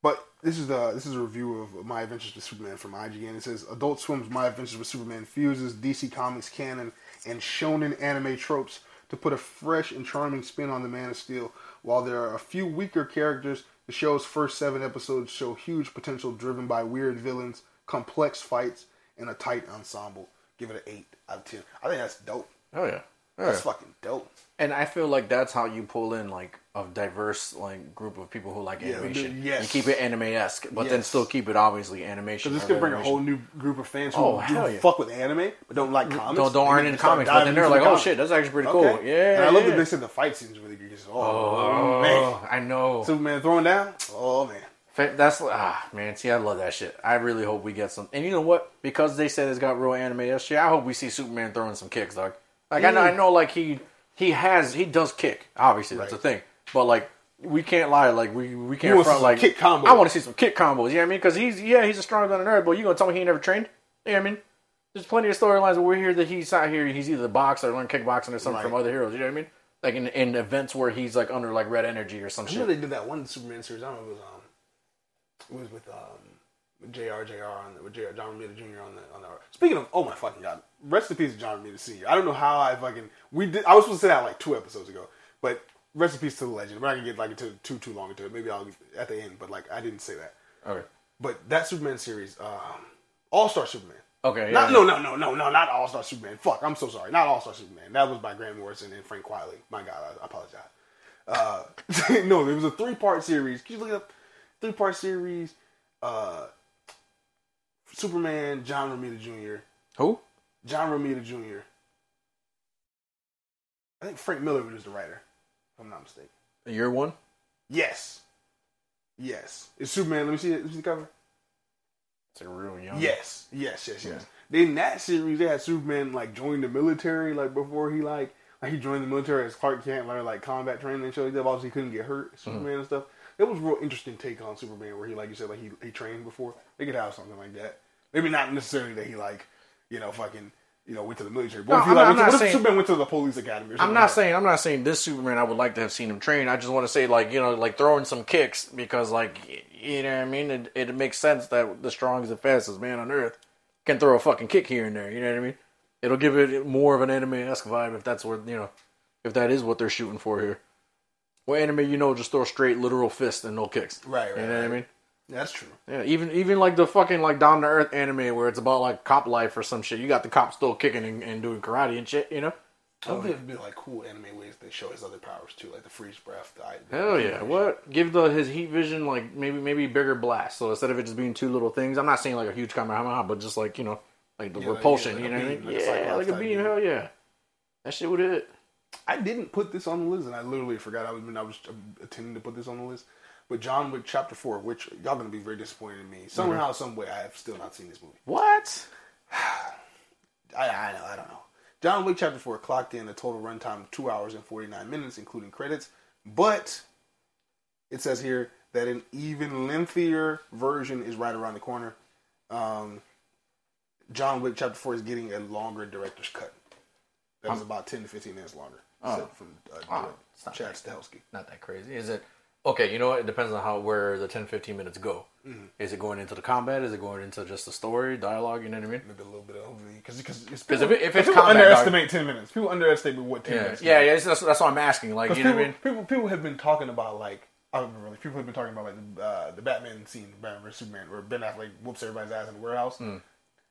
But this is the this is a review of My Adventures with Superman from IGN. It says Adult Swim's My Adventures with Superman fuses DC Comics canon and shonen anime tropes to put a fresh and charming spin on the Man of Steel. While there are a few weaker characters, the show's first seven episodes show huge potential driven by weird villains, complex fights, and a tight ensemble. Give it an eight out of ten. I think that's dope. Oh yeah. Oh, That's yeah. fucking dope. And I feel like that's how you pull in like a diverse like group of people who like Yeah, animation. the- yes. And keep it anime esque, but then still keep it obviously animation. Because this could bring a whole new group of fans who Oh, hell yeah. fuck with anime but don't like comics. don't don't aren't in comics, but then they're like, the oh comics. shit, that's actually pretty cool. Yeah, and I love yeah. that they said the fight scenes really good. Oh, Oh, man, I know. Superman throwing down. Oh man, That's ah man. See, I love that shit. I really hope we get some. And you know what? Because they said it's got real anime shit. I hope we see Superman throwing some kicks, dog. Like I know, I know, like he he has he does kick. Obviously, that's Right. the thing. But like we can't lie. Like we we can't front like kick combos. I want to see some kick combos. You know what I mean? Because he's yeah he's a stronger than a nerd. But you gonna tell me he ain't never trained? You know what I mean? There's plenty of storylines where we hear that he's out here. He's either a boxer or learned kickboxing or something Right. from other heroes. You know what I mean? Like in, in events where he's like under like red energy or some I know shit. they did that one Superman series. I don't know if it was um, it was with um, Jr. Jr. on the, with Jr. John Romita Jr. on the on the. Speaking of, oh my fucking god, rest in peace to John Romita Sr. I don't know how I fucking we did. I was supposed to say that like two episodes ago, but rest in peace to the legend. We're not gonna get like into too too long into it. Maybe I'll at the end, but like I didn't say that. Okay. But that Superman series, um, All Star Superman. Okay. yeah, Not, yeah. no, no, no, no, no, not All Star Superman. Fuck, I'm so sorry. Not All Star Superman. That was by Grant Morrison and Frank Quitely. My God, I, I apologize. Uh, no, it was a three part series. Can you look it up? Three part series. Uh, Superman, John Romita Jr. Who? John Romita Jr. I think Frank Miller was the writer, if I'm not mistaken. And year one. Yes. Yes. It's Superman. Let me see it. Let me see the cover. It's like real young. Yes, yes, yes, yes. In that series, they had Superman like join the military like before he like Like he joined the military as Clark Kent, learned like combat training and shit like that. Obviously, he couldn't get hurt, Mm-hmm. Superman and stuff. It was a real interesting take on Superman, where he, like you said, like he he trained before. They could have something like that. Maybe not necessarily that he like, you know, fucking, you know, went to the military. But No, if he I'm like, not- went to- I'm what if saying- Superman went to the police academy? Or I'm not like saying I'm not saying this Superman I would like to have seen him train. I just want to say like you know like throwing some kicks because like you know what I mean it, it makes sense that the strongest and fastest man on earth can throw a fucking kick here and there. You know what I mean? It'll give it more of an anime esque vibe if that's what you know if that is what they're shooting for here. Well, anime you know just throw straight literal fists and no kicks. Right, right, You know what I mean? That's true. Yeah, even even like the fucking like down to earth anime where it's about like cop life or some shit. You got the cop still kicking and, and doing karate and shit. You know? I don't think it'd be like cool anime ways they show his other powers too, like the freeze breath. The, the Hell yeah! What? Give the his heat vision like maybe maybe bigger blast. So instead of it just being two little things, I'm not saying like a huge kamehameha, but just like you know, like the Yeah, like- repulsion. yeah, like you know what I mean? like yeah, like a beam. beam. Hell yeah! That shit would hit. I didn't put this on the list, and I literally forgot I was I was attending to put this on the list. But John Wick Chapter Four, which y'all gonna be very disappointed in me. Somehow, some way, I have still not seen this movie. What? I, I know, I don't know. John Wick Chapter Four clocked in a total runtime of two hours and forty nine minutes, including credits. But it says here that an even lengthier version is right around the corner. Um, John Wick Chapter Four is getting a longer director's cut. That is about ten to fifteen minutes longer. Said from uh, Oh, Chad Stahelski. Not that crazy, is it? Okay, you know what? It depends on how where the 10, 15 minutes go. Mm-hmm. Is it going into the combat? Is it going into just the story, dialogue? You know what I mean? Maybe a little bit of because because Because if, it, if it's people combat, underestimate ten minutes. People underestimate what ten yeah, minutes. yeah, yeah. That's, that's what I'm asking. Like, you know people, what I mean? people, people have been talking about like I don't remember. Like, people have been talking about like the, uh, the Batman scene, Batman vs Superman, where Ben Affleck whoops everybody's ass in the warehouse. Hmm.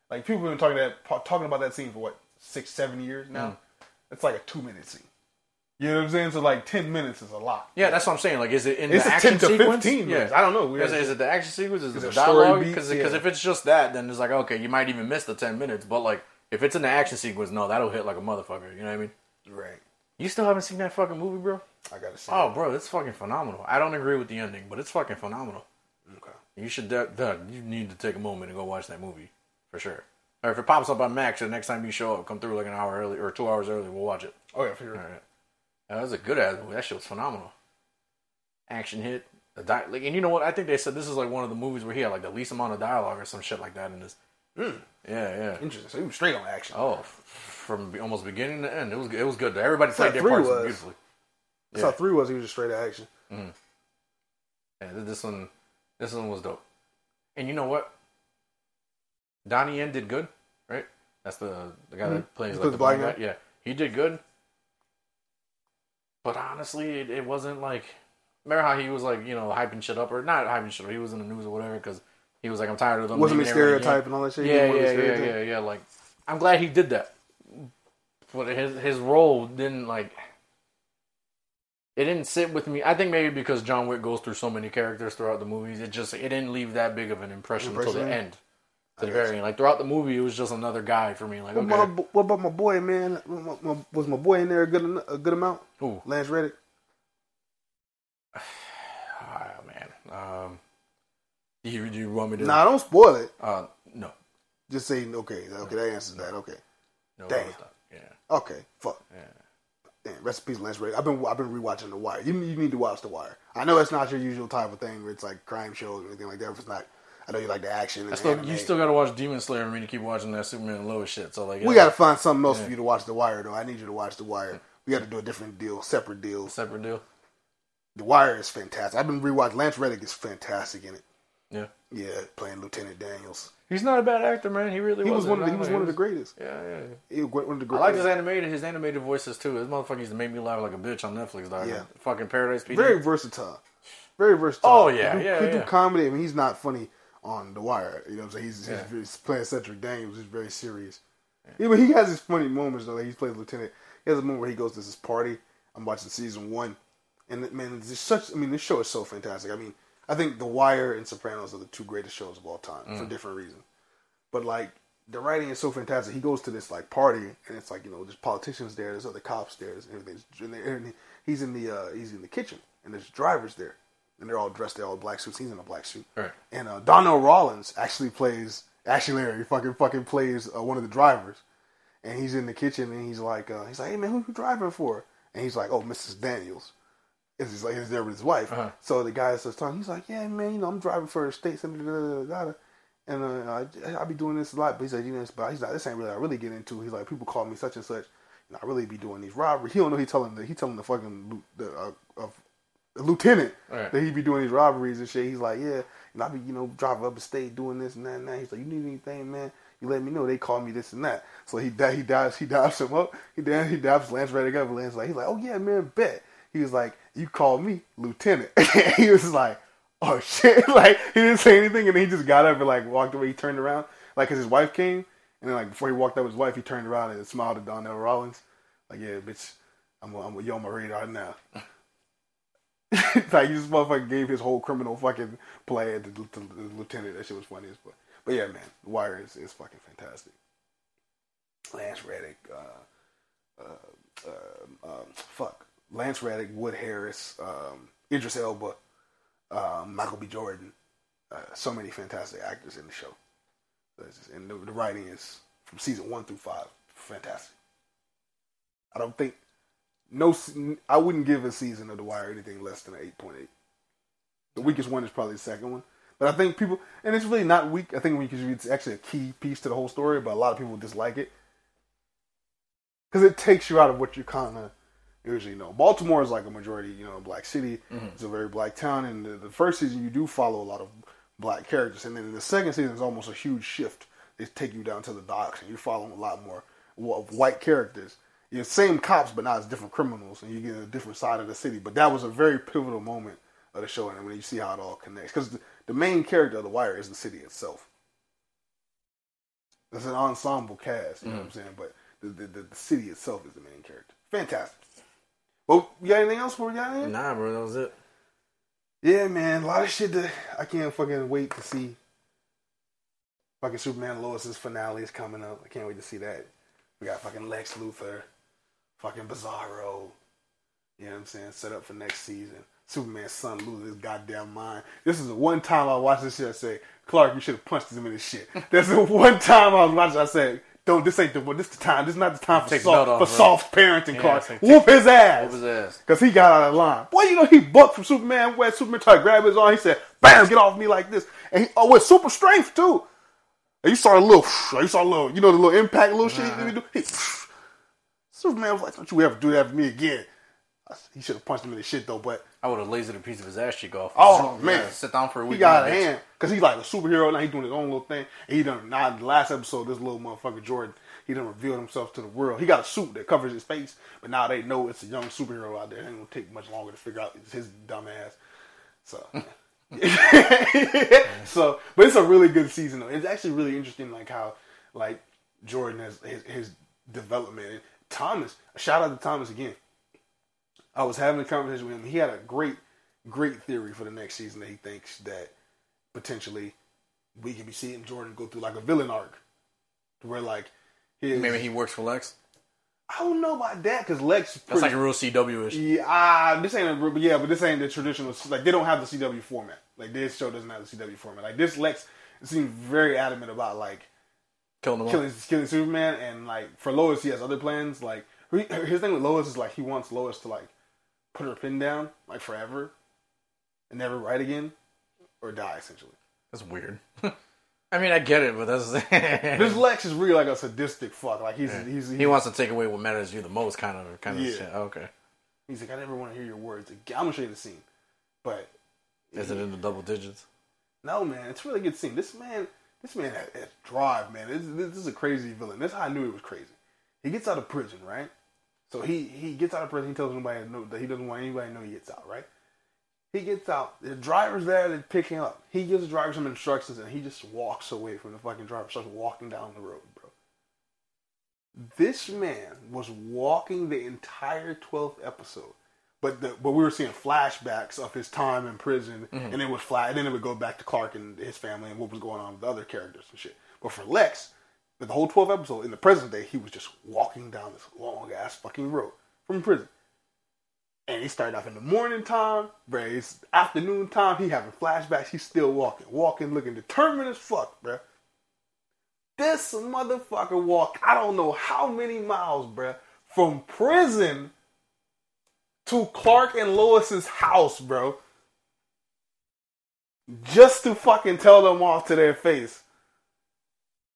Like people have been talking that talking about that scene for what six, seven years now. Hmm. It's like a two minute scene. You know what I'm saying? So like ten minutes is a lot. Yeah, that's what I'm saying. Like, is it in It's the action 10 to sequence? 15 yeah. I don't know. Is, is it the action sequence? Is it Is the it story dialogue? Because Yeah. if it's just that, then it's like okay, you might even miss the ten minutes. But like, if it's in the action sequence, no, that'll hit like a motherfucker. You know what I mean? Right. You still haven't seen that fucking movie, bro? I gotta see. Oh, bro, it's fucking phenomenal. I don't agree with the ending, but it's fucking phenomenal. okay. You should, de- de- you need to take a moment and go watch that movie for sure. Or if it pops up on Max, the next time you show up, come through like an hour early or two hours early, we'll watch it. Oh yeah, for sure. All right. That was a good ass movie. That shit was phenomenal. Action hit. The di- like, and you know what? I think they said this is like one of the movies where he had like the least amount of dialogue or some shit like that in this. Hmm. Yeah, yeah. Interesting. So he was straight on action. Oh, f- from almost beginning to end, it was it was good. Everybody played their parts was. beautifully. That's how three was. He was just straight action. Mm-hmm. Yeah, this one, this one was dope. And you know what? Donnie Yen did good, right? That's the the guy that mm-hmm. plays like the black guy? Yeah, he did good. But honestly, it, it wasn't like. Remember how he was like you know hyping shit up or not hyping shit up? He was in the news or whatever because he was like I'm tired of them. Wasn't he stereotype and all that shit? He Yeah, yeah, yeah, yeah, yeah. Like I'm glad he did that, but his his role didn't like. It didn't sit with me. I think maybe because John Wick goes through so many characters throughout the movies, it just it didn't leave that big of an impression until the end, to the very end. Like throughout the movie, it was just another guy for me. Like What, okay, about, what about my boy, man? My- my- was my boy in there a good a good amount? Ooh. Lance Reddick. ah, man. Um, do you do you want me to? Nah, don't spoil it. Uh, no, Just say okay. Okay, that answers that. Okay, no. Damn. Yeah, okay. Fuck. yeah. Damn, in Lance Reddick. I've been I've been rewatching The Wire. You, you need to watch The Wire. I know it's not your usual type of thing where it's like crime shows or anything like that. If it's not, I know you like the action. And still, you still got to watch Demon Slayer for me to keep watching that Superman and Lois shit. So like, we got to find something else for you to watch The Wire though. I need you to watch The Wire. We got to do a different deal, separate deal, separate deal. The Wire is fantastic. I've been rewatching. Lance Reddick is fantastic in it. Yeah. Yeah, playing Lieutenant Daniels. He's not a bad actor, man. He really He was one. Of the, he was one of the greatest. Yeah, yeah. He was one of the greatest. I like his animated, his animated voices too. His motherfucker used to make me laugh like a bitch on Netflix, dog. Yeah. Fucking Paradise PD. Very versatile. Very versatile. Oh, yeah, he do, yeah, He do comedy. I mean, he's not funny on The Wire. You know what I'm saying? He's, Yeah. he's, playing Cedric Daniels. He's very serious. Even he has his funny moments though. Like he's playing Lieutenant. He has a moment where he goes to this party. I'm watching season one, and man, it's such. I mean, this show is so fantastic. I mean, I think The Wire and Sopranos are the two greatest shows of all time Mm. for different reasons. But like the writing is so fantastic. He goes to this like party, and it's like you know, there's politicians there, there's other cops there, there's everything. And he's in the uh, he's in the kitchen, and there's drivers there, and they're all dressed, they're all black suits. He's in a black suit, Right. and uh, Donnell Rawlings actually plays Ashy Larry. Fucking fucking plays uh, one of the drivers, and he's in the kitchen and he's like, uh, he's like, hey man, who you driving for? And he's like, oh, Mrs. Daniels. Is he's like he's there with his wife. Uh-huh. So the guy starts talking. He's like, yeah man, you know I'm driving for the state, and and uh, I, I be doing this a lot. But he's like, you know, but he's like, this ain't really I really get into. He's like, people call me such and such. And I really be doing these robberies. He don't know. He telling the he telling the fucking the uh, of lieutenant Right. that he be doing these robberies and shit. He's like, yeah, and I be you know driving up the state doing this and that and that. He's like, you need anything, man? You let me know. They call me this and that. So he he dives he dives him up. He dives he dives Lance Reddick up. Lance like he's like, oh yeah, man, bet. He was like, you call me lieutenant. he was like, oh shit. like he didn't say anything and then he just got up and like walked away. He turned around like because his wife came and then like before he walked up with his wife, he turned around and smiled at Donnell Rawlings. Like yeah, bitch, I'm I'm you on my radar now. like this motherfucker gave his whole criminal fucking plan to, to, the lieutenant. That shit was funny as fuck. But yeah, man, The Wire is, is fucking fantastic. Lance Reddick, uh, uh, uh, um, fuck, Lance Reddick, Wood Harris, um, Idris Elba, um, Michael B. Jordan. Uh, so many fantastic actors in the show. And the, the writing is from season one through five, fantastic. I don't think no, I wouldn't give a season of The Wire anything less than an eight point eight. The weakest one is probably the second one, but I think people, and it's really not weak. I think because it's actually a key piece to the whole story, but a lot of people dislike it because it takes you out of what you kind of usually know. Baltimore is like a majority, you know, black city. Mm-hmm. It's a very black town, and the, the first season you do follow a lot of black characters, and then in the second season is almost a huge shift. They take you down to the docks, and you're following a lot more of white characters. You're same cops, but now it's different criminals, and you get a different side of the city. But that was a very pivotal moment of the show, and when you see how it all connects, because the, the main character of the Wire is the city itself. It's an ensemble cast, you know what I'm mm. saying? But the, the, the, the city itself is the main character. Fantastic. Well, you got anything else for you got? Nah, bro, that was it. Yeah, man, a lot of shit that I can't fucking wait to see. Fucking Superman Lois's finale is coming up. I can't wait to see that. We got fucking Lex Luthor, fucking Bizarro. You know what I'm saying? Set up for next season. Superman's son loses his goddamn mind. This is the one time I watched this shit. I say, Clark, you should have punched him in his shit. That's the one time I was watching. I said, don't. This ain't the one. This the time. This is not the time for the soft, for right? soft parenting. Yeah, Clark, like, whoop his ass. What was ass? Cause he got out of line. Boy, you know he bucked from Superman. Where Superman tried to grab his arm, he said, "Bam, get off me like this." And he, oh, with super strength too. And you saw a little, you saw a little, you know, the little impact, little shit he do. He, Superman was like, "Don't you ever do that for me again?" He should have punched him in the shit though, but I would have lasered a piece of his ass cheek off. Oh, man. sit down for a week. he got bitch. hand because he's like a superhero now. He's doing his own little thing. And he done now. in The last episode, this little motherfucker Jordan, he done revealed himself to the world. He got a suit that covers his face, but now they know it's a young superhero out there. It ain't gonna take much longer to figure out it's his dumb ass. So, so, but it's a really good season. Though. It's actually really interesting, like how like Jordan has his, his development. Thomas, shout out to Thomas again. I was having a conversation with him. He had a great, great theory for the next season that he thinks that potentially we can be seeing Jordan go through like a villain arc, where like his, Maybe he works for Lex. I don't know about that because Lex. That's like a real CW ish. yeah, ah, this ain't a yeah, but this ain't the traditional. Like they don't have the CW format. Like this show doesn't have the CW format. Like this Lex seems very adamant about like Killing killing killing Superman, and like for Lois, he has other plans. Like his thing with Lois is like he wants Lois to like put her pin down like forever, and never write again, or die essentially. That's weird. I mean, I get it, but that's This Lex is really like a sadistic fuck. Like he's he's, he's he wants to take away what matters to you the most, kind of, kind of Yeah. shit. Okay, he's like I never want to hear your words again. I'm gonna show you the scene, but is it in the double digits? No, man, it's a really good scene. This man, this man has, has drive, man. This, this is a crazy villain. This is how I knew he was crazy. He gets out of prison, right? So he he gets out of prison. He tells nobody that he doesn't want anybody to know he gets out, right? He gets out. The driver's there to pick him up. He gives the driver some instructions, and he just walks away from the fucking driver. Starts walking down the road, bro. This man was walking the entire twelfth episode. But the, but we were seeing flashbacks of his time in prison, and it would fly, and then it would go back to Clark and his family and what was going on with the other characters and shit. But for Lex, the whole 12 episode in the present day, he was just walking down this long ass fucking road from prison. And he started off in the morning time, bruh. It's afternoon time. He having flashbacks. He's still walking, walking, looking determined as fuck, bruh. This motherfucker walked, I don't know how many miles, bruh, from prison to Clark and Lois's house, bro. Just to fucking tell them off to their face.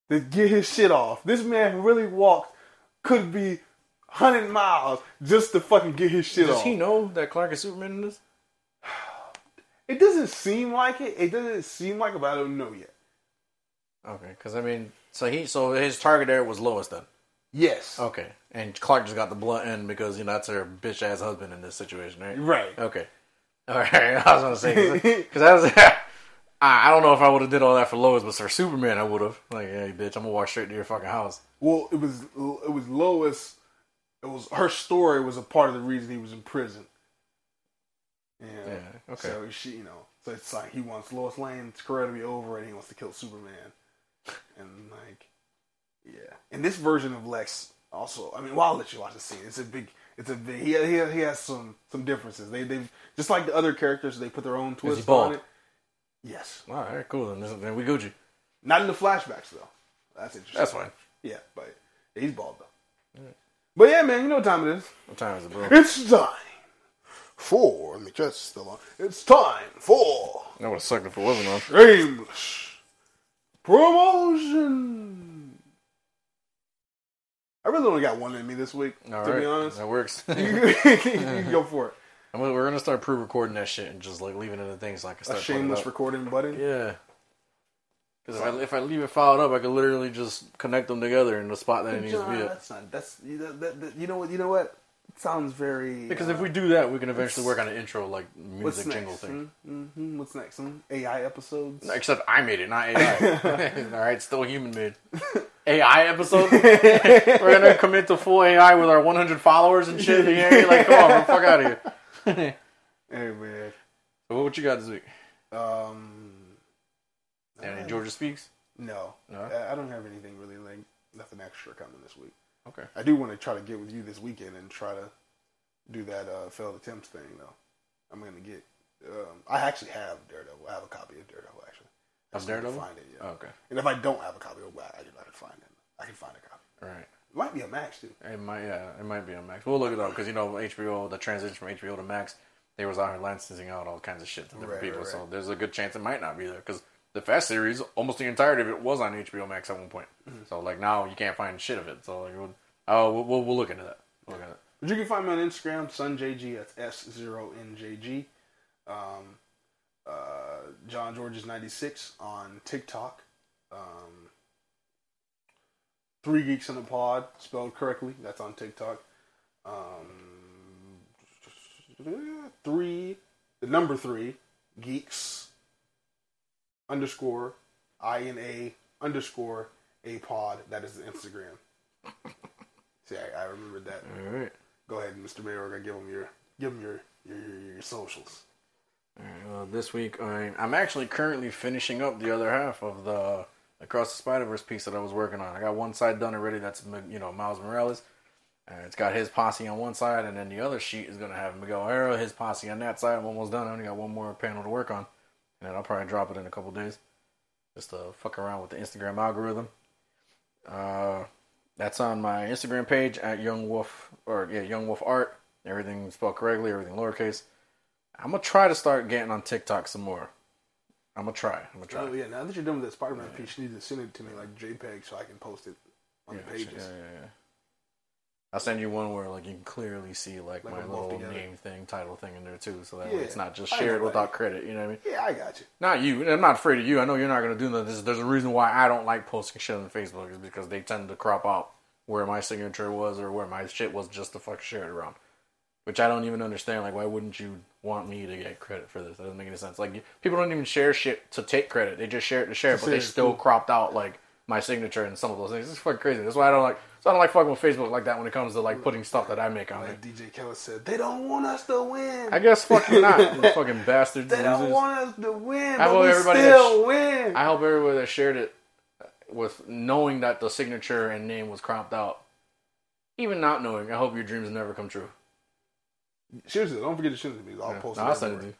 To get his shit off. This man really walked, could be 100 miles just to fucking get his shit Does off. Does he know that Clark is Superman in this? It doesn't seem like it. It doesn't seem like it, but I don't know yet. Okay, because I mean, so he, so his target there was Lois then. Yes. Okay, and Clark just got the blunt end because you know that's her bitch ass husband in this situation, right? Right. Okay. All right. I was gonna say because I was. I don't know if I would have did all that for Lois, but for Superman, I would have. Like, hey, bitch, I'm gonna walk straight to your fucking house. Well, it was it was Lois. It was her story was a part of the reason he was in prison. Yeah. Yeah, okay. So she, you know, so it's like he wants Lois Lane's career to be over, and he wants to kill Superman, and like, yeah. And this version of Lex also, I mean, well, I'll let you watch the scene. It's a big, it's a big. He he, he has some some differences. They they just like the other characters, they put their own twist on it. Yes, All right, cool. Then, this- then we Gucci. not in the flashbacks though. That's interesting. That's fine. Yeah, but he's bald though. But yeah, man, you know what time it is. What time is it, bro? It's time for. Let me just still on. It's time for That would have sucked if it wasn't on. shameless promotion. I really only got one in me this week. All to right, be honest, that works. you can go for it. I'm gonna, we're gonna start pre-recording that shit and just like leaving it in things so I can A start. it shameless recording button. Yeah. Because if I, if I leave it filed up, I could literally just connect them together in the spot that it needs to be at. that's not. That's you know, that, that, you know what. You know what. Sounds very. Because uh, if we do that, we can eventually work on an intro like music jingle thing. Mm-hmm. What's next? Some AI episodes. Except I made it, not AI. All right, still human made. AI episode. We're gonna commit to full AI with our 100 followers and shit. Yeah, like come on, fuck out of here. Hey man. So what you got this week? Um. Any Georgia speaks? No, No? I I don't have anything really like nothing extra coming this week. Okay. I do want to try to get with you this weekend and try to do that uh, failed attempts thing though. I'm gonna get. Um, I actually have Daredevil. I have a copy of Daredevil actually. I Of just need to Daredevil? Find it. Yeah. Oh, okay. And if I don't have a copy, of I, I can find it. I can find a copy. All right. It might be a Max too. It might, yeah, it might be a Max. We'll look it up because you know HBO, the transition from HBO to Max, they was out here licensing out all kinds of shit to different Right, people. right, So there's a good chance it might not be there because the Fast series, almost the entirety of it was on HBO Max at one point. Mm-hmm. So like now you can't find shit of it. So like, we'll, oh, we'll, we'll, we'll look into that. We'll look into that. But you can find me on Instagram, SunJG. That's S zero N J G. Um, uh, John George's ninety six on TikTok. Um, Three Geeks in the Pod, spelled correctly. That's on TikTok. Um, three, the number three, Geeks underscore I N A underscore a pod. That is the Instagram. See, I, I remembered that. All right. Go ahead, Mr. Mayor. I give them your give them your your, your, your socials. All right. Well, this week I, I'm actually currently finishing up the other half of the Across the Spider Verse piece that I was working on. I got one side done already. That's you know Miles Morales. Uh, it's got his posse on one side, and then the other sheet is gonna have Miguel O'Hara, his posse on that side. I'm almost done. I only got one more panel to work on, and I'll probably drop it in a couple days, just to fuck around with the Instagram algorithm. Uh, that's on my Instagram page at Young Wolf or yeah Young Wolf Art. Everything spelled correctly, everything lowercase. I'm gonna try to start getting on TikTok some more. I'm gonna try. I'm gonna try. Oh yeah, now that you're done with that Spider-Man piece, you need to send it to me like JPEG so I can post it on Yeah, the pages. Yeah, yeah, yeah. I'll send you one where like you can clearly see like, Like my little together. name thing, title thing in there too, so that Yeah. way it's not just shared without credit. You know what I mean? Yeah, I got you. Not you. I'm not afraid of you. I know you're not gonna do that. There's, a reason why I don't like posting shit on Facebook is because they tend to crop out where my signature was or where my shit was just to fuck share it around. Which I don't even understand. Like, why wouldn't you want me to get credit for this? That doesn't make any sense. Like, people don't even share shit to take credit. They just share it to share, it, but they still too. cropped out like my signature and some of those things. It's fucking crazy. That's why I don't like. So I don't like fucking with Facebook like that when it comes to like putting stuff that I make on. Like DJ Khaled said, they don't want us to win. I guess fucking not. You fucking bastards. they don't losers. want us to win, I hope we everybody still that win. I hope everybody that shared it with knowing that the signature and name was cropped out, even not knowing, I hope your dreams never come true. Seriously, don't forget to send it to me. I'll Yeah. post No, it. I'll send it to you.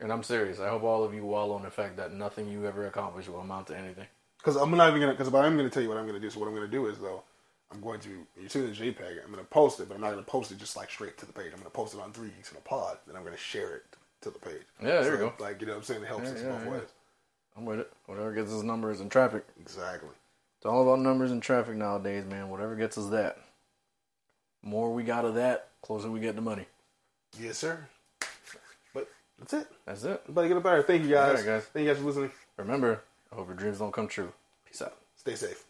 And I'm serious. I hope all of you wallow in the fact that nothing you ever accomplish will amount to anything. because I'm not even gonna because I'm gonna tell you what I'm gonna do. So what I'm gonna do is though, I'm going to you see the JPEG. I'm gonna post it, but I'm not gonna post it just like straight to the page. I'm gonna post it on three geeks in a pod, then I'm gonna share it to the page. Yeah, there So, you go. Like you know what I'm saying? It helps Yeah, us yeah, both yeah. ways. I'm with it. Whatever gets us numbers and traffic. Exactly. It's all about numbers and traffic nowadays, man. Whatever gets us that. More we got of that, closer we get to money. Yes, sir. But that's it. That's it. Everybody get a better. Thank you guys. All right, guys. Thank you guys for listening. Remember, I hope your dreams don't come true. Peace out. Stay safe.